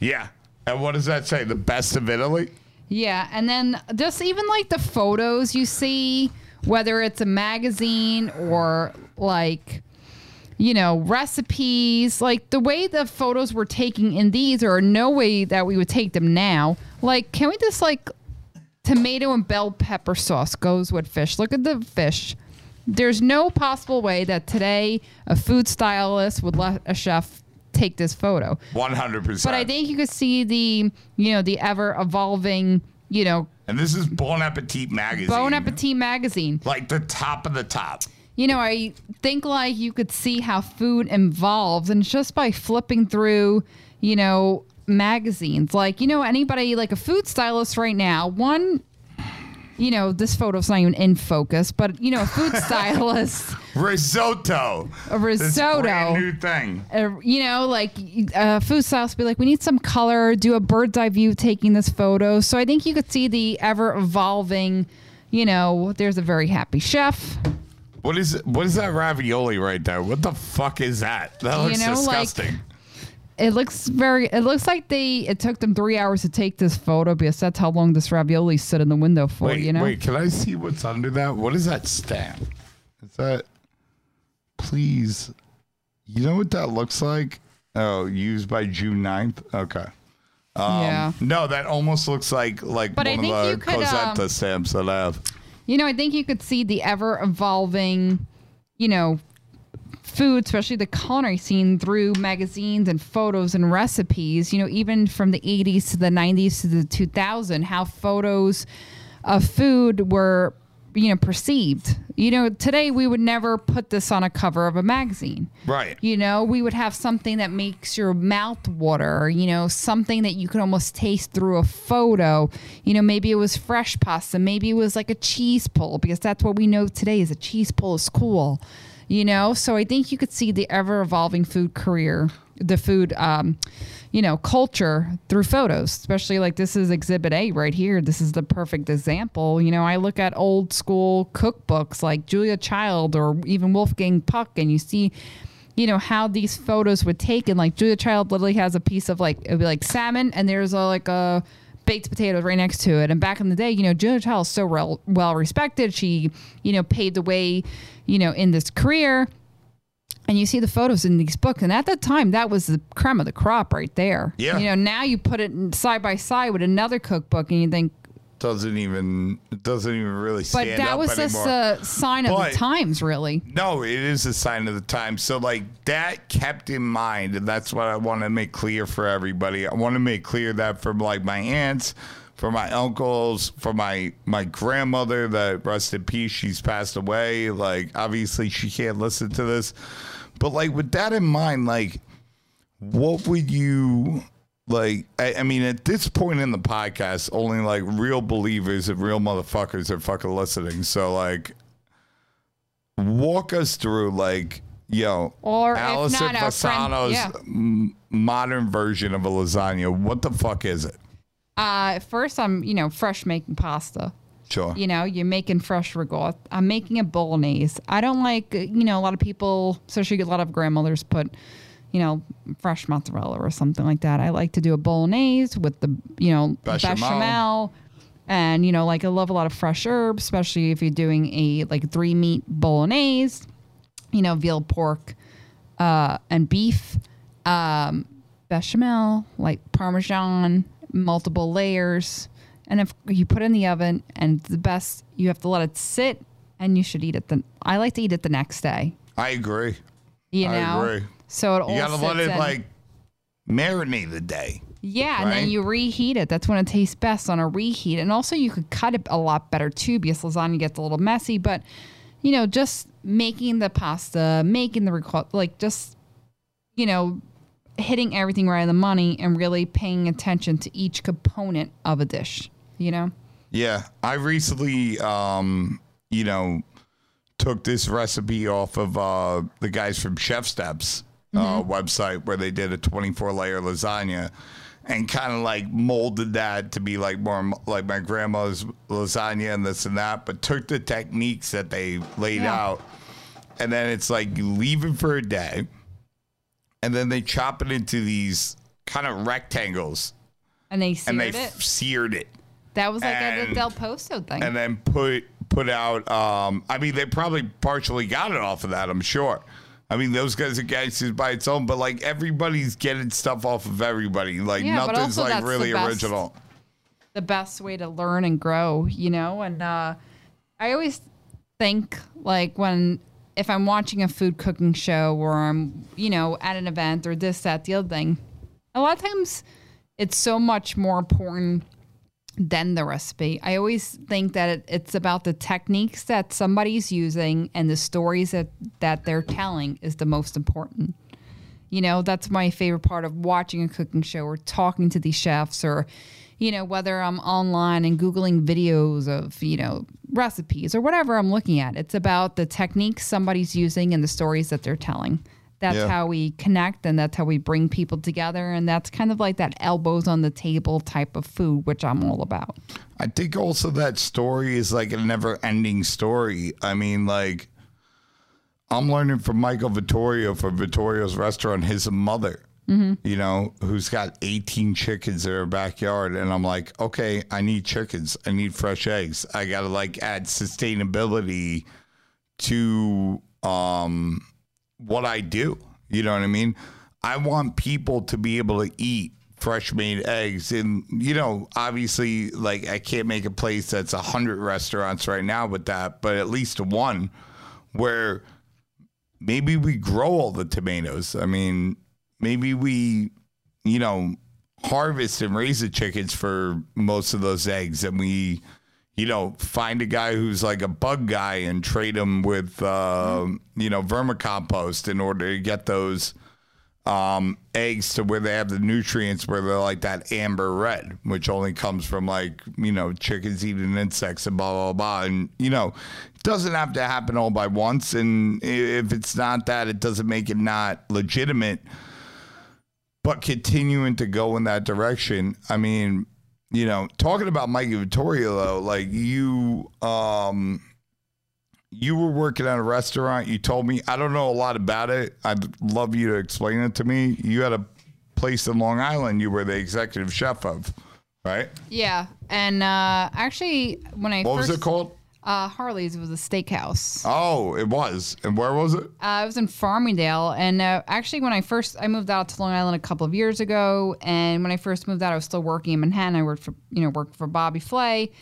Yeah. And what does that say? The best of Italy? Yeah, and then just even like the photos you see, whether it's a magazine or like, you know, recipes, like the way the photos were taken in these, or no way that we would take them now. Like, can we just like tomato and bell pepper sauce goes with fish? Look at the fish. There's no possible way that today a food stylist would let a chef take this photo. 100%. But I think you could see the, you know, the ever evolving, you know, and this is Bon Appetit magazine. Bon Appetit magazine. Like the top of the top. You know, I think like you could see how food evolves, and just by flipping through, you know, magazines. Like, you know, anybody like a food stylist right now, one, you know, this photo's not even in focus, but you know, a food stylist, Risotto. a risotto. brand new thing. uh, you know, like uh, food stylists be like, we need some color, do a bird's eye view taking this photo. So I think you could see the ever evolving, you know, there's a very happy chef. What is what is that ravioli right there? What the fuck is that? That looks know, like- disgusting. It looks very, it looks like they, it took them three hours to take this photo because that's how long this ravioli stood in the window for, wait, you know? wait, can I see what's under that? What is that stamp? Is that please you know what that looks like? Oh, used by June 9th? Okay. Um, yeah. No, that almost looks like like But one of the Cosetta um, stamps that I have. You know, I think you could see the ever evolving, you know, food, especially the culinary scene through magazines and photos and recipes, you know, even from the 80s to the 90s to the 2000, how photos of food were, you know, perceived. You know, today we would never put this on a cover of a magazine. Right. You know, we would have something that makes your mouth water, you know, something that you can almost taste through a photo. You know, maybe it was fresh pasta, maybe it was like a cheese pull, because that's what we know today is a cheese pull is cool. You know, so I think you could see the ever evolving food career, the food um, you know, culture through photos, especially like this is exhibit A right here. This is the perfect example. You know, I look at old school cookbooks like Julia Child or even Wolfgang Puck, and you see, you know, how these photos were taken. Like Julia Child literally has a piece of like, it'd be like salmon, and there's a, like a, baked potatoes right next to it. And back in the day, you know, Julia Child is so well, well respected. She, you know, paved the way, you know, in this career. And you see the photos in these books, and at that time, that was the creme of the crop right there. Yeah. You know, now you put it side by side with another cookbook, and you think, Doesn't even doesn't even really stand but that was just anymore. a sign of But- the times, really. No, it is a sign of the times So, like, that kept in mind, and that's what I want to make clear for everybody. I want to make clear that from like my aunts, for my uncles, for my my grandmother, that rest in peace, she's passed away. Like, obviously, she can't listen to this, but like with that in mind, like, what would you? Like, I, I mean, at this point in the podcast, only like real believers and real motherfuckers are fucking listening. So, like, walk us through like yo Or if Allison not, our friend- Fasano's yeah. modern version of a lasagna. What the fuck is it? Uh, first, I'm, you know, fresh making pasta. Sure. You know, you're making fresh ricotta. I'm making a bolognese. I don't like, uh, you know, a lot of people, especially a lot of grandmothers put, you know, fresh mozzarella or something like that. I like to do a bolognese with the, you know, Bechamel. bechamel. And, you know, like I love a lot of fresh herbs, especially if you're doing a like three meat bolognese, you know, veal, pork, uh, and beef, um, bechamel, like Parmesan, multiple layers. And if you put it in the oven and the best, you have to let it sit and you should eat it. The, I like to eat it the next day, I agree. you I know? agree. So it all You gotta let it in. like marinate the day. Yeah, and then you reheat it. That's when it tastes best on a reheat. And also, you could cut it a lot better too because lasagna gets a little messy. But you know, just making the pasta, making the ricotta, like just, you know, hitting everything right on the money and really paying attention to each component of a dish, you know? Yeah, I recently, um, you know, took this recipe off of uh, the guys from ChefSteps uh, website where they did a 24 layer lasagna and kind of like molded that to be like more like my grandma's lasagna and this and that, but took the techniques that they laid Yeah. out. And then it's like you leave it for a day and then they chop it into these kind of rectangles And they and seared they it. seared it that was like a Del Posto thing. and then put put out. Um, I mean, they probably partially got it off of that. I'm sure. I mean, those guys are gangsters by its own, but like everybody's getting stuff off of everybody. Like Yeah, nothing's like that's the really best- original. the best way to learn and grow, you know? And uh, I always think like when if I'm watching a food cooking show or I'm, you know, at an event or this, that, the other thing, a lot of times it's so much more important than the recipe. I always think that it, it's about the techniques that somebody's using and the stories that, that they're telling is the most important. You know, that's my favorite part of watching a cooking show or talking to these chefs or, you know, whether I'm online and Googling videos of, you know, recipes or whatever I'm looking at. It's about the techniques somebody's using and the stories that they're telling. That's Yeah. how we connect and that's how we bring people together. And that's kind of like that elbows on the table type of food, which I'm all about. I think also that story is like a never ending story. I mean, like, I'm learning from Michael Vittorio for Vittorio's restaurant, his mother, you know, who's got 18 chickens in her backyard. And I'm like, okay, I need chickens. I need fresh eggs. I got to like add sustainability to um, what I do. You know what I mean? I want people to be able to eat fresh made eggs. And, you know, obviously, like, I can't make a place that's a 100 restaurants right now with that, but at least one where maybe we grow all the tomatoes. I mean, maybe we, you know, harvest and raise the chickens for most of those eggs and we you know, find a guy who's like a bug guy and trade him with, uh, you know, vermicompost in order to get those um, eggs to where they have the nutrients where they're like that amber red, which only comes from like, you know, chickens eating insects and blah, blah, blah. And, you know, it doesn't have to happen all by once. And if it's not that, it doesn't make it not legitimate. But continuing to go in that direction, I mean, you know, talking about Mikey Vittorio though, like you um you were working at a restaurant, you told me I don't know a lot about it. I'd love you to explain it to me. You had a place in Long Island you were the executive chef of, right? Yeah. And uh, actually, when I What first. was it called? Uh, Harley's was a steakhouse. Oh, it was. And where was it? Uh, I was in Farmingdale, and uh, actually, when I first I moved out to Long Island a couple of years ago, and when I first moved out, I was still working in Manhattan. I worked for you know worked for Bobby Flay.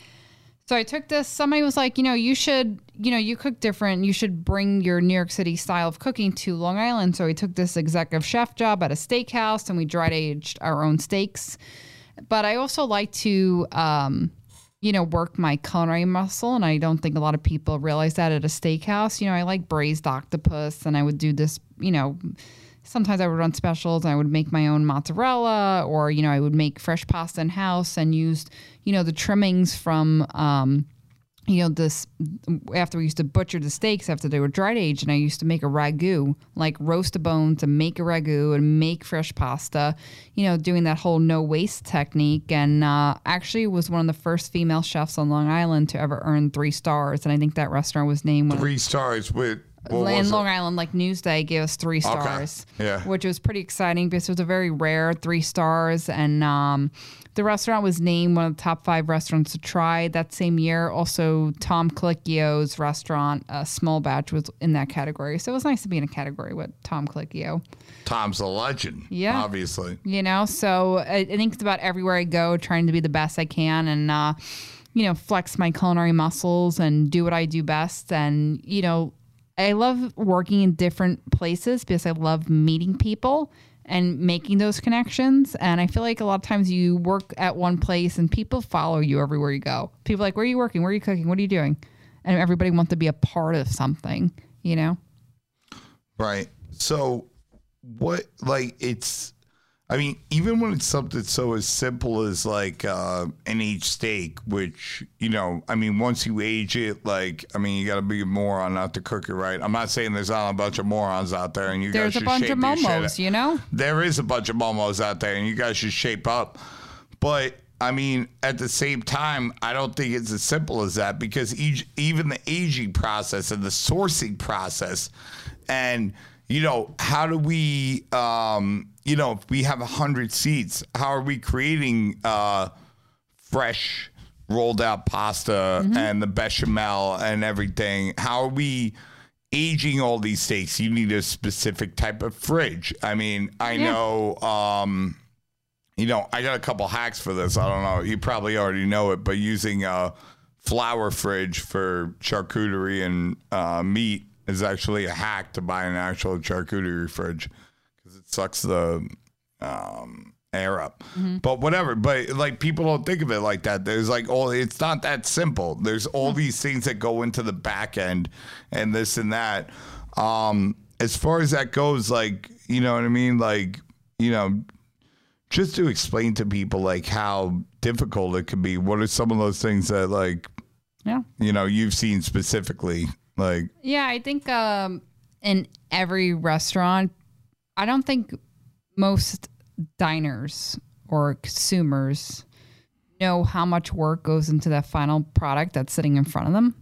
So I took this. Somebody was like, you know, you should, you know, you cook different. You should bring your New York City style of cooking to Long Island. So I took this executive chef job at a steakhouse, and we dried aged our own steaks. But I also like to, um, you know, work my culinary muscle, and I don't think a lot of people realize that at a steakhouse. You know, I like braised octopus, and I would do this, you know. Sometimes I would run specials and I would make my own mozzarella, or you know, I would make fresh pasta in house and used, you know, the trimmings from, um, you know, this after we used to butcher the steaks after they were dried aged, and I used to make a ragu, like roast a bone to make a ragu and make fresh pasta, you know, doing that whole no waste technique. And uh, actually was one of the first female chefs on Long Island to ever earn three stars. And I think that restaurant was named Three stars with in Long it? Island, like Newsday gave us three stars, Yeah. which was pretty exciting because it was a very rare three stars. And um, the restaurant was named one of the top five restaurants to try that same year. Also, Tom Colicchio's restaurant, uh, Small Batch, was in that category. So it was nice to be in a category with Tom Colicchio. Tom's a legend. Yeah. Obviously. You know, so I, I think it's about everywhere I go, trying to be the best I can and, uh, you know, flex my culinary muscles and do what I do best. And, you know, I love working in different places because I love meeting people and making those connections. And I feel like a lot of times you work at one place and people follow you everywhere you go. People like, where are you working? Where are you cooking? What are you doing? and everybody wants to be a part of something, you know? Right. So, what, like, it's, I mean, even when it's something so as simple as like uh, an aged steak, which, you know, I mean, once you age it, like, I mean, you got to be a moron not to cook it right. I'm not saying there's not a bunch of morons out there and you There's guys a should bunch of momos, you know? There is a bunch of momos out there and you guys should shape up. But, I mean, at the same time, I don't think it's as simple as that because each, even the aging process and the sourcing process and you know how do we um you know if we have a hundred seats how are we creating uh fresh rolled out pasta and the bechamel and everything how are we aging all these steaks you need a specific type of fridge i mean i Yeah. know um you know, I got a couple hacks for this. I don't know. You probably already know it, but using a flower fridge for charcuterie and uh, meat is actually a hack to buy an actual charcuterie fridge because it sucks the um, air up. But whatever. But like people don't think of it like that. There's like all. It's not that simple. There's all these things that go into the back end and this and that. Um, as far as that goes, like you know what I mean, like you know just to explain to people like how difficult it can be what are some of those things that like Yeah. you know you've seen specifically like Yeah, I think um, in every restaurant, I don't think most diners or consumers know how much work goes into that final product that's sitting in front of them.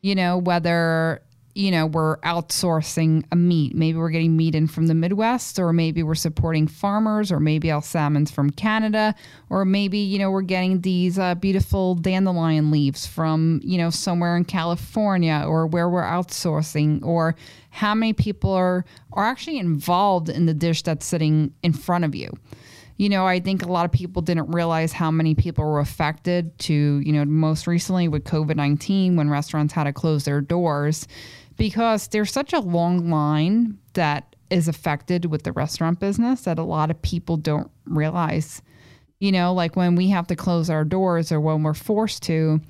You know, whether, you know, we're outsourcing a meat, maybe we're getting meat in from the Midwest, or maybe we're supporting farmers, or maybe our salmon's from Canada, or maybe, you know, we're getting these uh, beautiful dandelion leaves from, you know, somewhere in California, or where we're outsourcing, or how many people are, are actually involved in the dish that's sitting in front of you. You know, I think a lot of people didn't realize how many people were affected to, you know, most recently with COVID 19 when restaurants had to close their doors because there's such a long line that is affected with the restaurant business that a lot of people don't realize. You know, like when we have to close our doors or when we're forced to,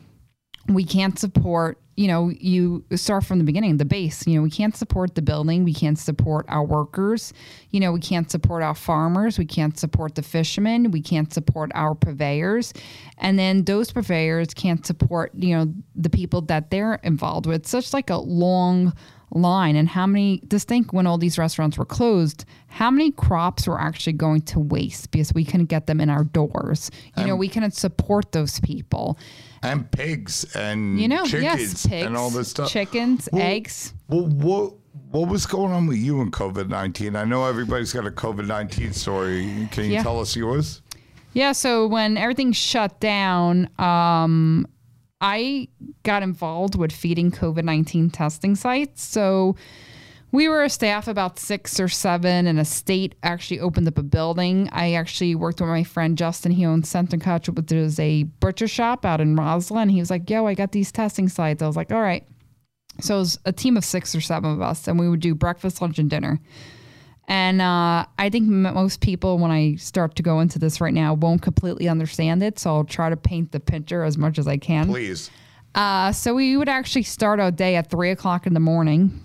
we can't support you know you start from the beginning the base you know we can't support the building we can't support our workers you know we can't support our farmers we can't support the fishermen we can't support our purveyors. And then those purveyors can't support you know the people that they're involved with. Such like a long line. And how many just think when all these restaurants were closed how many crops were actually going to waste because we couldn't get them in our doors? You know we couldn't support those people and pigs and you know, chickens yes, pigs, and all this stuff. chickens, Well- eggs. Well, what what was going on with you in COVID nineteen? I know everybody's got a COVID nineteen story. Can you Yeah. tell us yours? Yeah, so when everything shut down, um, I got involved with feeding COVID 19 testing sites. So we were a staff about six or seven, and a state actually opened up a building. I actually worked with my friend Justin. He owns Centricut, which is a butcher shop out in Roslyn. He was like, Yo, I got these testing sites. I was like, All right. So it was a team of six or seven of us, and we would do breakfast, lunch, and dinner. And uh, I think most people, when I start to go into this right now, won't completely understand it. So I'll try to paint the picture as much as I can. Please. Uh, so we would actually start our day at three o'clock in the morning,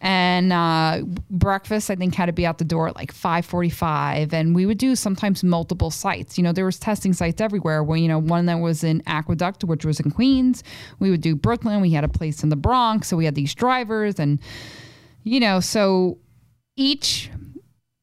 and uh, breakfast I think had to be out the door at like five forty-five. And we would do sometimes multiple sites. You know, there was testing sites everywhere. Where you know, one that was in Aqueduct, which was in Queens. We would do Brooklyn. We had a place in the Bronx. So we had these drivers, and you know, so each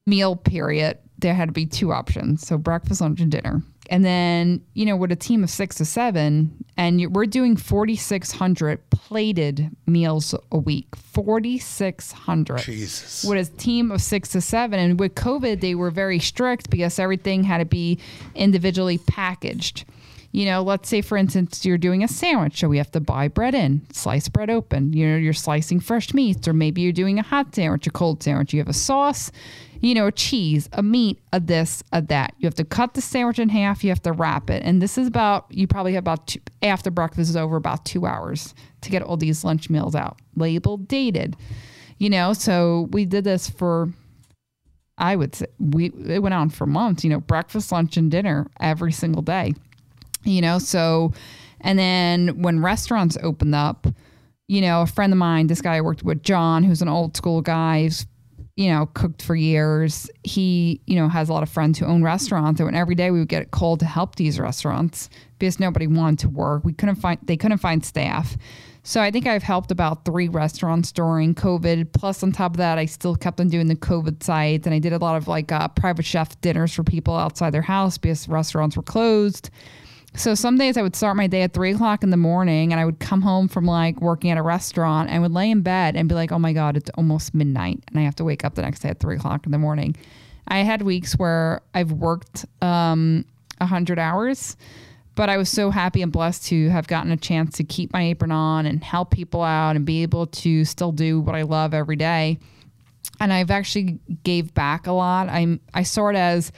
meal period there had to be two options so breakfast lunch and dinner and then you know with a team of six to seven and we're doing 4600 plated meals a week. 4600 Jesus. with a team of six to seven. And with covid they were very strict because everything had to be individually packaged you know, let's say for instance you're doing a sandwich, so we have to buy bread in, slice bread open. You know, you're slicing fresh meats, or maybe you're doing a hot sandwich, a cold sandwich. You have a sauce, you know, a cheese, a meat, a this, a that. You have to cut the sandwich in half. You have to wrap it, and this is about you probably have about two, after breakfast is over about two hours to get all these lunch meals out, labeled, dated. You know, so we did this for I would say we it went on for months, you know, breakfast, lunch, and dinner every single day. You know, so And then when restaurants opened up, you know, a friend of mine, this guy I worked with, John, who's an old school guy, he's, you know, cooked for years. He, you know, has a lot of friends who own restaurants. And every day we would get called to help these restaurants because nobody wanted to work. We couldn't find, they couldn't find staff. So I think I've helped about three restaurants during COVID. Plus, on top of that, I still kept on doing the COVID sites, and I did a lot of like uh, private chef dinners for people outside their house because restaurants were closed. So some days I would start my day at three o'clock in the morning and I would come home from like working at a restaurant and would lay in bed and be like, oh my God, it's almost midnight and I have to wake up the next day at three o'clock in the morning. I had weeks where I've worked um, 100 hours, but I was so happy and blessed to have gotten a chance to keep my apron on and help people out and be able to still do what I love every day. And I've actually gave back a lot. I'm I it as,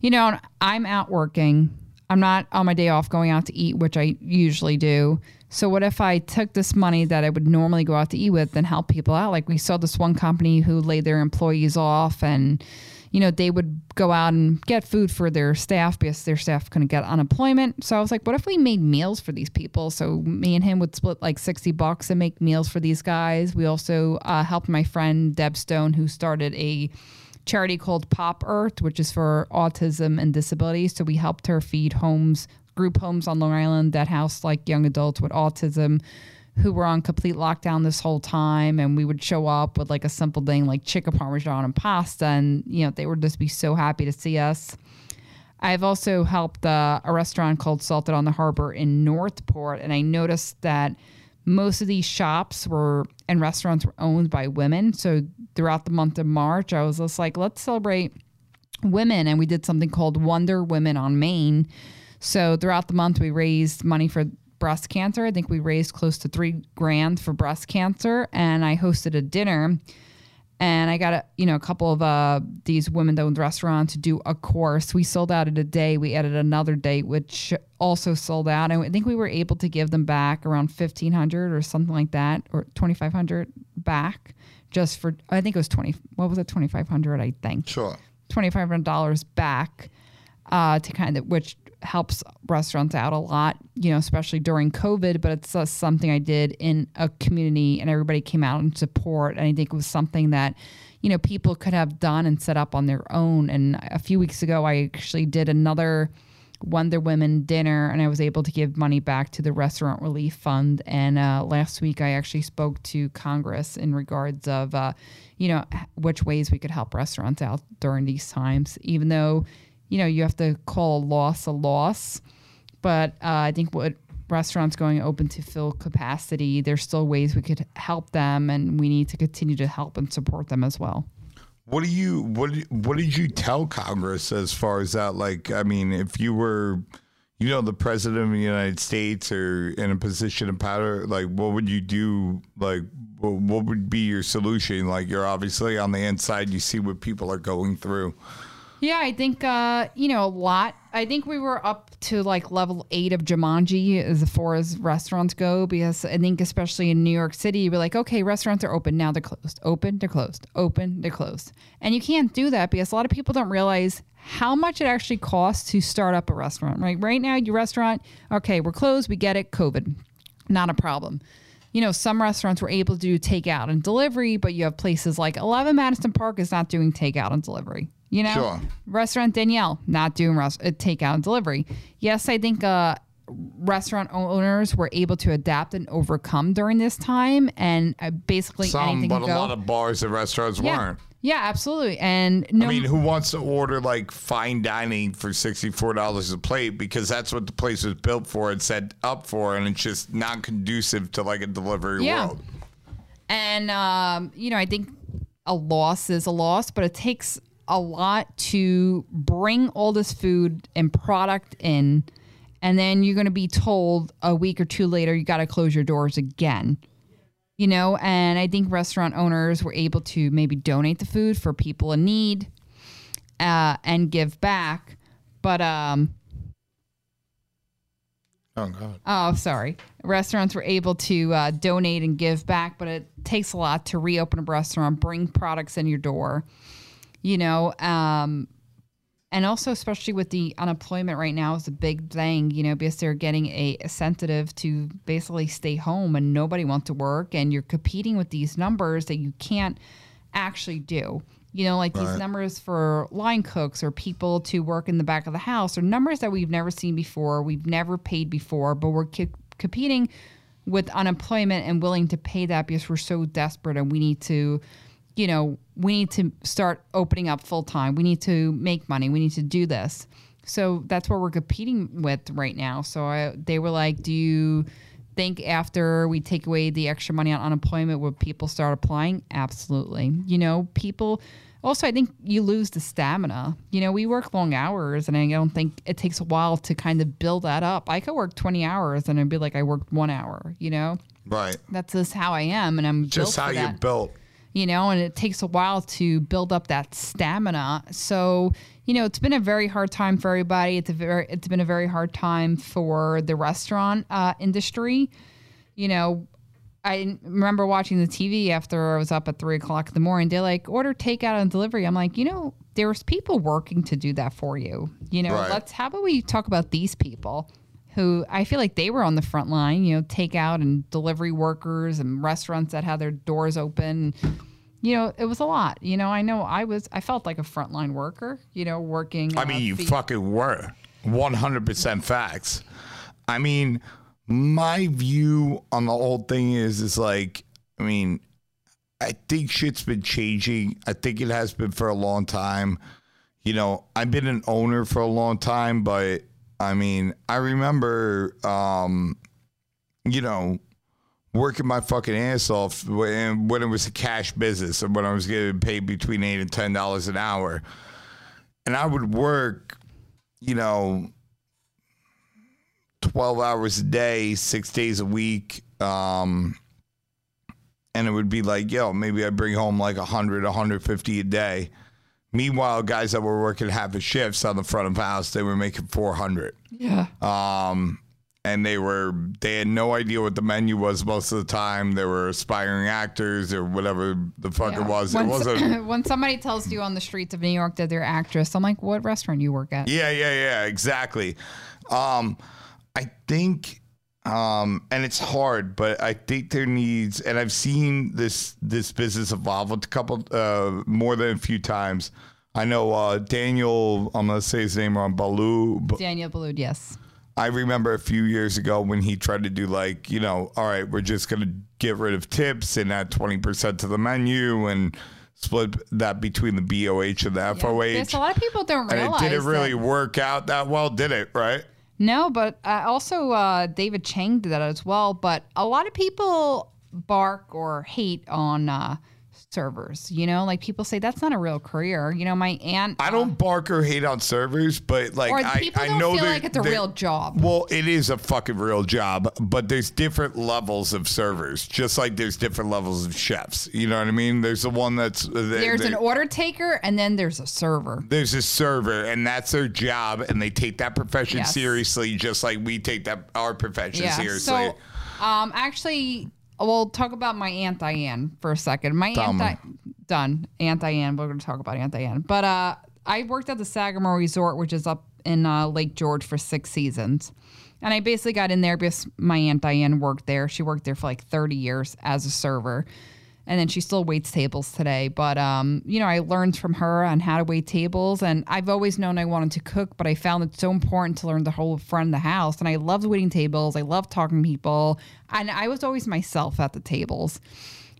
you know, I'm out working I'm not on my day off going out to eat, which I usually do. So what if I took this money that I would normally go out to eat with and help people out? Like we saw this one company who laid their employees off and you know, they would go out and get food for their staff because their staff couldn't get unemployment. So I was like, what if we made meals for these people? So me and him would split like 60 bucks and make meals for these guys. We also uh, helped my friend Deb Stone, who started a charity called Pop Earth, which is for autism and disabilities. So we helped her feed homes, group homes on Long Island that house like young adults with autism who were on complete lockdown this whole time. And we would show up with like a simple thing like chicken parmesan and pasta. And, you know, they would just be so happy to see us. I've also helped uh, a restaurant called Salted on the Harbor in Northport. And I noticed that most of these shops were and restaurants were owned by women. So throughout the month of March, I was just like, let's celebrate women. And we did something called Wonder Women on Main. So throughout the month, we raised money for breast cancer. I think we raised close to three grand for breast cancer. And I hosted a dinner and I got a you know a couple of uh, these women-owned restaurants to do a course. We sold out in a day. We added another date, which also sold out, and I think we were able to give them back around fifteen hundred or something like that, or twenty five hundred back, just for I think it was twenty. What was it? Twenty five hundred, I think. Sure. Twenty five hundred dollars back, uh, to kind of which helps restaurants out a lot, you know, especially during COVID. But it's uh, something I did in a community and everybody came out and support. And I think it was something that, you know, people could have done and set up on their own. And a few weeks ago, I actually did another Wonder Women dinner and I was able to give money back to the Restaurant Relief Fund. And uh, last week, I actually spoke to Congress in regards of, uh, you know, which ways we could help restaurants out during these times, even though you know, you have to call a loss a loss. But uh, I think what restaurants going open to fill capacity, there's still ways we could help them, and we need to continue to help and support them as well. What do you what what did you tell Congress as far as that? Like, I mean, if you were, you know, the president of the United States or in a position of power, like, what would you do? Like, what would be your solution? Like, you're obviously on the inside, you see what people are going through. Yeah, I think uh, you know a lot. I think we were up to like level eight of Jumanji as far as restaurants go, because I think especially in New York City, you're like, okay, restaurants are open. Now, they're closed, open, they're closed, open, they're closed, and you can't do that because a lot of people don't realize how much it actually costs to start up a restaurant. Right, right now, your restaurant, okay, we're closed, we get it, COVID, not a problem. You know, some restaurants were able to do takeout and delivery, but you have places like 11 Madison Park is not doing takeout and delivery. You know, sure. restaurant Daniel not doing rest- uh, takeout and delivery. Yes, I think uh, restaurant owners were able to adapt and overcome during this time, and uh, basically some, anything but a lot of bars and restaurants yeah. weren't. Yeah, absolutely. And no, I mean, who wants to order like fine dining for sixty four dollars a plate because that's what the place was built for and set up for, and it's just not conducive to like a delivery yeah. world. And um, you know, I think a loss is a loss, but it takes a lot to bring all this food and product in and then you're going to be told a week or two later you got to close your doors again. You know and i think restaurant owners were able to maybe donate the food for people in need uh, and give back but um oh god. Oh sorry. Restaurants were able to uh, donate and give back but it takes a lot to reopen a restaurant bring products in your door you know, um, and also especially with the unemployment right now is a big thing you know because they're getting a incentive to basically stay home and nobody wants to work and you're competing with these numbers that you can't actually do. You know like these numbers for line cooks or people to work in the back of the house are numbers that we've never seen before we've never paid before but we're co- competing with unemployment and willing to pay that because we're so desperate and we need to you know, we need to start opening up full time. We need to make money. We need to do this. So that's what we're competing with right now. So I, they were like, do you think after we take away the extra money on unemployment, will people start applying? Absolutely. You know, people. Also, I think you lose the stamina. You know, we work long hours, and I don't think it takes a while to kind of build that up. I could work 20 hours and it'd be like I worked one hour, you know? Right. That's just how I am, and I'm Just how you're built. You know, and it takes a while to build up that stamina. So, you know, it's been a very hard time for everybody. It's a very, it's been a very hard time for the restaurant uh, industry. You know, I remember watching the TV after I was up at three o'clock in the morning. They're like, order takeout and delivery. I'm like, you know, there's people working to do that for you. You know, Right. let's, how about we talk about these people? Who I feel like they were on the front line, you know, takeout and delivery workers and restaurants that had their doors open you know, it was a lot. You know, I know I was, I felt like a frontline worker, you know, working. I mean, you fe- fucking were. 100% facts. I mean, my view on the whole thing is, is like, I mean, I think shit's been changing. I think it has been for a long time. You know, I've been an owner for a long time, but I mean, I remember, um, you know, working my fucking ass off when, when it was a cash business and when I was getting paid between eight and ten dollars an hour. And I would work, you know, twelve hours a day, six days a week. Um and it would be like, yo, maybe I bring home like 100, 150 a day. Meanwhile, guys that were working half a shifts on the front of house, they were making 400 yeah. um, and they were they had no idea what the menu was most of the time. They were aspiring actors or whatever the fuck yeah. it was. When, it wasn't. when somebody tells you on the streets of New York that they're actress, I'm like, what restaurant you work at? Yeah, yeah, yeah, exactly. Um, I think, um, and it's hard, but I think there needs, and I've seen this this business evolve a couple, uh, more than a few times. I know uh, Daniel. I'm gonna say his name wrong. Baloo. Daniel Boulud, yes. I remember a few years ago when he tried to do like, you know, all right, we're just going to get rid of tips and add 20% to the menu and split that between the BOH and the There's FOH. a lot of people don't realize. and it didn't really that- work out that well, did it? Right? No, but uh, also uh, David Chang did that as well. But a lot of people bark or hate on uh, servers. You know, like people say that's not a real career. You know, my aunt. I don't bark or hate on servers, but like I, people I don't know feel like it's a real job. Well, it is a fucking real job, but there's different levels of servers, just like there's different levels of chefs. You know what I mean? There's the one that's There's an order taker and then there's a server. there's a server and that's their job and they take that profession Yes. seriously just like we take that our profession seriously So, um, actually, we'll talk about my Aunt Diane for a second. My Aunt. Di- done. Aunt Diane. We're going to talk about Aunt Diane. But uh, I worked at the Sagamore Resort, which is up in uh, Lake George, for six seasons. And I basically got in there because my Aunt Diane worked there. She worked there for like 30 years as a server. And then she still waits tables today. But, um, you know, I learned from her on how to wait tables. And I've always known I wanted to cook, but I found it so important to learn the whole front of the house. And I loved waiting tables. I loved talking to people. And I was always myself at the tables,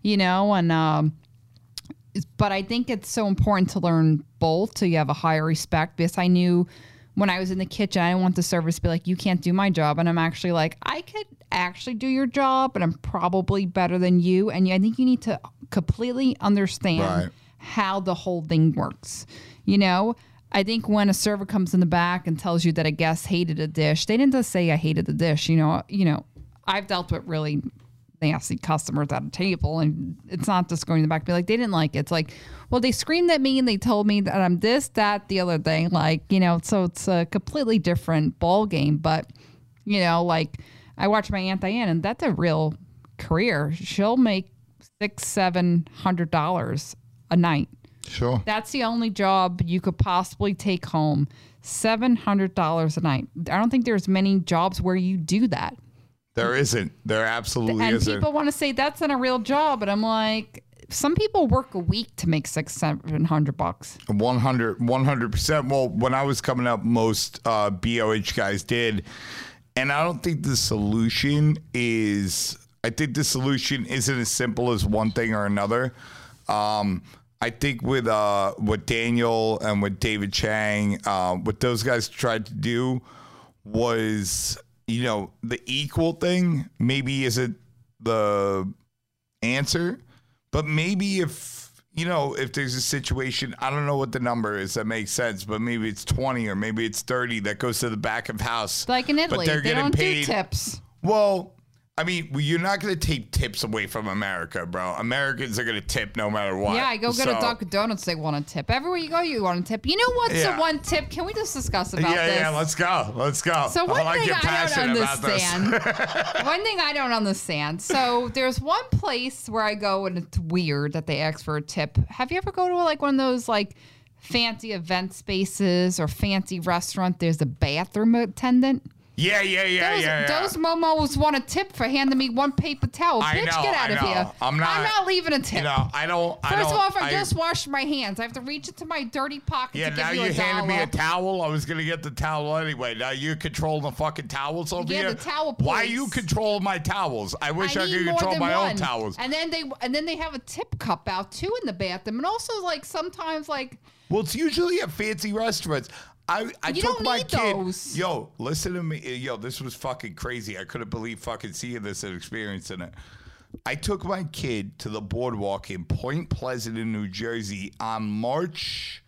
you know, and, um, but I think it's so important to learn both so you have a higher respect because I knew when I was in the kitchen, I didn't want the servers to be like, you can't do my job. And I'm actually like, I could actually do your job, but I'm probably better than you. And I think you need to completely understand Right. how the whole thing works. You know, I think when a server comes in the back and tells you that a guest hated a dish, they didn't just say I hated the dish. You know, you know, I've dealt with really nasty customers at a table and it's not just going back and be like they didn't like it. It's like, well, they screamed at me and they told me that I'm this, that, the other thing. Like, you know, so it's a completely different ball game. But, you know, like I watch my Aunt Diane and that's a real career. She'll make six, seven hundred dollars a night. Sure. That's the only job you could possibly take home. Seven hundred dollars a night. I don't think there's many jobs where you do that. There isn't. There absolutely and isn't. And people want to say that's not a real job, but I'm like, some people work a week to make six, seven hundred bucks. 100 100% well when i was coming up most uh, boh guys did and i don't think the solution is i think the solution isn't as simple as one thing or another um, i think with uh, what daniel and what david chang uh, what those guys tried to do was you know the equal thing maybe isn't the answer but maybe if you know if there's a situation i don't know what the number is that makes sense but maybe it's 20 or maybe it's 30 that goes to the back of house Like in Italy, but they're they getting don't paid do tips. well i mean you're not going to take tips away from america bro americans are going to tip no matter what Yeah, I go get a So- Dunkin' Donuts. They want a tip. Everywhere you go, you want a tip. You know what's Yeah. the one tip? Can we just discuss about yeah this? yeah let's go let's go So one I like thing your I don't passion about this. understand. one thing I don't understand. So there's one place where I go and it's weird that they ask for a tip. Have you ever go to like one of those like fancy event spaces or fancy restaurant? There's a bathroom attendant. Yeah yeah yeah Those, yeah, yeah. those momos want a tip for handing me one paper towel. I Bitch, know, get out I of know. here. I'm not- I'm not leaving a tip. you know i don't I First don't, of all, if I, I- just washed my hands, I have to reach into my dirty pocket Yeah, to now you you handed me a towel. I was gonna get the towel anyway. Now you're controlling the fucking towels over Yeah, here. the towel Why you control my towels? I wish I, I could control my one. own towels. And then they and then they have a tip cup out too in the bathroom, and also like sometimes like Well, it's usually at fancy restaurants. I, I You took my kid. those. Yo, listen to me. Yo, this was fucking crazy. I couldn't believe fucking seeing this and experiencing it. I took my kid to the boardwalk in Point Pleasant in New Jersey on March.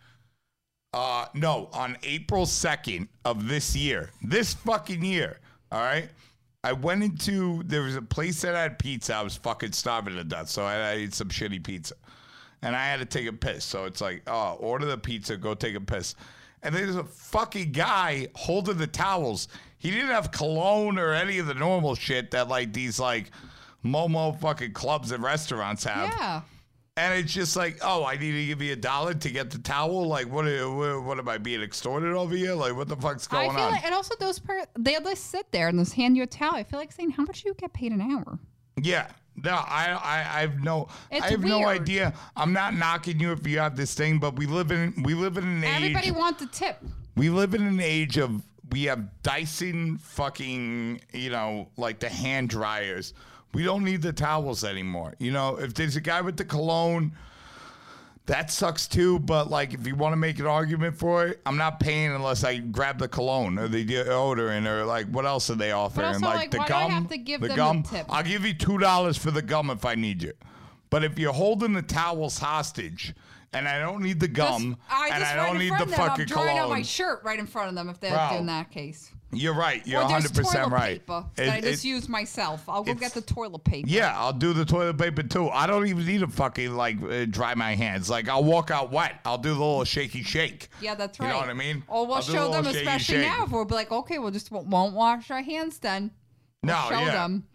Uh, no, on April 2nd of this year. This fucking year. All right. I went into, there was a place that had pizza. I was fucking starving to death. So I, I ate some shitty pizza. And I had to take a piss. So it's like, oh, order the pizza, go take a piss. And there's a fucking guy holding the towels. He didn't have cologne or any of the normal shit that like these like Momo fucking clubs and restaurants have. yeah. And it's just like, oh, I need to give you a dollar to get the towel. Like, what? Are, what, what am I being extorted over here? Like, what the fuck's I going feel on? like, and also those per they just sit there and just hand you a towel. I feel like saying, how much do you get paid an hour? yeah, no, I, I, I have no, It's I have no idea. I'm not knocking you if you have this thing, but we live in, we live in an age. Everybody wants a tip. we live in an age of we have Dyson fucking, you know, like the hand dryers. We don't need the towels anymore. You know, if there's a guy with the cologne, that sucks too. But like, if you want to make an argument for it, I'm not paying unless I grab the cologne or the deodorant or like what else are they offering? also, like, like, the why do I gum. have to give the gum. tip? I'll give you two dollars for the gum if I need you. But if you're holding the towels hostage. And I don't need the gum, Just- I and just I right don't need the fucking I'm cologne. on my shirt right in front of them if they're Bro. in that case. You're right. You're or there's 100 percent right. paper It- that I just it- used myself. I'll go get the toilet paper. yeah, I'll do the toilet paper too. I don't even need to fucking like uh, dry my hands. Like I'll walk out wet. I'll do the little shaky shake. Yeah, that's right. You know what I mean? Or we'll I'll show them, especially shake. now, if we'll be like, okay, we'll just won't wash our hands then. We'll No, show yeah. them.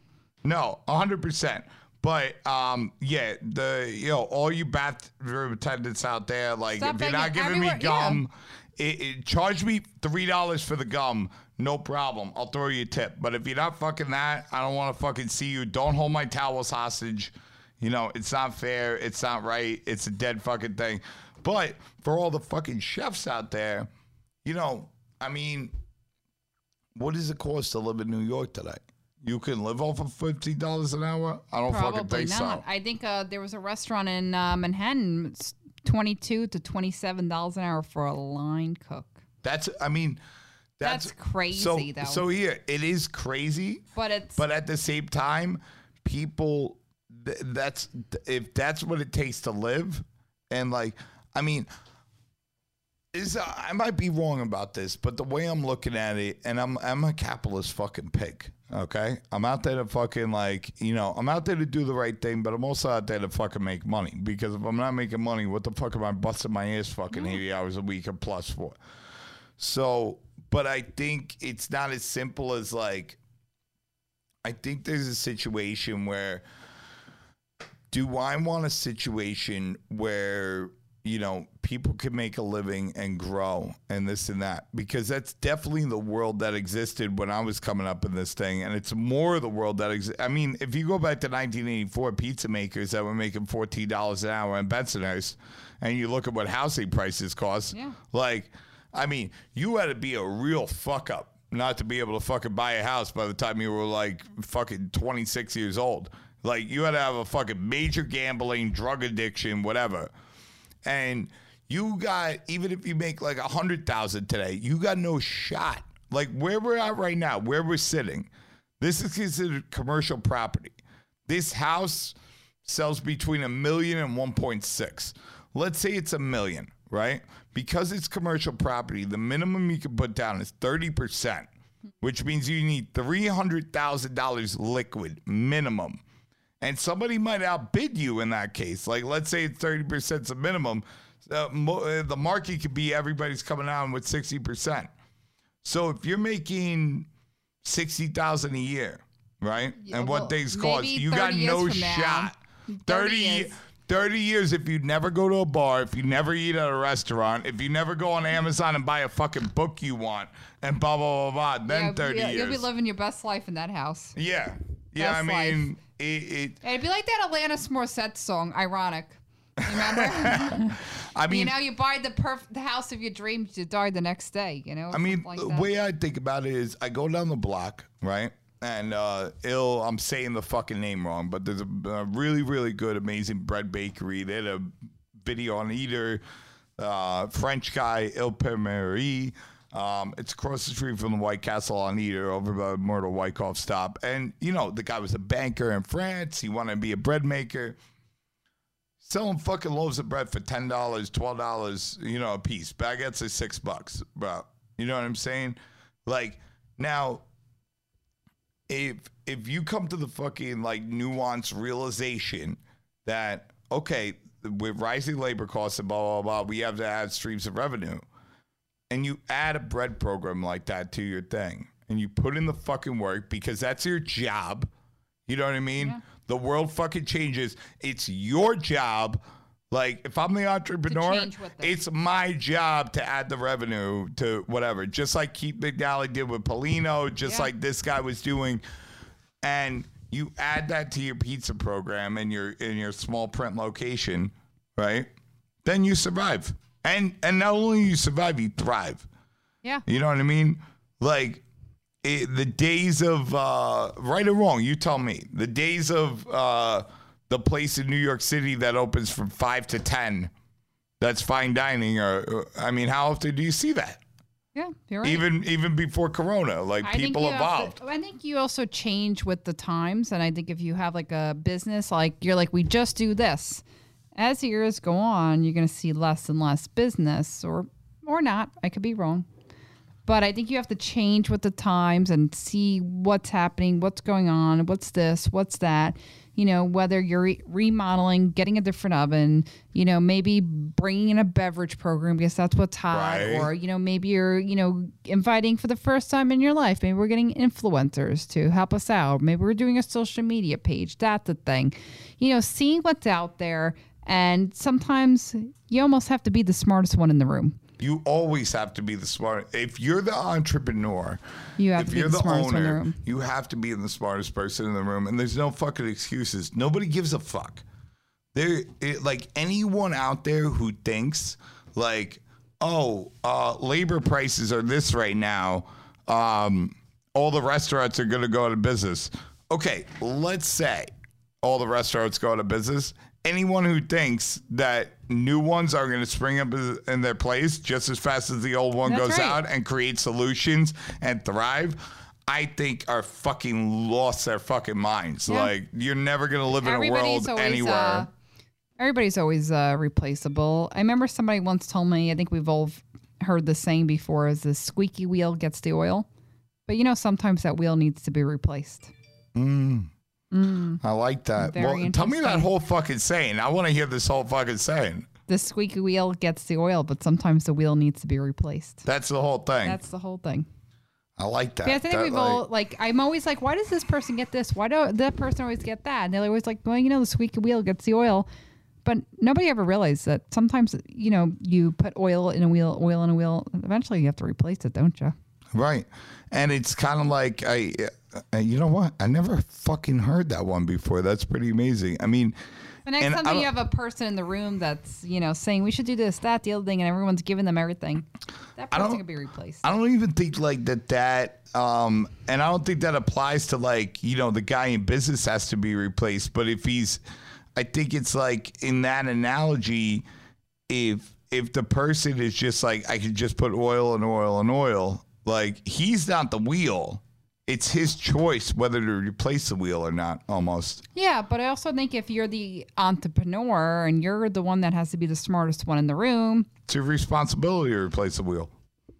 No, 100 percent. But um, yeah, the you know all you bathroom attendants out there, like Stop if you're not giving me everywhere- yeah. gum, it, it, charge me three dollars for the gum. No problem. I'll throw you a tip. But if you're not fucking that, I don't want to fucking see you. Don't hold my towels hostage. You know, it's not fair. It's not right. It's a dead fucking thing. But for all the fucking chefs out there, you know, I mean, what does it cost to live in New York today? You can live off of fifty dollars an hour. I don't fucking think not. so. I think uh, there was a restaurant in uh, Manhattan, it's twenty-two to twenty-seven dollars an hour for a line cook. That's, I mean, that's, That's crazy, So, though. so here it is crazy, But it's but at the same time, people, th- that's if that's what it takes to live, and like, I mean, is uh, I might be wrong about this, but the way I'm looking at it, and I'm I'm a capitalist fucking pig. Okay, I'm out there to fucking like you know I'm out there to do the right thing, but I'm also out there to fucking make money because if I'm not making money, what the fuck am I busting my ass fucking mm-hmm. eighty hours a week and plus for? So, but I think it's not as simple as like. I think there's a situation where do I want a situation where you know, people can make a living and grow and this and that because that's definitely the world that existed when I was coming up in this thing. And it's more of the world that exists. I mean, if you go back to 1984, pizza makers that were making $14 an hour in Bensonhurst and you look at what housing prices cost, Yeah. like, I mean, you had to be a real fuck up not to be able to fucking buy a house by the time you were like fucking 26 years old. Like, you had to have a fucking major gambling, drug addiction, whatever and you got even if you make like a hundred thousand today, you got no shot. Like where we're at right now, where we're sitting, this is considered commercial property. This house sells between a million and 1.6. Let's say it's a million, right? Because it's commercial property, the minimum you can put down is 30%, which means you need $300,000 liquid minimum and somebody might outbid you in that case. Like, let's say it's thirty percent is a minimum. Uh, mo- uh, the market could be everybody's coming out with sixty percent. So if you're making sixty thousand a year, right, Yeah, and well, what things cost, you got no now. shot. 30 30, years. 30 years if you never go to a bar, if you never eat at a restaurant, if you never go on Amazon and buy a fucking book you want, and blah blah blah blah, then Yeah, 30 you'll, years. you'll be living your best life in that house. yeah, yeah. I Best mean, it, it it'd be like that Alanis Morissette song, "Ironic." Remember? I mean, you know, you buy the perf- the house of your dreams, you die the next day. You know. I mean, something the way I think about it is, I go down the block, right, and uh, ill. I'm saying the fucking name wrong, but there's a, a really, really good, amazing bread bakery. They had a video on either uh, French guy L'Imprimerie. Um, it's across the street from the White Castle on Eater, over by Myrtle Wyckoff stop. And you know, the guy was a banker in France. He wanted to be a bread maker selling fucking loaves of bread for ten dollars, twelve dollars, you know, a piece. Baguettes are six bucks, bro. You know what I'm saying? Like now, if if you come to the fucking like nuanced realization that okay, with rising labor costs and blah blah blah, we have to add streams of revenue, and you add a bread program like that to your thing, and you put in the fucking work because that's your job. You know what I mean? The world fucking changes. It's your job. Like if I'm the entrepreneur, change with them. it's my job to add the revenue to whatever. Just like Keith McNally did with Pulino, just Yeah. like this guy was doing. And you add that to your pizza program in your in your small print location, right? Then you survive. And and not only you survive, you thrive. yeah. You know what I mean? Like it, the days of uh, right or wrong, you tell me. The days of uh, the place in New York City that opens from five to ten, that's fine dining. Or I mean, how often do you see that? Yeah. You're right. Even even before Corona, like I people evolved. to- I think you also change with the times, and I think if you have like a business, like you're like, we just do this. As the years go on, you're going to see less and less business, or or not. I could be wrong, but I think you have to change with the times and see what's happening, what's going on, what's this, what's that. You know, whether you're re- remodeling, getting a different oven, you know, maybe bringing in a beverage program because that's what's hot, Right. or you know, maybe you're, you know, inviting for the first time in your life. Maybe we're getting influencers to help us out. Maybe we're doing a social media page. That's the thing. You know, seeing what's out there. And sometimes you almost have to be the smartest one in the room. You always have to be the smart. If you're the entrepreneur, You have if to be you're the the, smartest one in the owner, room. you have to be the smartest person in the room. And there's no fucking excuses. Nobody gives a fuck. There, it, like anyone out there who thinks like, oh, uh, labor prices are this right now. Um, all the restaurants are going to go out of business. Okay, let's say all the restaurants go out of business. Anyone who thinks that new ones are going to spring up in their place just as fast as the old one That's goes right. out and create solutions and thrive, I think are fucking lost their fucking minds. Yeah. Like you're never going to live in a world anywhere. Uh, everybody's always uh, replaceable. I remember somebody once told me. I think we've all heard the saying before: "Is the squeaky wheel gets the oil." But you know, sometimes that wheel needs to be replaced. Mm. I like that. Very well, tell me that whole fucking saying. I want to hear this whole fucking saying. The squeaky wheel gets the oil, but sometimes the wheel needs to be replaced. That's the whole thing. That's the whole thing. I like that. Yeah, I think That, we've like- all like. I'm always like, why does this person get this? Why do that person always get that? And they're always like, well, you know, the squeaky wheel gets the oil, But nobody ever realized that sometimes you know you put oil in a wheel, oil in a wheel. Eventually, you have to replace it, don't you? Right. And it's kind of like I, uh, you know what? I never fucking heard that one before. That's pretty amazing. I mean, The next time you have a person in the room that's you know saying we should do this, that, the other thing, and everyone's giving them everything, that person could be replaced. I don't even think like that that um and I don't think that applies to like, you know, the guy in business has to be replaced, but if he's I think it's like in that analogy if if the person is just like I could just put oil and oil and oil, like he's not the wheel. It's his choice whether to replace the wheel or not almost. Yeah, but I also think if you're the entrepreneur and you're the one that has to be the smartest one in the room, It's your responsibility to replace the wheel.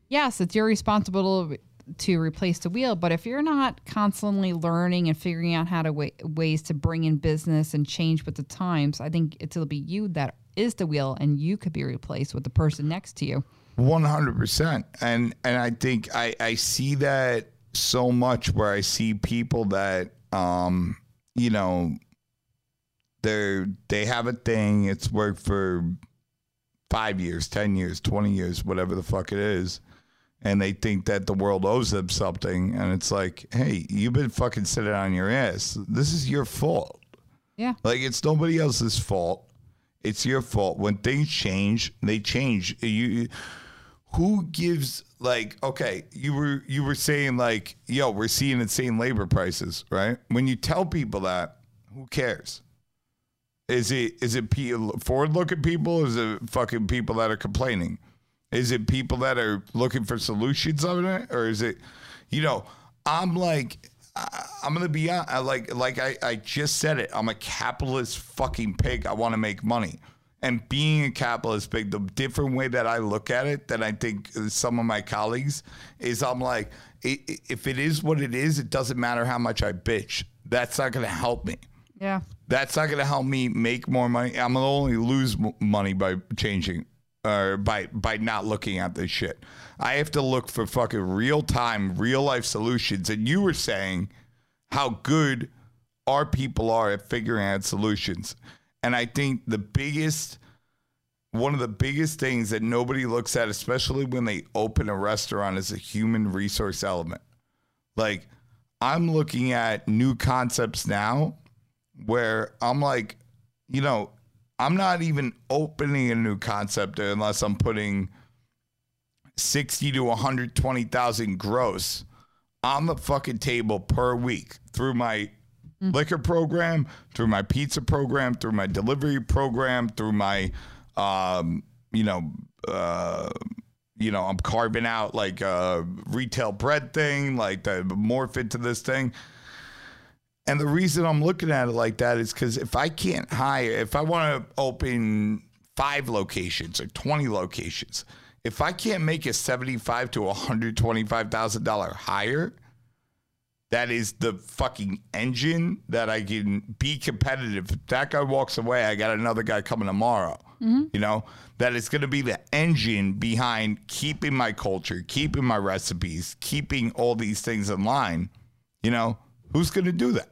yes, it's your responsibility to replace the wheel. But if you're not constantly learning and figuring out how to wa- ways to bring in business and change with the times, I think it'll be you that is the wheel, and you could be replaced with the person next to you. One hundred percent, and and I think I I see that so much where I see people that um you know they're they have a thing. It's worked for five years, ten years, twenty years, whatever the fuck it is, and they think that the world owes them something, and it's like, hey, you've been fucking sitting on your ass. This is your fault. Yeah. Like it's nobody else's fault. It's your fault. When things change, they change. You who gives like okay, you were you were saying like, yo, we're seeing insane labor prices, right? When you tell people that, who cares? Is it is it forward looking people? Is it fucking people that are complaining? Is it people that are looking for solutions on it, or is it, you know, I'm like, I- I'm gonna be I like like I I just said it. I'm a capitalist fucking pig. I want to make money. And being a capitalist pig, the different way that I look at it than I think some of my colleagues is I'm like, if it is what it is, it doesn't matter how much I bitch. That's not gonna help me. Yeah. That's not going to help me make more money. I'm going to only lose money by changing or by by not looking at this shit. I have to look for fucking real time, real life solutions. And you were saying how good our people are at figuring out solutions. And I think the biggest one of the biggest things that nobody looks at, especially when they open a restaurant, is a human resource element. Like I'm looking at new concepts now where I'm like, you know, I'm not even opening a new concept unless I'm putting 60 to 120,000 gross on the fucking table per week through my liquor program, through my pizza program, through my delivery program, through my, um, you know, uh, you know, I'm carving out like a retail bread thing, like the morph into this thing. And the reason I'm looking at it like that is because if I can't hire, if I want to open five locations or 20 locations, if I can't make a 75 to 125,000 dollar hire, that is the fucking engine that I can be competitive. If that guy walks away, I got another guy coming tomorrow. Mm-hmm. You know, that is going to be the engine behind keeping my culture, keeping my recipes, keeping all these things in line. You know, who's going to do that?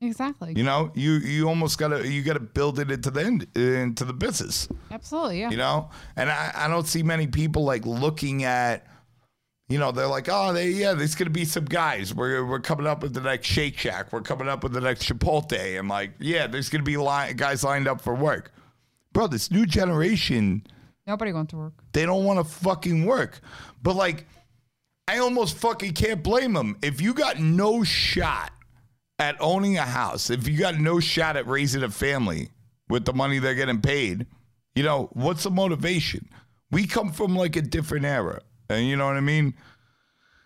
Exactly. You know, you you almost gotta you gotta build it into the end, into the business. Absolutely. Yeah. You know, and I, I don't see many people like looking at, you know, they're like, oh, they yeah, there's gonna be some guys. We're we're coming up with the next Shake Shack. We're coming up with the next Chipotle. I'm like, yeah, there's gonna be li- guys lined up for work, bro. This new generation, Nobody wants to work. they don't want to fucking work. But like, I almost fucking can't blame them. If you got no shot at owning a house, if you got no shot at raising a family with the money they're getting paid, you know, what's the motivation? We come from like a different era. And you know what I mean?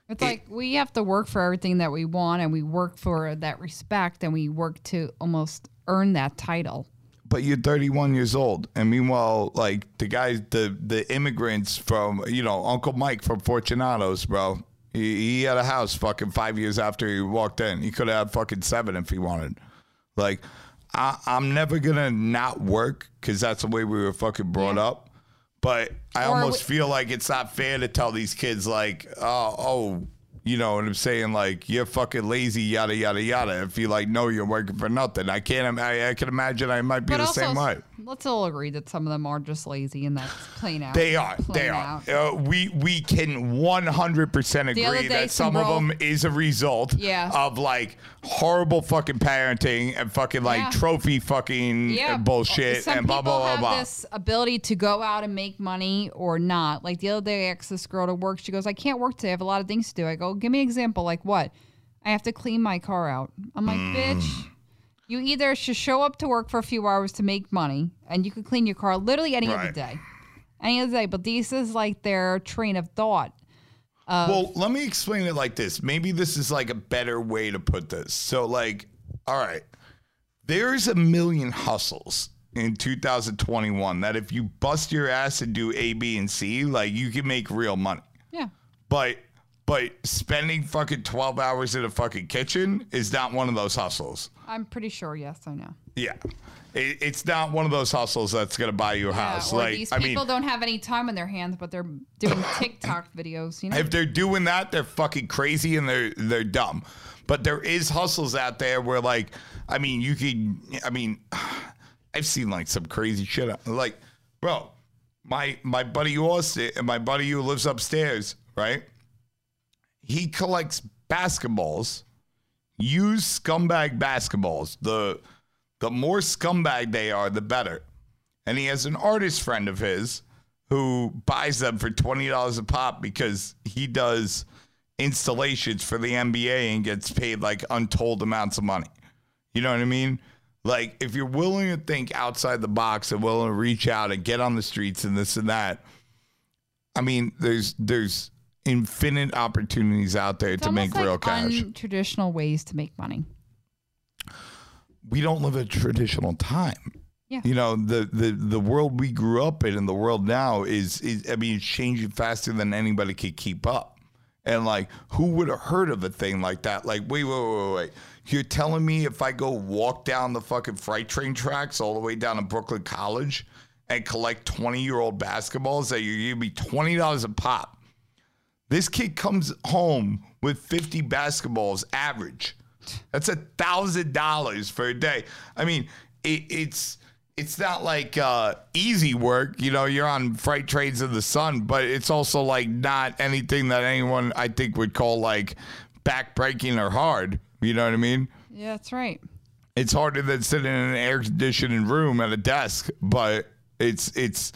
It's like we have to work for everything that we want and we work for that respect and we work to almost earn that title. But you're 31 years old, and meanwhile, like the guys, the the immigrants from, you know, Uncle Mike from Fortunatos, bro. He, he had a house fucking five years after he walked in. He could have had fucking seven if he wanted. Like, I, I'm never gonna not work because that's the way we were fucking brought up. But I Or almost we- feel like it's not fair to tell these kids like, oh, oh, you know what I'm saying? Like you're fucking lazy, yada yada yada. If you like know you're working for nothing, I can't. I, I can imagine I might be But the also, same way. let's all agree that some of them are just lazy, and that's plain out. They are. They are. Uh, we we can one hundred percent agree that some some of them is a result Yeah. of like horrible fucking parenting and fucking like Yeah. trophy fucking yeah, bullshit Some and blah blah blah have blah. this ability to go out and make money or not. Like the other day, I asked this girl to work. She goes, "I can't work today. I have a lot of things to do." I go, "Give me an example. Like what?" I have to clean my car out. I'm like, Mm. "Bitch." You either should show up to work for a few hours to make money, and you could clean your car literally any Right. other day, any other day. But this is like their train of thought. well, let me explain it like this. Maybe this is like a better way to put this. So, like, all right, there's a million hustles in 2021 that if you bust your ass and do A, B, and C, like you can make real money. Yeah. But but spending fucking 12 hours in a fucking kitchen is not one of those hustles. I'm pretty sure. Yes, I know. Yeah. It, it's not one of those hustles that's going to buy you a Yeah, house. or like, these I people mean, don't have any time on their hands, but they're doing TikTok videos. You know, if they're doing that, they're fucking crazy and they're they're dumb. But there is hustles out there where like, I mean, you can, I mean, I've seen like some crazy shit. Like, bro, my my buddy Austin, and my buddy who lives upstairs, right? He collects basketballs, used scumbag basketballs. The the more scumbag they are, the better. And he has an artist friend of his who buys them for twenty dollars a pop because he does installations for the NBA and gets paid like untold amounts of money. You know what I mean? Like if you're willing to think outside the box and willing to reach out and get on the streets and this and that, I mean, there's there's infinite opportunities out there it's to make almost real cash. Traditional ways to make money. we don't live a traditional time. Yeah. You know, the, the the world we grew up in and the world now is, is I mean, it's changing faster than anybody could keep up. And like, who would have heard of a thing like that? Like, wait, wait, wait, wait, wait. You're telling me if I go walk down the fucking freight train tracks all the way down to Brooklyn College and collect 20 year old basketballs that you're giving me $20 a pop? This kid comes home with 50 basketballs average. That's a thousand dollars for a day. I mean, it, it's it's not like uh, easy work. You know, you're on freight trains in the sun, but it's also like not anything that anyone I think would call like backbreaking or hard. You know what I mean? Yeah, that's right. It's harder than sitting in an air conditioning room at a desk, but it's it's.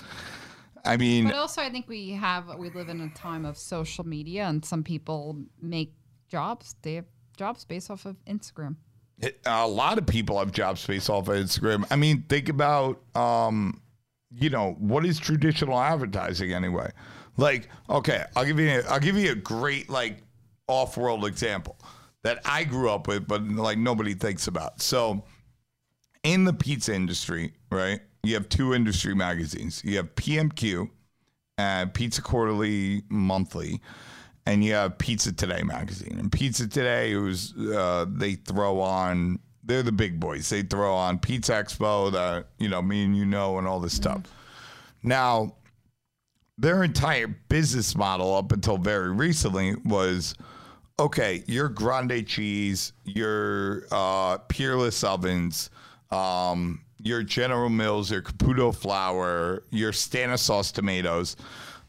I mean, But also, I think we have we live in a time of social media, and some people make jobs. They have jobs based off of Instagram. A lot of people have jobs based off of Instagram. I mean, think about, um, you know, what is traditional advertising anyway? Like, okay, I'll give you, I'll give you a great like off-world example that I grew up with, but like nobody thinks about. So, in the pizza industry, right? You have two industry magazines. You have PMQ, Pizza Quarterly Monthly, and you have Pizza Today magazine. And Pizza Today, was uh, they throw on. They're the big boys. They throw on Pizza Expo that you know me and you know and all this stuff. Now, their entire business model up until very recently was okay, your grande cheese, your uh, peerless ovens, um, your General Mills, your Caputo flour, your Stanislaus tomatoes,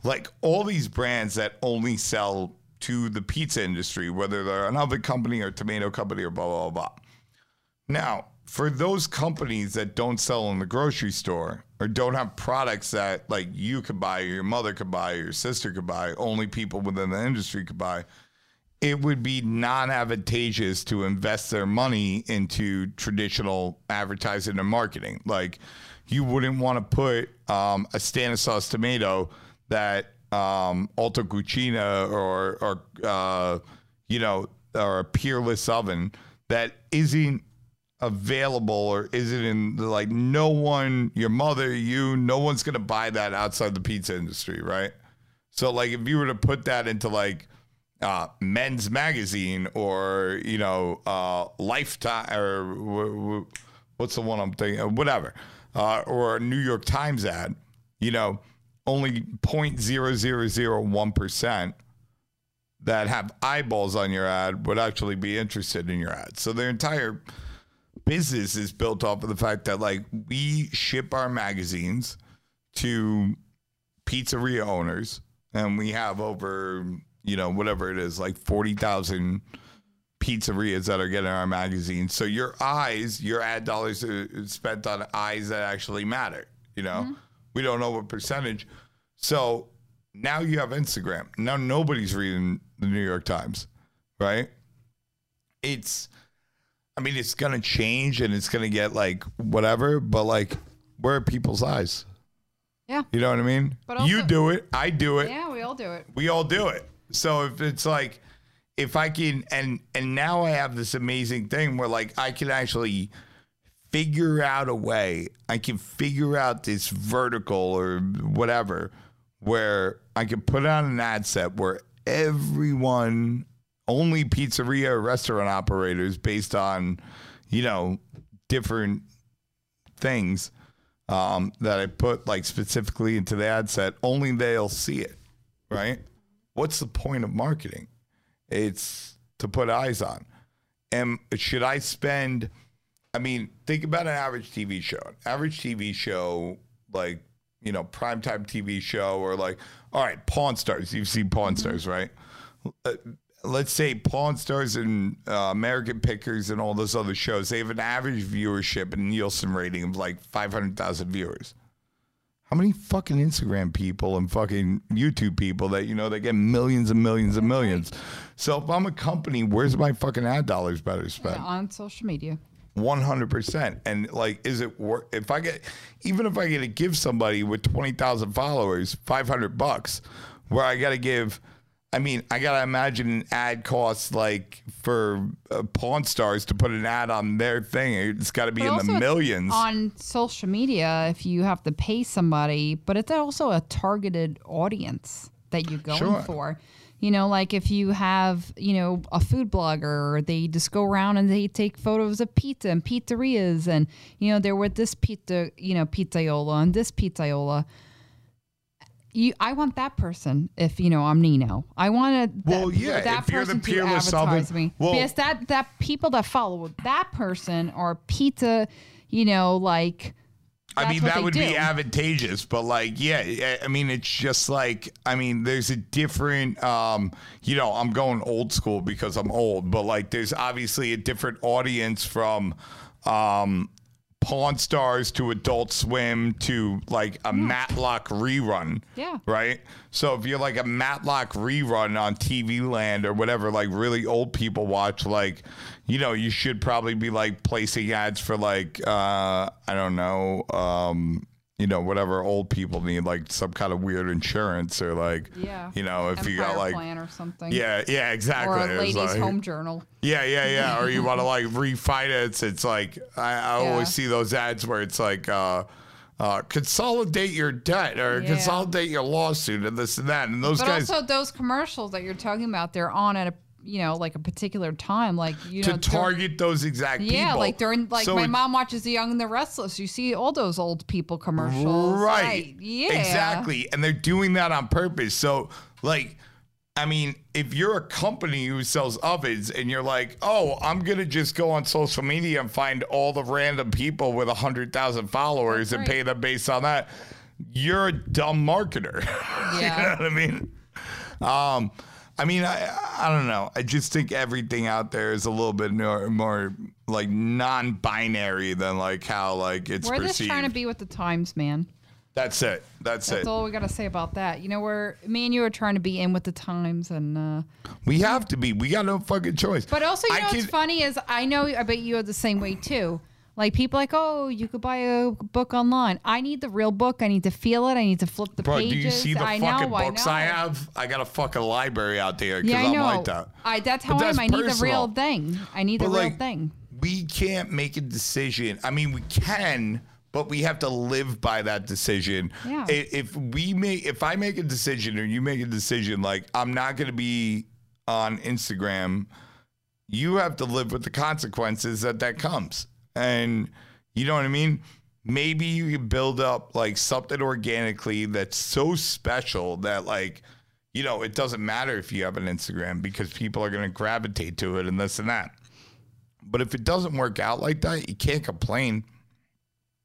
like all these brands that only sell to the pizza industry, whether they're an oven company or tomato company or blah, blah, blah. Now, for those companies that don't sell in the grocery store or don't have products that like you could buy, or your mother could buy, or your sister could buy, only people within the industry could buy, it would be non advantageous to invest their money into traditional advertising and marketing. Like, you wouldn't want to put um, a Stanislaus tomato that um, Alta Cucina or, or uh, you know, or a peerless oven that isn't available or isn't in like no one, your mother, you, no one's gonna buy that outside the pizza industry, right? So like if you were to put that into like uh, Men's Magazine or you know uh, Lifetime or w- w- what's the one I'm thinking? uh, Whatever, uh, or a New York Times ad, you know, only 0.0001 percent that have eyeballs on your ad would actually be interested in your ad. So their entire business is built off of the fact that like we ship our magazines to pizzeria owners and we have over you know whatever it is like 40,000 pizzerias that are getting our magazine. so your eyes your ad dollars are spent on eyes that actually matter you know mm-hmm. we don't know what percentage so now you have Instagram now nobody's reading the New York Times right it's I mean, it's gonna change and it's gonna get like whatever, but like, where are people's eyes? Yeah. You know what I mean? But you do it, I do it, Yeah, we all do it. we all do it. So if it's like, if I can, and and now I have this amazing thing where like I can actually figure out a way. I can figure out this vertical or whatever where I can put on an ad set where everyone, only pizzeria or restaurant operators based on, you know, different things um, that I put like specifically into the ad set, only they'll see it, right? What's the point of marketing? It's to put eyes on. And should I spend? I mean, think about an average TV show. An average TV show, like you know, primetime TV show, or like, all right, Pawn Stars. You've seen Pawn Stars, right? Uh, let's say Pawn Stars and uh, American Pickers and all those other shows. They have an average viewership and Nielsen rating of like five hundred thousand viewers. How many fucking Instagram people and fucking YouTube people that you know that get millions and millions and millions? So if I'm a company, where's my fucking ad dollars better spent? On social media. One hundred percent. And like, is it worth? If I get, even if I get to give somebody with twenty thousand followers five hundred bucks, where I got to give. I mean, I gotta imagine an ad costs like for uh, Pawn Stars to put an ad on their thing. It's got to be But in the millions. on social media if you have to pay somebody, but it's also a targeted audience that you're going Sure. for. You know, like if you have, you know, a food blogger, they just go around and they take photos of pizza and pizzerias and, you know, they're with this pizza, you know, pizzaiola and this pizzaiola. You, I want that person. If you know, I'm Nino. I want to. Well, yeah, that if you're the person to advertise me. well- because that that people that follow that person are pizza, you know, like. I mean, that would be advantageous, but like, yeah, I- I mean, it's just like, I mean, there's a different, um, you know, I'm going old school because I'm old, but like, there's obviously a different audience from, um, Pawn Stars to Adult Swim to like a Matlock rerun. Yeah. Right. So if you're like a Matlock rerun on TV Land or whatever, like really old people watch, like, you know, you should probably be like placing ads for like, uh, I don't know, um, you know, whatever old people need, like some kind of weird insurance or like, Yeah. you know, if you got Empire like, plan or something. yeah, yeah, exactly. Or a like- home journal. yeah, yeah, yeah. Or you want to like refinance. It's like I, I Yeah. always see those ads where it's like uh, uh, consolidate your debt or Yeah. consolidate your lawsuit and this and that. And those But guys also those commercials that you're talking about, they're on at a you know like a particular time, like you to know target those exact people. Yeah, people. like during like So my it- mom watches The Young and the Restless. You see all those old people commercials, Right. Yeah, Exactly. And they're doing that on purpose. So, like, I mean, if you're a company who sells ovens and you're like, oh, I'm going to just go on social media and find all the random people with 100,000 followers That's and right. pay them based on that, you're a dumb marketer. you Yeah. know what I mean? Um, I mean, I I don't know. I just think everything out there is a little bit more, more like non-binary than like how like it's We're perceived. just trying to be with the times, man. That's it. That's, it. That's it. all we gotta say about that. You know, we're me and you are trying to be in with the times, and uh, We have to be. We got no fucking choice. but also, you I know, what's can- funny is I know I bet you are the same way too. Like people like, oh, you could buy a book online. I need the real book. I need to feel it. I need to flip the Bro, pages. do you see the I fucking know, books I, I, have? I got a fucking library out there because Yeah, I I'm know. like that. I that's how But I am. that's I need the real thing. I need But the real like, thing. we can't make a decision. I mean, we can, but we have to live by that decision. Yeah. If we make, if I make a decision or you make a decision, like I'm not going to be on Instagram, you have to live with the consequences that that comes. And you know what I mean? Maybe you can build up like something organically that's so special that like, you know, it doesn't matter if you have an Instagram because people are going to gravitate to it and this and that. But if it doesn't work out like that, you can't complain.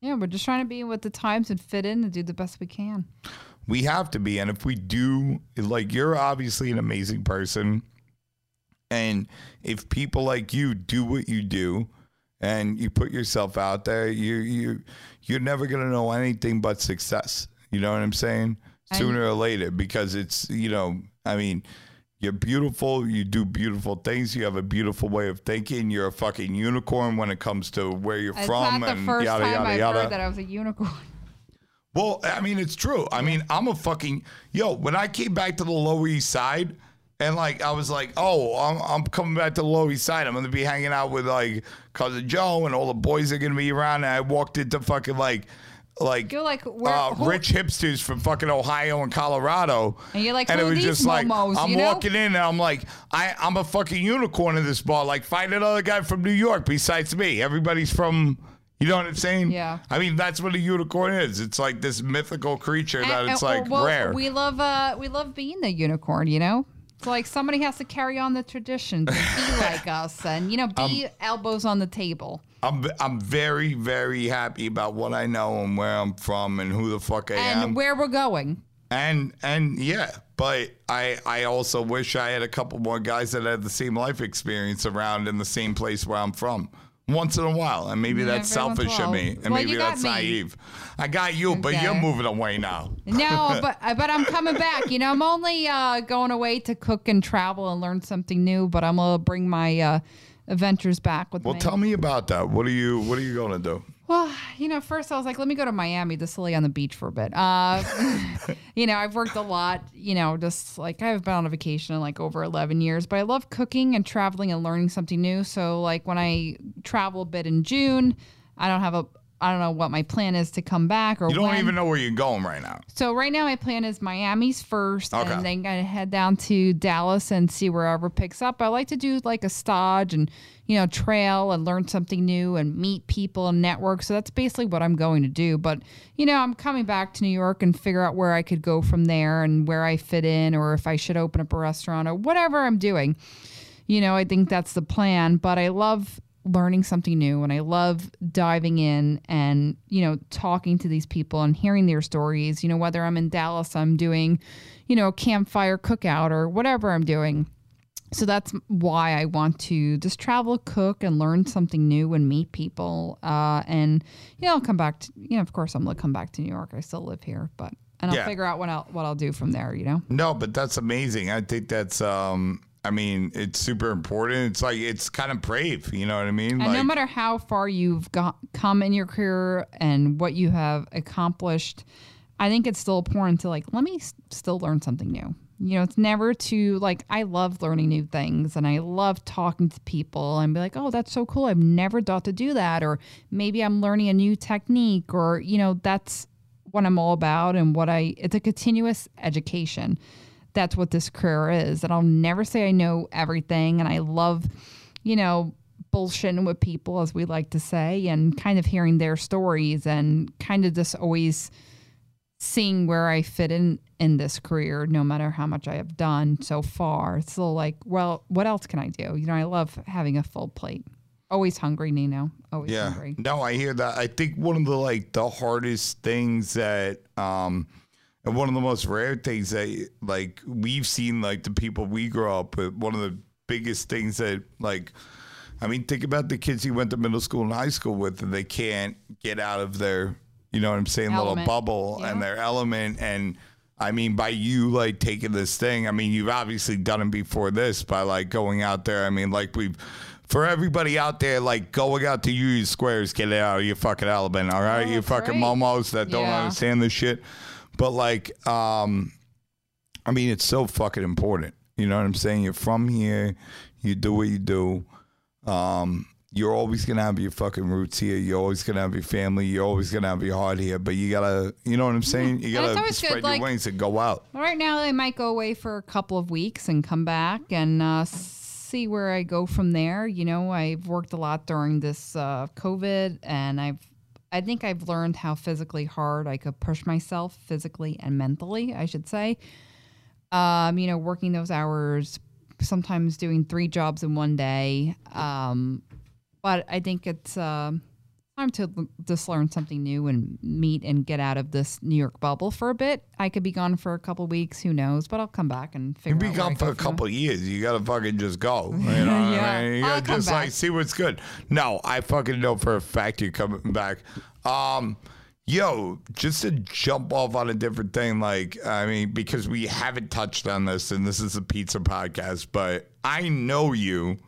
Yeah, we're just trying to be with the times and fit in and do the best we can. We have to be. And if we do, like, you're obviously an amazing person. And if people like you do what you do and you put yourself out there, you you you're never gonna know anything but success. You know what I'm saying? Sooner or later, because it's you know, I mean, you're beautiful. You do beautiful things. You have a beautiful way of thinking. You're a fucking unicorn when it comes to where you're It's from not the and first yada time yada I've yada. heard that I was a unicorn. Well, I mean, it's true. I mean, I'm a fucking yo. When I came back to the Lower East Side, and like I was like, oh, I'm, I'm coming back to the Lower East Side. I'm gonna be hanging out with like cousin Joe and all the boys are gonna be around. And I walked into fucking like, like, You're like, uh, rich hipsters from fucking Ohio and Colorado. And you're like, and it was just like, momos, I'm you know? walking in and I'm like, I, I'm a fucking unicorn in this bar. Like, find another guy from New York besides me. Everybody's from. You know what I'm saying? Yeah. I mean, that's what a unicorn is. It's like this mythical creature that it's and- like well, rare. We love uh we love being the unicorn, you know? It's like somebody has to carry on the tradition and be like us and you know, be Um, elbows on the table. I'm I'm very very happy about what I know and where I'm from and who the fuck I And am. And where we're going. and and yeah, but I I also wish I had a couple more guys that had the same life experience around in the same place where I'm from. Once in a while, and maybe Yeah, that's every once in a selfish of me, and Well, maybe that's me. naive. I got you, but you're moving away now. No, but uh, but I'm coming back. You know, I'm only uh, going away to cook and travel and learn something new. But I'm gonna bring my uh, adventures back with me. Well, me. tell me about that. What are you What are you going to do? Well, you know, first I was like, let me go to Miami just to lay on the beach for a bit. Uh, you know, I've worked a lot. You know, just like I've been on a vacation in like over eleven years, but I love cooking and traveling and learning something new. So like when I travel a bit in June, I don't have a. I don't know what my plan is to come back or You don't when. even know where you're going right now. So right now my plan is Miami's first, Okay. and then gonna head down to Dallas and see wherever picks up. I like to do like a stage and you know trail and learn something new and meet people and network. So that's basically what I'm going to do. But you know I'm coming back to New York and figure out where I could go from there and where I fit in, or if I should open up a restaurant or whatever I'm doing. You know I think that's the plan. But I love learning something new and I love diving in and you know talking to these people and hearing their stories. You know whether I'm in Dallas I'm doing you know a campfire cookout or whatever I'm doing. So that's why I want to just travel cook and learn something new and meet people. Uh, and you know I'll come back to you know of course I'm gonna come back to New York. I still live here but and I'll Yeah. figure out what I'll what I'll do from there you know? No, but that's amazing. I think that's um I mean, it's super important. It's like it's kind of brave, you know what I mean? And no matter how far you've got come in your career and what you have accomplished, I think it's still important to like let me s- still learn something new. You know, it's never too like I love learning new things and I love talking to people and be like, "Oh, that's so cool. I've never thought to do that." Or maybe I'm learning a new technique or, you know, that's what I'm all about and what I it's a continuous education. That's what this career is. And I'll never say I know everything and I love, you know, bullshitting with people as we like to say and kind of hearing their stories and kind of just always seeing where I fit in in this career no matter how much I have done so far. It's still like, well, what else can I do? You know, I love having a full plate. Always hungry, Nino. Always Yeah. hungry. No, I hear that. I think one of the like the hardest things that um and one of the most rare things that like we've seen like the people we grow up with, one of the biggest things that like I mean, think about the kids you went to middle school and high school with and they can't get out of their you know what I'm saying, little Element. bubble and their element and I mean, by you like taking this thing, I mean, you've obviously done it before this by like going out there. I mean, like we've, for everybody out there, like going out to Union Squares, get it out of your fucking element, all right? Oh, you fucking right. momos that don't Yeah. understand this shit. But like, um, I mean, it's so fucking important. You know what I'm saying? You're from here, you do what you do. Um, you're always gonna have your fucking roots here. You're always gonna have your family. You're always gonna have your heart here. But you gotta, you know what I'm saying? You gotta spread good, your like- wings and go out. Right now, I might go away for a couple of weeks and come back and uh, see where I go from there. You know, I've worked a lot during this uh, COVID, and I've, I think I've learned how physically hard I could push myself, physically and mentally, I should say. Um, you know, working those hours, sometimes doing three jobs in one day. Um, but I think it's um time to just learn something new and meet and get out of this New York bubble for a bit. I could be gone for a couple weeks, who knows? But I'll come back and figure. You'll be gone for a couple of years. You gotta fucking just go. You know what Yeah. I mean? You gotta just like see what's good. No, I fucking know for a fact you're coming back. Um, yo, just to jump off on a different thing, like I mean, because we haven't touched on this, and this is a pizza podcast, but I know you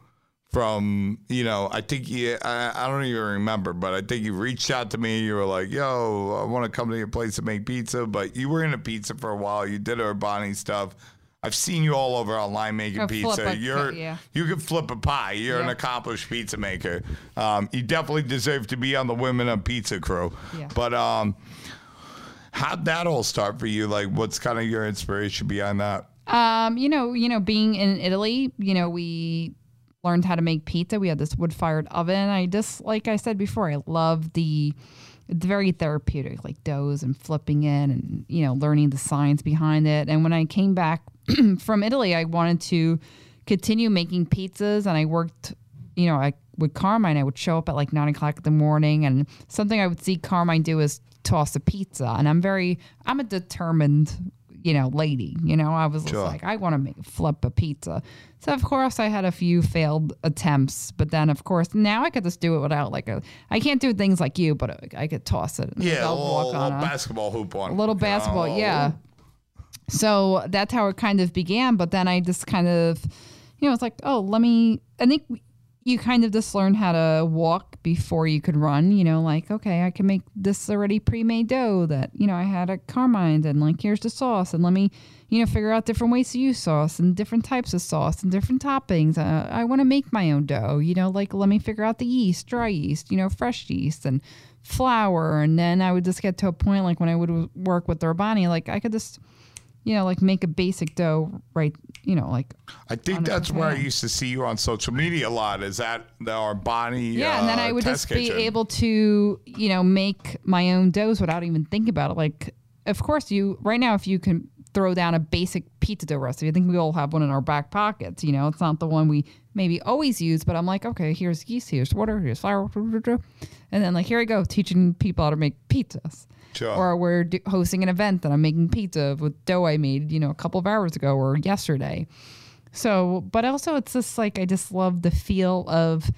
from you know i think you I, I don't even remember but i think you reached out to me you were like yo i want to come to your place to make pizza but you were into pizza for a while you did urbani stuff. I've seen you all over online making pizza. you're yeah. you can flip a pie. You're an accomplished pizza maker. Um, you definitely deserve to be on the women of pizza crew. Yeah. but um how'd that all start for you? Like what's kind of your inspiration behind that? Um, you know, you know, being in Italy, you know, we learned how to make pizza. We had this wood-fired oven. I just, like I said before, I love the. It's very therapeutic, like doughs and flipping it, and you know, learning the science behind it. And when I came back from Italy, I wanted to continue making pizzas, and I worked, you know, I with Carmine. I would show up at like nine o'clock in the morning, and something I would see Carmine do is toss a pizza. And I'm very, I'm a determined you know, lady. You know, I was just Sure. like, I want to make a flip a pizza. So of course I had a few failed attempts, but then of course now I could just do it without like a. I can't do things like you, but uh, I could toss it. yeah a little, walk on little a- basketball hoop on. a little basketball, Oh, yeah. So that's how it kind of began. But then I just kind of, you know, it's like, oh, let me. I think you kind of just learn how to walk before you could run. You know, like okay, I can make this already pre-made dough that you know I had at Carmine, and like here's the sauce, and let me, you know, figure out different ways to use sauce and different types of sauce and different toppings. Uh, I want to make my own dough. You know, like let me figure out the yeast, dry yeast, you know, fresh yeast, and flour, and then I would just get to a point like when I would work with the Urbani, like I could just, you know, like make a basic dough, right? You know, like I think that's where I used to see you on social media a lot. Is that the Urbani? yeah, and then uh, I would just be able to, you know, make my own doughs without even thinking about it. Like, of course, you right now, if you can throw down a basic pizza dough recipe, I think we all have one in our back pockets. You know, it's not the one we maybe always use, but I'm like, okay, here's yeast, here's water, here's flour, and then like here I go teaching people how to make pizzas. Sure. Or we're do- hosting an event that I'm making pizza with dough I made, you know, a couple of hours ago or yesterday. So, but also it's just like I just love the feel of,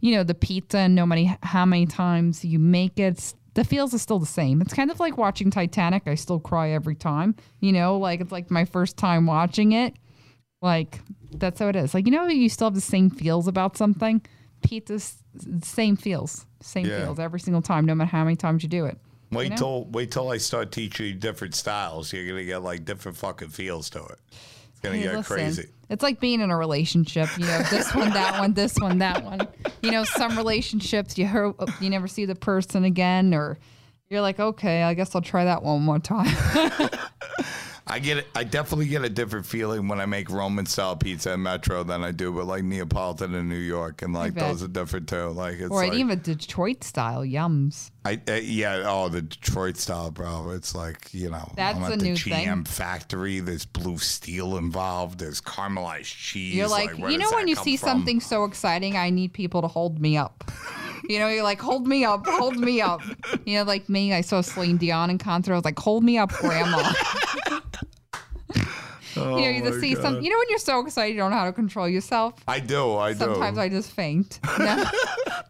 you know, the pizza and no matter how many times you make it, the feels are still the same. It's kind of like watching Titanic. I still cry every time, you know, like it's like my first time watching it. Like that's how it is. Like, you know, you still have the same feels about something. Pizza's same feels, same Yeah. feels every single time, no matter how many times you do it. Wait know? till wait till I start teaching you different styles. You're gonna get like different fucking feels to it. It's gonna Hey, get listen, crazy. It's like being in a relationship, you know, this one, that one, this one, that one. You know, some relationships you you never see the person again, or you're like, okay, I guess I'll try that one more time. I get it. I definitely get a different feeling when I make Roman style pizza in Metro than I do with like Neapolitan in New York, and like those are different too. Like it's or like even Detroit style yums. I uh, yeah oh the Detroit style, bro. It's like you know That's I'm a at the new GM thing. factory. There's blue steel involved. There's caramelized cheese. You're like, where you know, when you see from? something so exciting, I need people to hold me up. You know, you're like, hold me up, hold me up. You know, like me, I saw Celine Dion in concert. I was like, hold me up, grandma. Oh you know, you just my see some. You know, when you're so excited, you don't know how to control yourself. I do. I do. Sometimes I just faint. You know?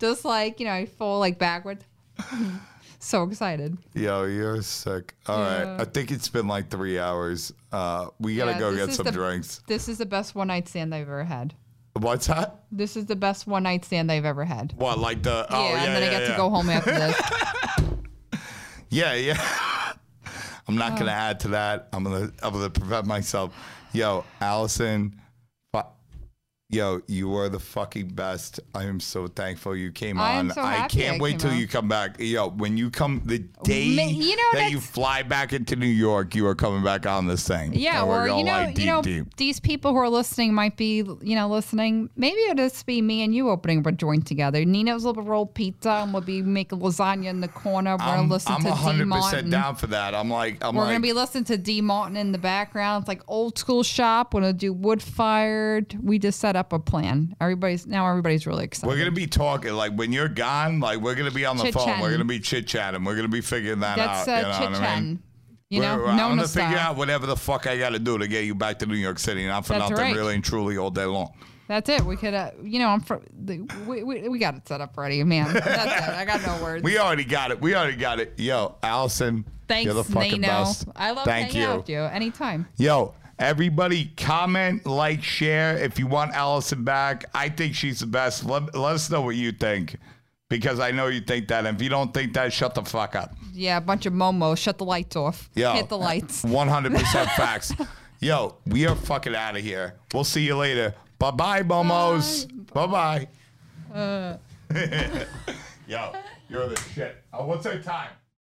just like, you know, I fall like backward. so excited. Yo, you're sick. All right, Yeah. I think it's been like three hours. Uh, we gotta Yeah, go get some the- drinks. This is the best one night stand I've ever had. What's that? This is the best one night stand I've ever had. What, like the? Oh, yeah, yeah, and then yeah, I get yeah. to go home after this. Yeah, yeah. I'm not Oh. gonna add to that. I'm gonna I'm gonna prevent myself. Yo, Allison, yo, you were the fucking best. I am so thankful you came I am on. so I happy can't I wait came till on. you come back. Yo, when you come the day Ma- you know, that you that's- fly back into New York, you are coming back on this thing. Yeah, And we're or you going, know, like, you know, deep. these people who are listening might be, you know, listening. Maybe it'll just be me and you opening a joint together. Nino's will roll pizza, and we'll be making lasagna in the corner. We're gonna I'm, listen I'm to D 100% down for that. I'm like, I'm We're like, gonna be listening to D Martin in the background. It's like old school shop. We're gonna do wood fired. We just set up a plan. Everybody's now everybody's really excited. We're gonna be talking like when you're gone. Like we're gonna be on the phone. We're gonna be chit chatting. We're gonna be figuring that That's out. uh, you know chit what I mean? chatting. You know, We're- I'm gonna figure out whatever the fuck I got to do to get you back to New York City, not for That's nothing, right. really and truly, all day long. That's it. We could, uh, you know, I'm for, the, we, we, we got it set up ready, man. That's it. I got no words. We already got it. We already got it. Yo, Allison, Thanks, you're the fucking Nano. best. I love Thank hanging you. out with you anytime. Yo, everybody, comment, like, share if you want Allison back. I think she's the best. Let, let us know what you think because I know you think that. And if you don't think that, shut the fuck up. Yeah, a bunch of momos. Shut the lights off. Yo, Hit the lights. 100% facts. Yo, we are fucking out of here. We'll see you later. Bye bye, Momos. Bye bye. Uh. Yo, you're the shit. Oh, what's our time?